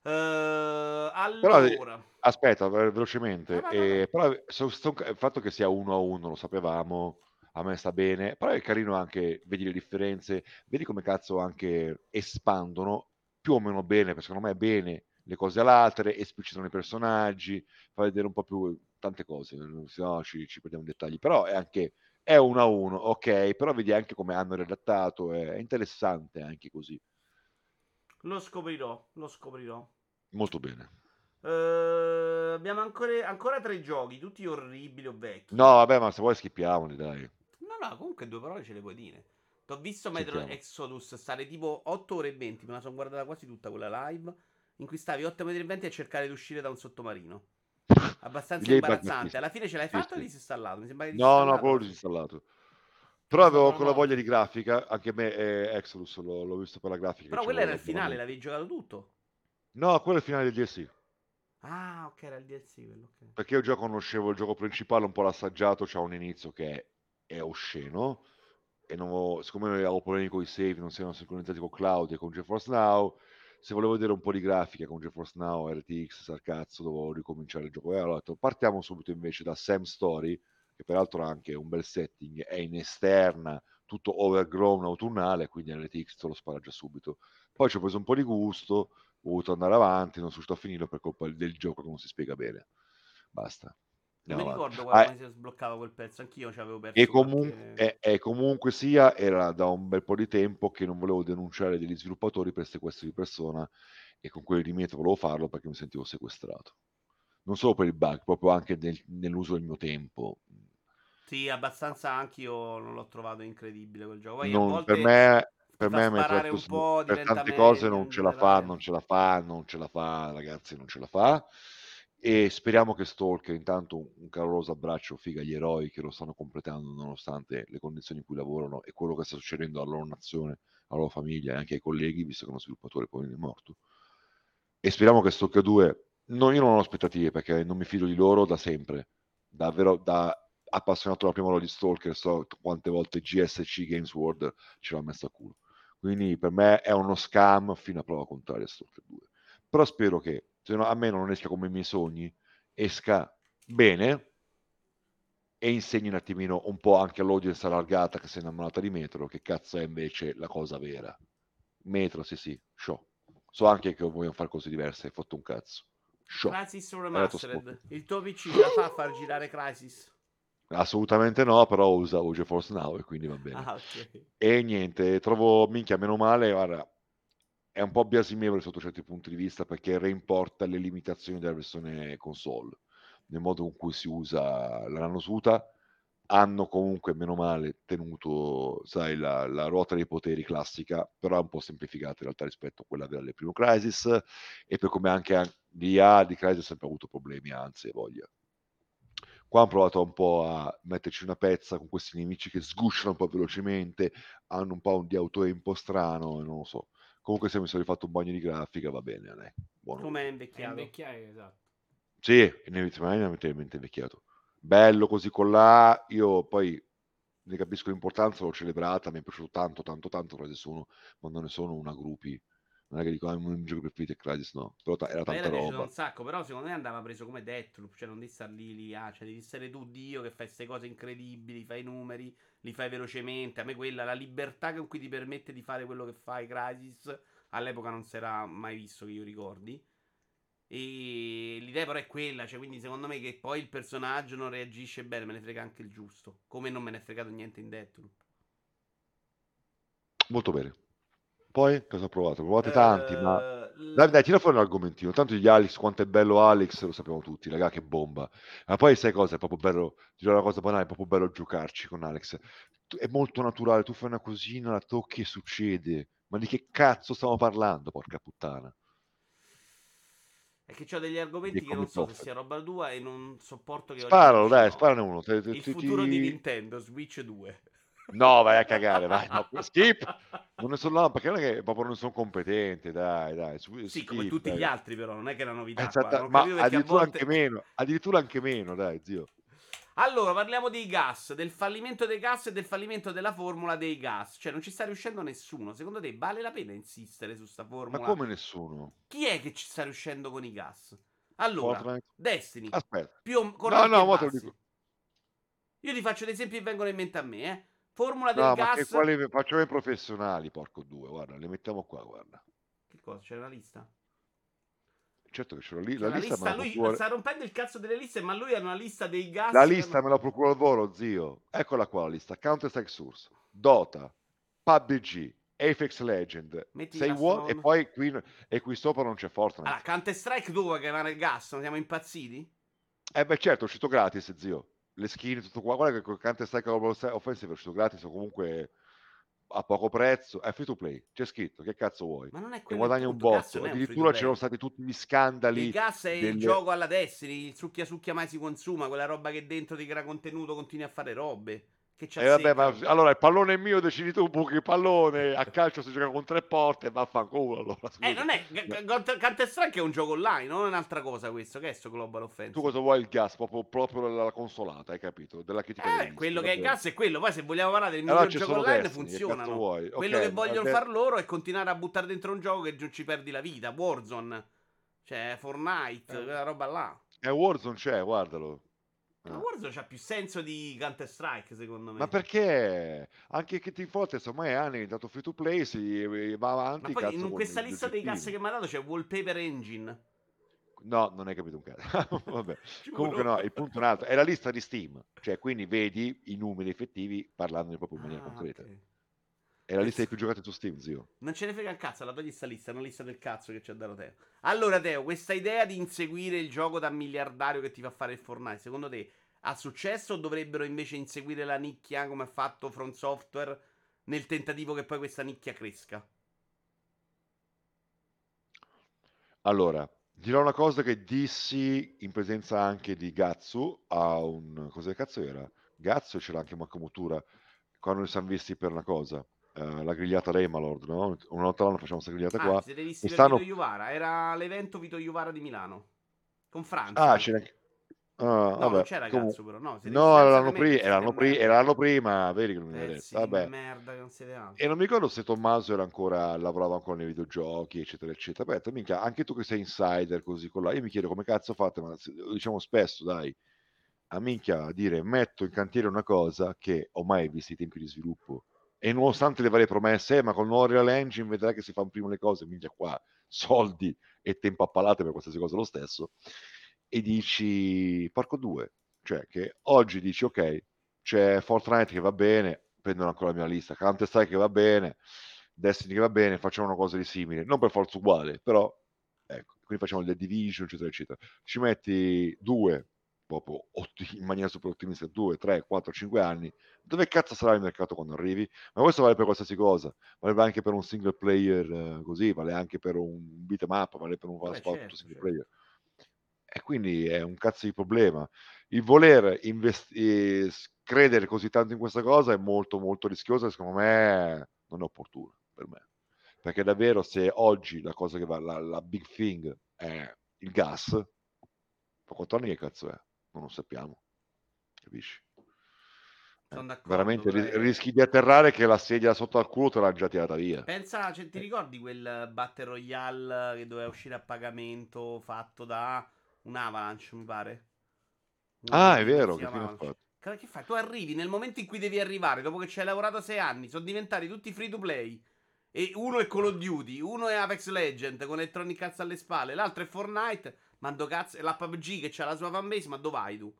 Uh, allora, però, aspetta, velocemente, ah, eh, però so, so, il fatto che sia uno a uno lo sapevamo, a me sta bene, però è carino anche, vedi le differenze, vedi come cazzo anche espandono, più o meno bene, perché secondo me è bene le cose all'altre, esplicitano i personaggi, fa vedere un po' più tante cose, se no ci, ci perdiamo in dettagli, però è anche è uno a uno, ok, però vedi anche come hanno redattato, è, è interessante anche così. Lo scoprirò, lo scoprirò. Molto bene. Uh, abbiamo ancora, ancora, tre giochi, tutti orribili o vecchi. No, vabbè, ma se vuoi schippiamoli, dai. No, no, comunque due parole ce le puoi dire. Ti ho visto Metro Exodus stare tipo 8 ore e 20, me la sono guardata quasi tutta quella live, in cui stavi 8 ore e 20 a cercare di uscire da un sottomarino. Abbastanza imbarazzante. Alla fine ce l'hai fatto o disinstallato? Mi sembra che No, no, quello disinstallato. Però avevo con la voglia di grafica, anche me è Exodus, l'ho, l'ho visto per la grafica. Però quello era il finale, l'avevi giocato tutto? No, quello è il finale del DLC. Ah, ok, era il DLC quello. Okay. Perché io già conoscevo il gioco principale, un po' l'assaggiato, c'ha un inizio che è, è osceno. E non ho, siccome avevo problemi con i save, non si erano sincronizzati con Cloud e con GeForce Now, se volevo vedere un po' di grafica con GeForce Now, RTX, Sarcazzo, dovevo ricominciare il gioco. E allora partiamo subito invece da Sam Story, che peraltro ha anche un bel setting, è in esterna, tutto overgrown autunnale, quindi RTX te lo spara già subito. Poi ci ho preso un po' di gusto, ho voluto andare avanti, non sono riuscito a finirlo per colpa del gioco che non si spiega bene. Basta. Non mi ricordo quando ah, si sbloccava quel pezzo, anch'io ci avevo perso. E, comun- qualche... e, e, comunque sia, era da un bel po' di tempo che non volevo denunciare degli sviluppatori per sequestro di persona e con quelli di Metro volevo farlo perché mi sentivo sequestrato. Non solo per il bug, proprio anche nel, nell'uso del mio tempo. Sì, abbastanza anch'io non l'ho trovato incredibile quel gioco. Poi non, per me, per me Metro un po', per tante cose non ce la fa, non ce la fa, non ce la fa, ragazzi, non ce la fa e speriamo che Stalker, intanto un, caloroso abbraccio, figa agli eroi che lo stanno completando nonostante le condizioni in cui lavorano e quello che sta succedendo alla loro nazione, alla loro famiglia e anche ai colleghi, visto che uno sviluppatore poi è morto. E speriamo che Stalker 2, no, io non ho aspettative perché non mi fido di loro da sempre, davvero da appassionato della prima ora di Stalker, so quante volte GSC Games World ce l'ha messa a culo. Quindi per me è uno scam fino a prova contraria Stalker 2. Però spero che se no, a me non esca come i miei sogni, esca bene e insegni un attimino un po' anche all'audience allargata che si è innamorata di Metro, che cazzo è invece la cosa vera. Metro, sì sì, show. So anche che vogliono fare cose diverse, hai fatto un cazzo. Show. Crisis Remastered. Il tuo PC la fa a far girare Crisis? Assolutamente no, però usavo GeForce Now e quindi va bene. Ah, okay. E niente, trovo minchia meno male, guarda, è un po' biasimevole sotto certi punti di vista perché reimporta le limitazioni della versione console nel modo con cui si usa l'hanno usuta. Hanno comunque meno male tenuto sai, la, la, ruota dei poteri classica però è un po' semplificata in realtà rispetto a quella del primo Crisis e per come anche l'IA di Crisis ha sempre avuto problemi anzi voglia. Qua hanno provato un po' a metterci una pezza con questi nemici che sgusciano un po' velocemente hanno un po' un di auto un strano non lo so Comunque se mi sono rifatto un bagno di grafica va bene, dai. Buono. Come è invecchiato? È invecchiato, esatto. Sì, inevitabilmente invecchiato. Bello così con la... Io poi ne capisco l'importanza, l'ho celebrata, mi è piaciuto tanto, tanto, tanto Crisis 1, ma non ne sono una gruppi. Non è che dico, ah, un gioco preferito è Crisis, no. Però t- era tanta roba. un sacco, però secondo me andava preso come Deathloop, cioè non devi stare lì, lì, ah, cioè devi essere tu Dio che fai queste cose incredibili, fai i numeri, li fai velocemente. A me quella, la libertà con cui ti permette di fare quello che fai, Crisis, all'epoca non si era mai visto che io ricordi. E l'idea però è quella, cioè quindi secondo me che poi il personaggio non reagisce bene, me ne frega anche il giusto. Come non me ne è fregato niente in Deathloop. Molto bene. Poi cosa ho provato? Provate tanti, ma... Dai, dai, tira fuori un argomentino. Tanto di Alex, quanto è bello Alex, lo sappiamo tutti, raga, che bomba. Ma poi sai cosa? È proprio bello, dirò una cosa banale, è proprio bello giocarci con Alex. È molto naturale, tu fai una cosina, la tocchi e succede. Ma di che cazzo stiamo parlando, porca puttana? È che ho degli argomenti che non so se sia roba tua e non sopporto che Sparalo, dai, sparane uno. Te, te, Il ti, futuro ti... di Nintendo, Switch 2. No, vai a cagare, vai. No, skip. Non ne sono no, perché non è che proprio non sono competente, dai, dai. Skip, sì, come tutti dai. gli altri, però, non è che è una novità. Esatto, ma addirittura volte... anche meno, addirittura anche meno, dai, zio. Allora, parliamo dei gas, del fallimento dei gas e del fallimento della formula dei gas. Cioè, non ci sta riuscendo nessuno. Secondo te vale la pena insistere su sta formula? Ma come nessuno? Chi è che ci sta riuscendo con i gas? Allora, Fortnite. Destiny. Aspetta. Più no, no, mo te lo dico. Io ti faccio dei esempi che vengono in mente a me, eh. Formula del no, gas. Ma che quali facciamo i professionali, porco due, guarda, le mettiamo qua, guarda. Che cosa? C'è una lista? Certo che c'è la, li- la, la lista. lista lui procura... sta rompendo il cazzo delle liste, ma lui ha una lista dei gas. La lista me la procuro al volo, zio. Eccola qua la lista: Counter Strike Source, Dota, PUBG, Apex Legend, Sei What, e poi qui, e qui sopra non c'è Fortnite. Allora, Counter Strike 2 che va nel gas, non siamo impazziti? Eh beh certo, è uscito gratis, zio. Le skin, tutto qua. Guarda che Counter Strike Offensive è uscito gratis o comunque a poco prezzo, è free to play, c'è scritto, che cazzo vuoi? Ma non è quello guadagni un botto, addirittura c'erano stati tutti gli scandali. Il gas è delle... il gioco alla Destiny, il succhia succhia mai si consuma, quella roba che dentro ti crea contenuto, continui a fare robe. Che c'è eh vabbè, ma, allora il pallone è mio, decidi tu, buchi il pallone, a calcio si gioca con tre porte, vaffanculo allora. Eh, non è, Counter Strike è un gioco online, non è un'altra cosa questo, che è sto Global Offensive? Tu cosa vuoi il gas, proprio, proprio la consolata, hai capito? Della critica eh, quello che è il gas è quello, poi se vogliamo parlare del miglior allora, gioco online Destiny, funzionano. Quello okay, che vogliono vabbè. far loro è continuare a buttare dentro un gioco che non ci perdi la vita, Warzone, cioè Fortnite, eh. quella roba là. Eh, Warzone c'è, guardalo. Ma eh. Warzone c'ha più senso di Counter Strike, secondo me. Ma perché? Anche che Team Fortress ormai è anni dato free to play, si va avanti. Ma poi in questa lista dei cazzi che mi ha dato c'è Wallpaper Engine. No, non hai capito un cazzo. [laughs] Vabbè. [laughs] Comunque no, il punto è un altro. È la lista di Steam. Cioè, quindi vedi i numeri effettivi parlando proprio in maniera ah, concreta. Okay. È la lista dei più giocati su Steam, zio. Non ce ne frega un cazzo, la togli sta lista, è una lista del cazzo che ci ha dato Teo. Allora, Teo, questa idea di inseguire il gioco da miliardario che ti fa fare il Fortnite, secondo te ha successo o dovrebbero invece inseguire la nicchia come ha fatto Front Software nel tentativo che poi questa nicchia cresca? Allora, dirò una cosa che dissi in presenza anche di Gatsu a un... cosa cazzo era? Gatsu c'era anche Makamutura quando ci siamo visti per una cosa uh, la grigliata Remalord, no? Una volta l'anno facciamo questa grigliata ah, qua. Siete visti Quest'anno... Vito Iuvara, era l'evento Vito Iuvara di Milano. Con Francia. Ah, c'era anche... Ah, no, vabbè, non c'era comunque... cazzo però, no. No, era l'anno, pri- era, l'anno pri- era l'anno prima, vedi che non mi eh, sì, vabbè. merda non E non mi ricordo se Tommaso era ancora, lavorava ancora nei videogiochi, eccetera, eccetera. Aspetta, minchia, anche tu che sei insider così con là, io mi chiedo come cazzo fate, ma lo diciamo spesso, dai, a minchia a dire metto in cantiere una cosa che ho mai visto i tempi di sviluppo e nonostante le varie promesse, eh, ma con il nuovo Real Engine vedrai che si fanno prima le cose, minchia qua, soldi e tempo a palate per qualsiasi cosa lo stesso, e dici, porco due, cioè che oggi dici, ok, c'è Fortnite che va bene, prendono ancora la mia lista, Counter Strike che va bene, Destiny che va bene, facciamo una cosa di simile, non per forza uguale, però, ecco, quindi facciamo le Division, eccetera, eccetera. Ci metti due, proprio in maniera super ottimista 2, 3, 4, 5 anni, dove cazzo sarà il mercato quando arrivi? Ma questo vale per qualsiasi cosa, vale anche per un single player uh, così, vale anche per un beatmap, vale per un fast certo, single certo. player. E quindi è un cazzo di problema. Il voler investi- eh, credere così tanto in questa cosa è molto molto rischioso e secondo me non è opportuno per me. Perché davvero se oggi la cosa che va, la, la big thing è il gas, ma quanto anni che cazzo è? Non lo sappiamo. Capisci? Eh, veramente beh. rischi di atterrare che la sedia sotto al culo te l'ha già tirata via. Pensa, cioè, ti ricordi quel Battle Royale che doveva uscire a pagamento fatto da un Avalanche, mi pare? Un ah, è vero. Che fine ha fatto? Che fai? Tu arrivi nel momento in cui devi arrivare, dopo che ci hai lavorato sei anni, sono diventati tutti free to play. E uno è Call of Duty, uno è Apex Legend con Electronic Arts alle spalle, l'altro è Fortnite. Mando cazzo, la PUBG che c'ha la sua fanbase, ma dove vai tu?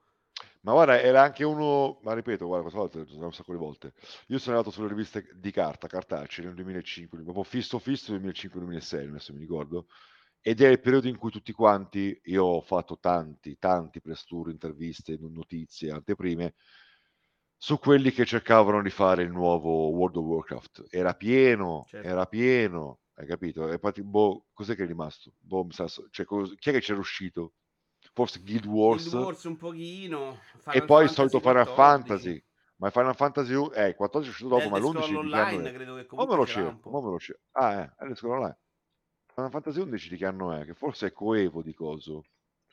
Ma guarda, era anche uno, ma ripeto, guarda, questa volta un sacco di volte. Io sono andato sulle riviste di carta, cartacee, nel 2005, proprio fisso fisso 2005-2006, adesso mi ricordo. Ed è il periodo in cui tutti quanti, io ho fatto tanti, tanti press tour, interviste, notizie, anteprime, su quelli che cercavano di fare il nuovo World of Warcraft. Era pieno, certo. era pieno, hai capito? E poi, boh, cos'è che è rimasto? Boh, cioè, cos- chi è che c'è riuscito? Forse Guild Wars. Guild Wars un pochino. Final e poi il solito Final Fantasy. Ma Final Fantasy eh, 14 è uscito dopo, ma l'11 online credo che comunque me lo cerco, me lo cerco. Ah, eh, adesso online. Final Fantasy 11 di che anno è? Che forse è coevo di coso.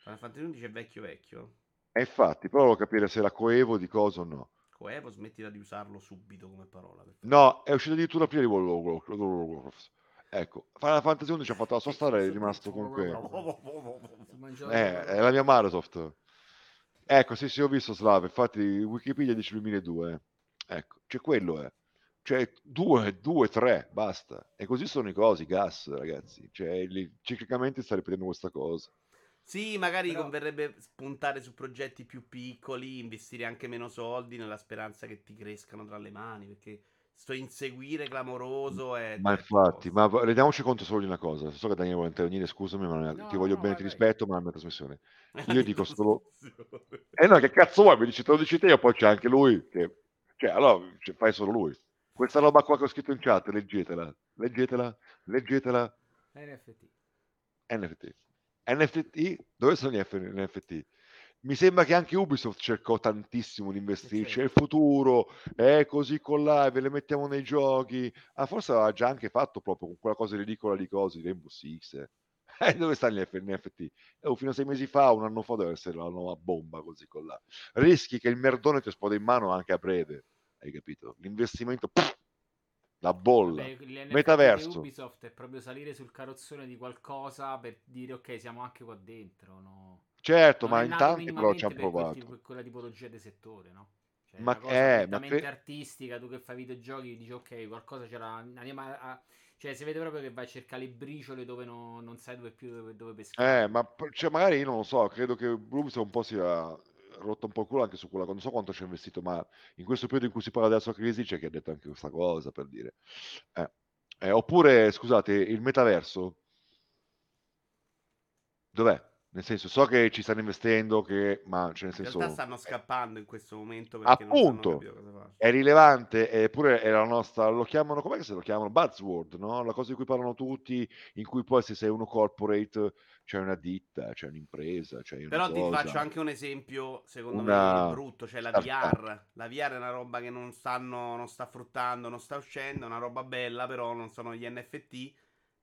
Final Fantasy 11 è vecchio vecchio. E infatti, però devo capire se era coevo di coso o no. Coevo smettila di usarlo subito come parola. No, è uscito addirittura prima di World of Warcraft. Ecco, Final Fantasy 11 ha fatto la sua storia e è rimasto comunque... Eh, è la mia Microsoft. Ecco, sì, sì, ho visto Slav, infatti Wikipedia dice 2002. Ecco, c'è quello è. Cioè, due, due, tre, basta. E così sono i cosi, gas, ragazzi. Cioè, li, ciclicamente sta ripetendo questa cosa. Sì, magari Però... converrebbe puntare su progetti più piccoli, investire anche meno soldi nella speranza che ti crescano tra le mani, perché sto inseguire clamoroso e... Ma infatti, ma rendiamoci conto solo di una cosa. So che Daniele vuole intervenire, scusami, ma no, ti voglio no, bene, ti rispetto, ma è la mia trasmissione. Io dico [laughs] solo... Eh no, che cazzo vuoi? Mi dici, te lo dici te, poi c'è anche lui che... Cioè, allora, cioè, fai solo lui. Questa roba qua che ho scritto in chat, leggetela, leggetela, leggetela. NFT. NFT. NFT, dove sono gli NFT? Mi sembra che anche Ubisoft cercò tantissimo di investirci. È il futuro, è così con là, ve le mettiamo nei giochi. Ah, forse aveva già anche fatto proprio con quella cosa ridicola di cose Rainbow Six. Eh. [laughs] Eh, dove stanno gli NFT? Oh, fino a sei mesi fa, un anno fa, deve essere la nuova bomba così con là. Rischi che il merdone ti esplode in mano anche a breve. Hai capito? L'investimento... Pff, la bolla. Vabbè, Metaverso. Ubisoft è proprio salire sul carrozzone di qualcosa per dire ok, siamo anche qua dentro. No? Certo, non ma intanto però ci hanno provato. Per quella tipologia di settore, no? Cioè, ma è ma fe... artistica, tu che fai videogiochi dici ok, qualcosa c'era, andiamo a... Cioè, si vede proprio che vai a cercare le briciole dove no, non sai dove più dove, dove pescare. Eh, ma cioè, magari io non lo so, credo che Ubisoft un po' sia rotto un po' il culo anche su quella, non so quanto ci ha investito, ma in questo periodo in cui si parla della sua crisi c'è chi ha detto anche questa cosa, per dire. Eh. Eh, oppure, scusate, il metaverso, dov'è? Nel senso, so che ci stanno investendo, che, ma cioè nel senso... In realtà stanno scappando in questo momento perché appunto, è rilevante, eppure è la nostra, lo chiamano, com'è che se lo chiamano? Buzzword, no? La cosa di cui parlano tutti, in cui poi se sei uno corporate c'è una ditta, c'è un'impresa, c'è una Però cosa. ti faccio anche un esempio, secondo me, brutto, cioè la VR. La VR è una roba che non, stanno, non sta fruttando, non sta uscendo, è una roba bella, però non sono gli NFT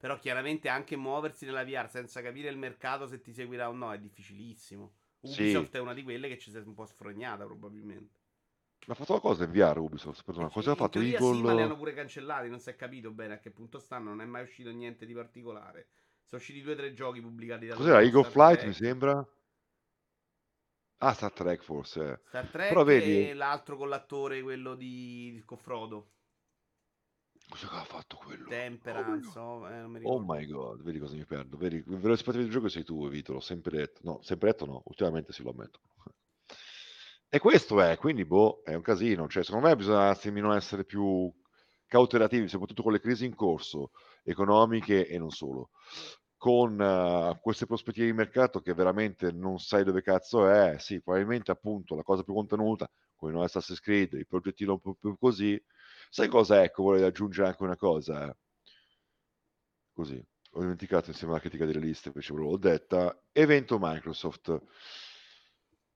però chiaramente anche muoversi nella VR senza capire il mercato se ti seguirà o no è difficilissimo. Ubisoft sì. è una di quelle che ci si è un po' sfrognata probabilmente. Ma ha fatto qualcosa in VR Ubisoft? Perdona, cosa ha fatto? Eagle... Sì, ma li hanno pure cancellati, non si è capito bene a che punto stanno, non è mai uscito niente di particolare. Sono usciti due o tre giochi pubblicati da Cos'era? Eagle Flight Trek. mi sembra? Ah, Star Trek forse. Star Trek Però vedi... e l'altro con l'attore, quello di Frodo. Cosa ha fatto quello? Temperance, oh, eh, oh my god, vedi cosa mi perdo. Vedi, il vero esperto di gioco sei tu, Vito, l'ho sempre detto. No, sempre detto no, ultimamente sì lo ammetto. E questo è, quindi boh, è un casino. Cioè, secondo me bisogna attimino essere più cautelativi, soprattutto con le crisi in corso, economiche e non solo. Con uh, queste prospettive di mercato che veramente non sai dove cazzo è, sì, probabilmente appunto la cosa più contenuta, come non è Assassin's Creed, il progettino un po' più così, Sai cosa? Ecco, volevo aggiungere anche una cosa. Così, ho dimenticato insieme alla critica delle liste, invece ve l'ho detta. Evento Microsoft.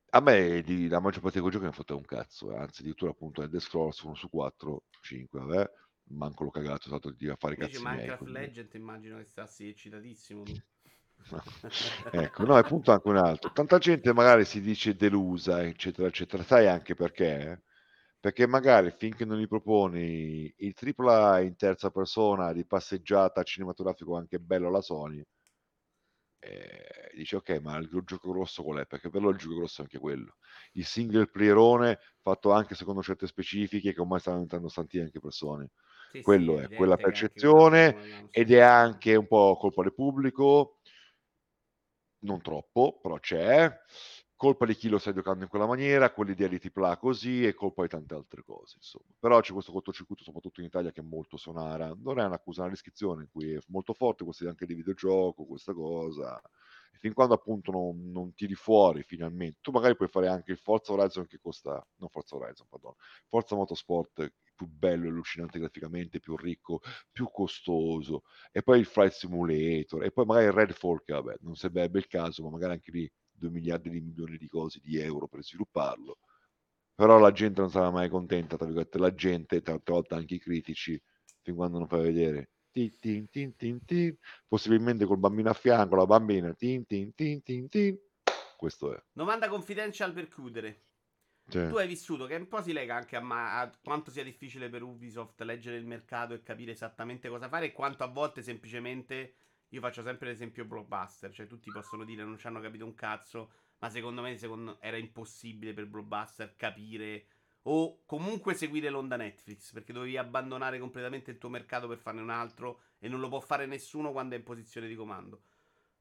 A me di, la maggior parte dei giochi mi ha fatto un cazzo, eh. anzi addirittura appunto è The Scrolls 1 su 4, 5, vabbè, manco l'ho cagato, è stato di a fare Invece cazzi Minecraft miei, Legend immagino che stassi eccitatissimo [laughs] ecco, no, è appunto anche un altro. Tanta gente magari si dice delusa, eccetera, eccetera. Sai anche perché? Perché magari finché non gli proponi il AAA in terza persona di passeggiata cinematografico anche bello alla Sony, eh, dici ok, ma il gioco grosso qual è? Perché per loro il gioco grosso è anche quello. Il single playerone fatto anche secondo certe specifiche che ormai stanno diventando stanti anche persone. Sì, quello sì, è quella percezione ed è anche un po' colpa del pubblico, non troppo, però c'è colpa di chi lo sta giocando in quella maniera, quell'idea di tripla così e colpa di tante altre cose, insomma. Però c'è questo cortocircuito, soprattutto in Italia, che è molto sonara. Non è un'accusa, è una descrizione in cui è molto forte questa idea anche di videogioco, questa cosa. E fin quando appunto non, non, tiri fuori finalmente, tu magari puoi fare anche il Forza Horizon che costa, non Forza Horizon, pardon, Forza Motorsport più bello allucinante graficamente, più ricco, più costoso, e poi il Flight Simulator, e poi magari il Redfall, che vabbè, non sarebbe il caso, ma magari anche lì 2 miliardi di milioni di cose, di euro per svilupparlo. Però la gente non sarà mai contenta, tra virgolette, la gente, tante volte anche i critici, fin quando non fai vedere tin, tin, tin, tin, tin, possibilmente col bambino a fianco, la bambina, tin, tin, tin, tin, tin. questo è. Domanda confidential per chiudere. Cioè. Tu hai vissuto, che un po' si lega anche a, ma- a, quanto sia difficile per Ubisoft leggere il mercato e capire esattamente cosa fare, e quanto a volte semplicemente. Io faccio sempre l'esempio blockbuster, cioè tutti possono dire non ci hanno capito un cazzo, ma secondo me secondo, era impossibile per blockbuster capire o comunque seguire l'onda Netflix, perché dovevi abbandonare completamente il tuo mercato per farne un altro e non lo può fare nessuno quando è in posizione di comando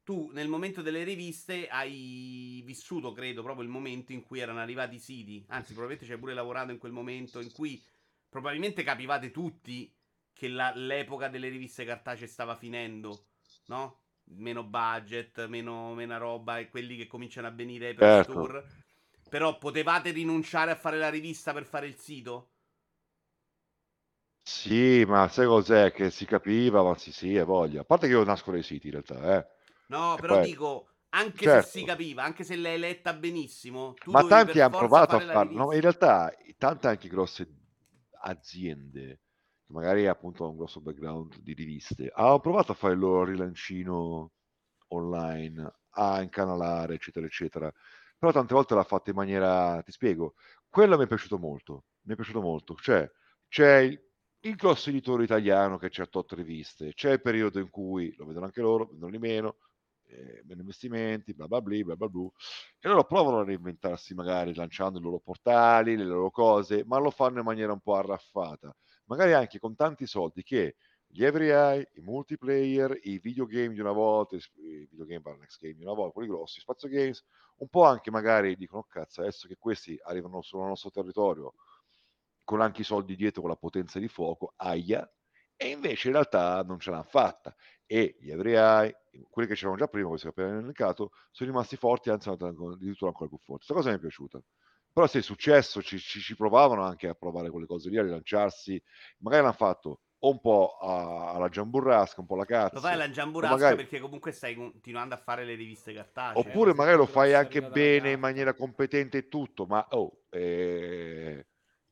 tu nel momento delle riviste hai vissuto, credo, proprio il momento in cui erano arrivati i siti. Anzi, probabilmente ci hai pure lavorato in quel momento in cui probabilmente capivate tutti che la, l'epoca delle riviste cartacee stava finendo, no? Meno budget, meno, meno roba e quelli che cominciano a venire per certo. store. Però potevate rinunciare a fare la rivista per fare il sito? Sì, ma sai cos'è? Che si capiva, ma sì, sì, è voglia. A parte che io nasco dai siti in realtà, eh. No, però poi... dico, anche certo. se si capiva, anche se l'hai letta benissimo, ma tanti hanno provato a farlo. No, in realtà, tante anche grosse aziende, magari appunto hanno un grosso background di riviste, hanno provato a fare il loro rilancino online, a incanalare, eccetera, eccetera. Però tante volte l'ha fatto in maniera, ti spiego, quello mi è piaciuto molto, mi è piaciuto molto. Cioè, c'è il, il grosso editore italiano che c'ha otto riviste, c'è il periodo in cui, lo vedono anche loro, vendono di meno, eh, meno investimenti, bla bla bla, bla bla bla, e loro provano a reinventarsi magari lanciando i loro portali, le loro cose, ma lo fanno in maniera un po' arraffata, magari anche con tanti soldi che gli Every i multiplayer, i videogame di una volta, i videogame per next game di una volta, quelli grossi, spazio games, un po' anche magari dicono, oh, cazzo, adesso che questi arrivano sul nostro territorio, con anche i soldi dietro, con la potenza di fuoco, aia, e invece in realtà non ce l'hanno fatta e gli ebrei, quelli che c'erano già prima, questo che appena elencato, sono rimasti forti, anzi addirittura ancora più forti. Questa cosa mi è piaciuta. Però se è successo, ci, ci, ci, provavano anche a provare quelle cose lì, a rilanciarsi, magari l'hanno fatto o un po' a, alla giamburrasca, un po' alla cazzo. Lo fai alla giamburrasca magari... perché comunque stai continuando a fare le riviste cartacee. Oppure magari lo fai anche bene, in maniera competente e tutto, ma oh, eh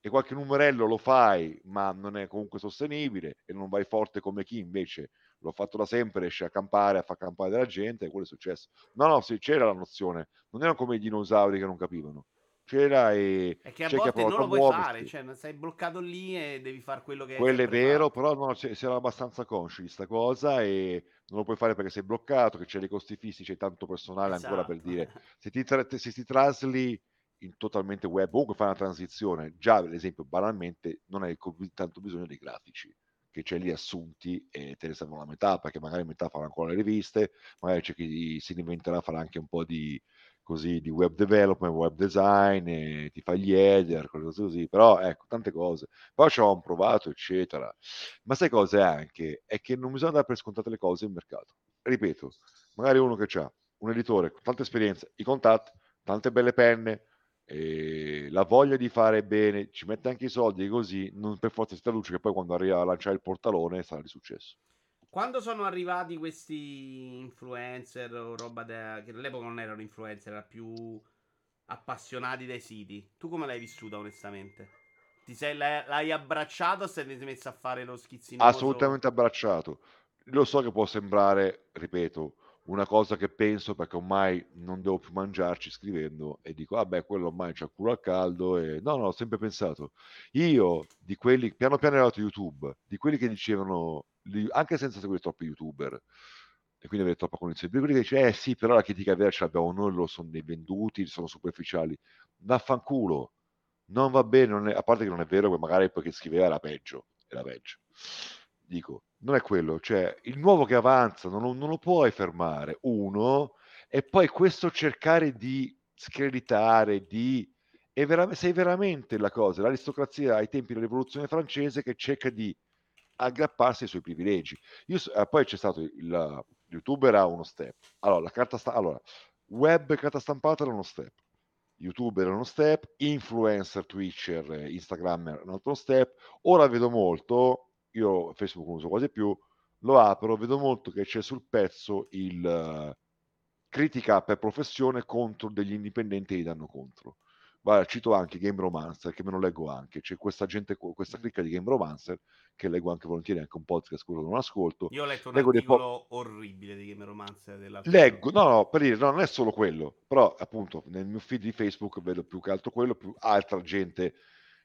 e qualche numerello lo fai, ma non è comunque sostenibile e non vai forte come chi invece l'ho fatto da sempre, riesce a campare, a far campare della gente, e quello è successo. No, no, sì, c'era la nozione, non erano come i dinosauri che non capivano. C'era e è che a volte non lo puoi muoversi. fare, cioè sei bloccato lì e devi fare quello che Quello è vero, fatto. però si era abbastanza consci di sta cosa e non lo puoi fare perché sei bloccato, che c'è dei costi fissi, c'è tanto personale esatto. ancora per esatto. dire. Se ti, tra- se ti trasli in totalmente web, comunque fai una transizione, già ad esempio banalmente non hai tanto bisogno dei grafici che c'è lì assunti e te ne servono la metà, perché magari metà farà ancora le riviste, magari c'è chi si inventerà, farà anche un po' di, così, di web development, web design, ti fa gli header, cose così, però ecco, tante cose. Poi ci ho provato, eccetera. Ma sai cosa è anche? È che non bisogna dare per scontate le cose in mercato. Ripeto, magari uno che ha un editore con tanta esperienza, i contatti, tante belle penne, la voglia di fare bene, ci mette anche i soldi così, non per forza si traduce che poi quando arriva a lanciare il portalone sarà di successo. Quando sono arrivati questi influencer o roba de... che all'epoca non erano influencer, erano più appassionati dai siti, tu come l'hai vissuta onestamente? Ti sei, l'hai, l'hai abbracciato o sei messo a fare lo schizzino? Assolutamente abbracciato. Lo so che può sembrare, ripeto, una cosa che penso perché ormai non devo più mangiarci scrivendo e dico, vabbè, ah quello ormai c'ha culo al caldo e no, no, ho sempre pensato. Io di quelli, piano piano è arrivato YouTube, di quelli che dicevano, anche senza seguire troppi YouTuber, e quindi avere troppa quelli che dice, eh sì, però la critica vera ce l'abbiamo noi, lo sono dei venduti, sono superficiali. Vaffanculo, non va bene, non è, a parte che non è vero, che magari poi che scriveva era peggio, era peggio. Dico, non è quello, cioè il nuovo che avanza non, non lo puoi fermare, uno, e poi questo cercare di screditare, di... È vera- sei veramente la cosa, l'aristocrazia ai tempi della rivoluzione francese che cerca di aggrapparsi ai suoi privilegi. Io, eh, poi c'è stato il youtuber ha uno step. Allora, la carta sta- allora, web e carta stampata era uno step. youtuber è uno step, influencer, twitcher, instagrammer è un altro step. Ora vedo molto, io Facebook non uso quasi più, lo apro, vedo molto che c'è sul pezzo il uh, critica per professione contro degli indipendenti che gli danno contro. Guarda, cito anche Game Romancer, che me lo leggo anche. C'è questa gente, questa clicca di Game Romancer, che leggo anche volentieri, anche un podcast, quello non ascolto. Io ho letto un leggo articolo po- orribile di Game Romancer. Leggo, no, no, per dire, no, non è solo quello, però appunto nel mio feed di Facebook vedo più che altro quello, più altra gente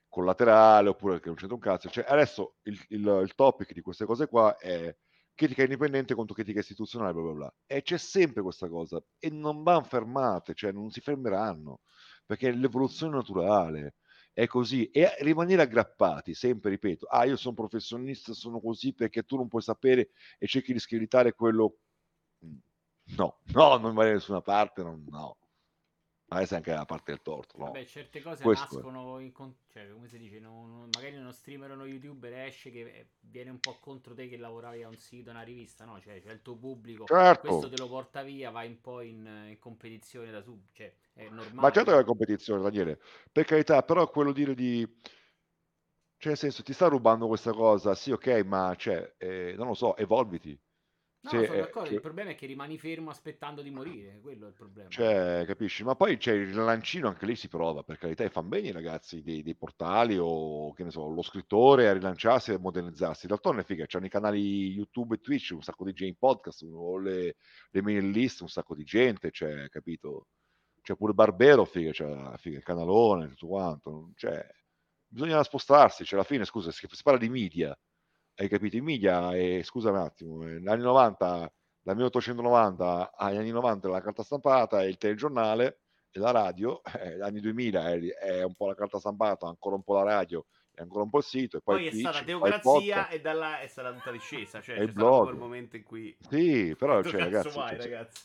collaterale, oppure che non c'entra un cazzo. Cioè, adesso il, il, il topic di queste cose qua è critica indipendente contro critica istituzionale, bla bla bla. E c'è sempre questa cosa, e non vanno fermate, cioè non si fermeranno perché è l'evoluzione naturale è così. E rimanere aggrappati sempre ripeto ah io sono professionista sono così perché tu non puoi sapere e cerchi di screditare quello no [laughs] no non va da nessuna parte non, no ma è anche la parte del torto no? Vabbè, certe cose Questo nascono in con... cioè, come si dice non, magari uno streamer o uno youtuber esce che eh, viene un po' contro te che lavoravi a un sito una rivista no? Cioè c'è il tuo pubblico certo. questo te lo porta via vai un po' in, in competizione da su cioè è normale. ma certo che è competizione Daniele. Per carità però quello dire di cioè nel senso ti sta rubando questa cosa? Sì ok ma cioè eh, non lo so evolviti No, cioè, sono d'accordo. Cioè, il problema è che rimani fermo aspettando di morire. Quello è il problema. Cioè, capisci? Ma poi c'è il lancino, anche lì si prova, per carità, e fanno bene i ragazzi dei, dei, portali o che ne so, lo scrittore a rilanciarsi e a modernizzarsi. D'altronde, figa, c'hanno i canali YouTube e Twitch, un sacco di gente in podcast, o le, le mail list, un sacco di gente, cioè, capito? C'è pure Barbero, figa, c'è figa, il canalone, tutto quanto. Cioè, bisogna spostarsi, cioè, alla fine, scusa, si, si parla di media hai capito? I media, e, scusa un attimo, eh, negli anni 90, dal 1890 agli anni 90 la carta stampata e il telegiornale e la radio, [laughs] eh, negli anni 2000 è, è, un po' la carta stampata, ancora un po' la radio e ancora un po' il sito e poi, poi è stata teocrazia e da là è stata tutta discesa, cioè c'è stato quel momento in cui Sì, però [laughs] cioè, ragazzi, vai, cioè, ragazzi.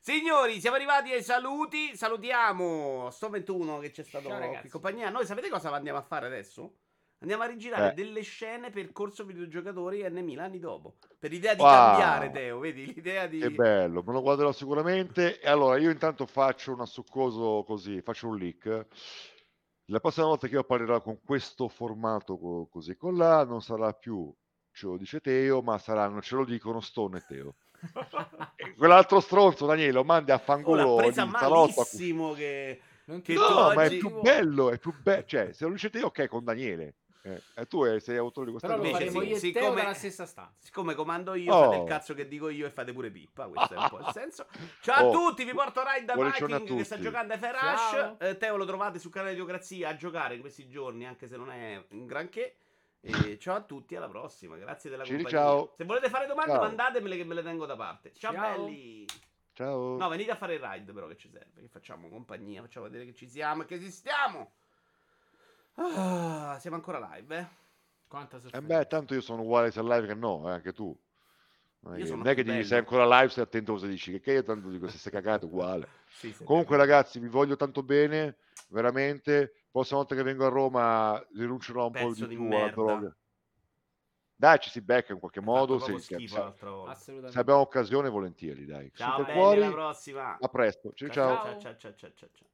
Signori, siamo arrivati ai saluti. Salutiamo Sto 21 che c'è stato Ciao, in compagnia. Noi sapete cosa andiamo a fare adesso? Andiamo a rigirare eh. delle scene per corso videogiocatori N1000 anni dopo. Per l'idea di wow. cambiare, Teo, vedi? L'idea di... Che bello, me lo guarderò sicuramente. E allora, io intanto faccio una succoso così, faccio un leak. La prossima volta che io parlerò con questo formato così con là, non sarà più, ce lo dice Teo, ma saranno, ce lo dicono Stone e Teo. [laughs] quell'altro stronzo, Daniele, lo mandi a fangolo. Oh, l'ha presa malissimo che... che no, ma è più bello, è più bello. Cioè, se lo dice Teo, ok, con Daniele. Eh, e tu sei autore di questa cosa. Però lo faremo io e siccome, nella stessa stanza. Siccome comando io, oh. fate il cazzo che dico io e fate pure pippa. Questo è un po' il [laughs] senso. Ciao oh. a tutti, vi porto Ride da Viking che sta giocando a Ferash. Eh, Teo lo trovate sul canale di Diocrazia a giocare in questi giorni, anche se non è un granché. E ciao a tutti, alla prossima. Grazie della Ciri, compagnia. Ciao. Se volete fare domande, ciao. mandatemele che me le tengo da parte. Ciao, ciao, belli. Ciao. No, venite a fare il ride, però, che ci serve. Che facciamo compagnia, facciamo vedere che ci siamo e che esistiamo. Ah, siamo ancora live, eh. Quanta Eh beh, tanto io sono uguale sia live che no, eh, anche tu. Non è, che, non è che dici sei ancora live, stai attento a cosa dici, che, che io tanto dico se sei cagato uguale. [laughs] sì, Comunque ragazzi, vi voglio tanto bene, veramente. Prossima volta che vengo a Roma rinuncerò un Pezzo po' di, di più alla droga. Dai, ci si becca in qualche modo. Se, schifo, se, se, abbiamo occasione, volentieri. Dai. Ciao, belli, alla prossima. A presto. ciao. ciao, ciao, ciao, ciao, ciao.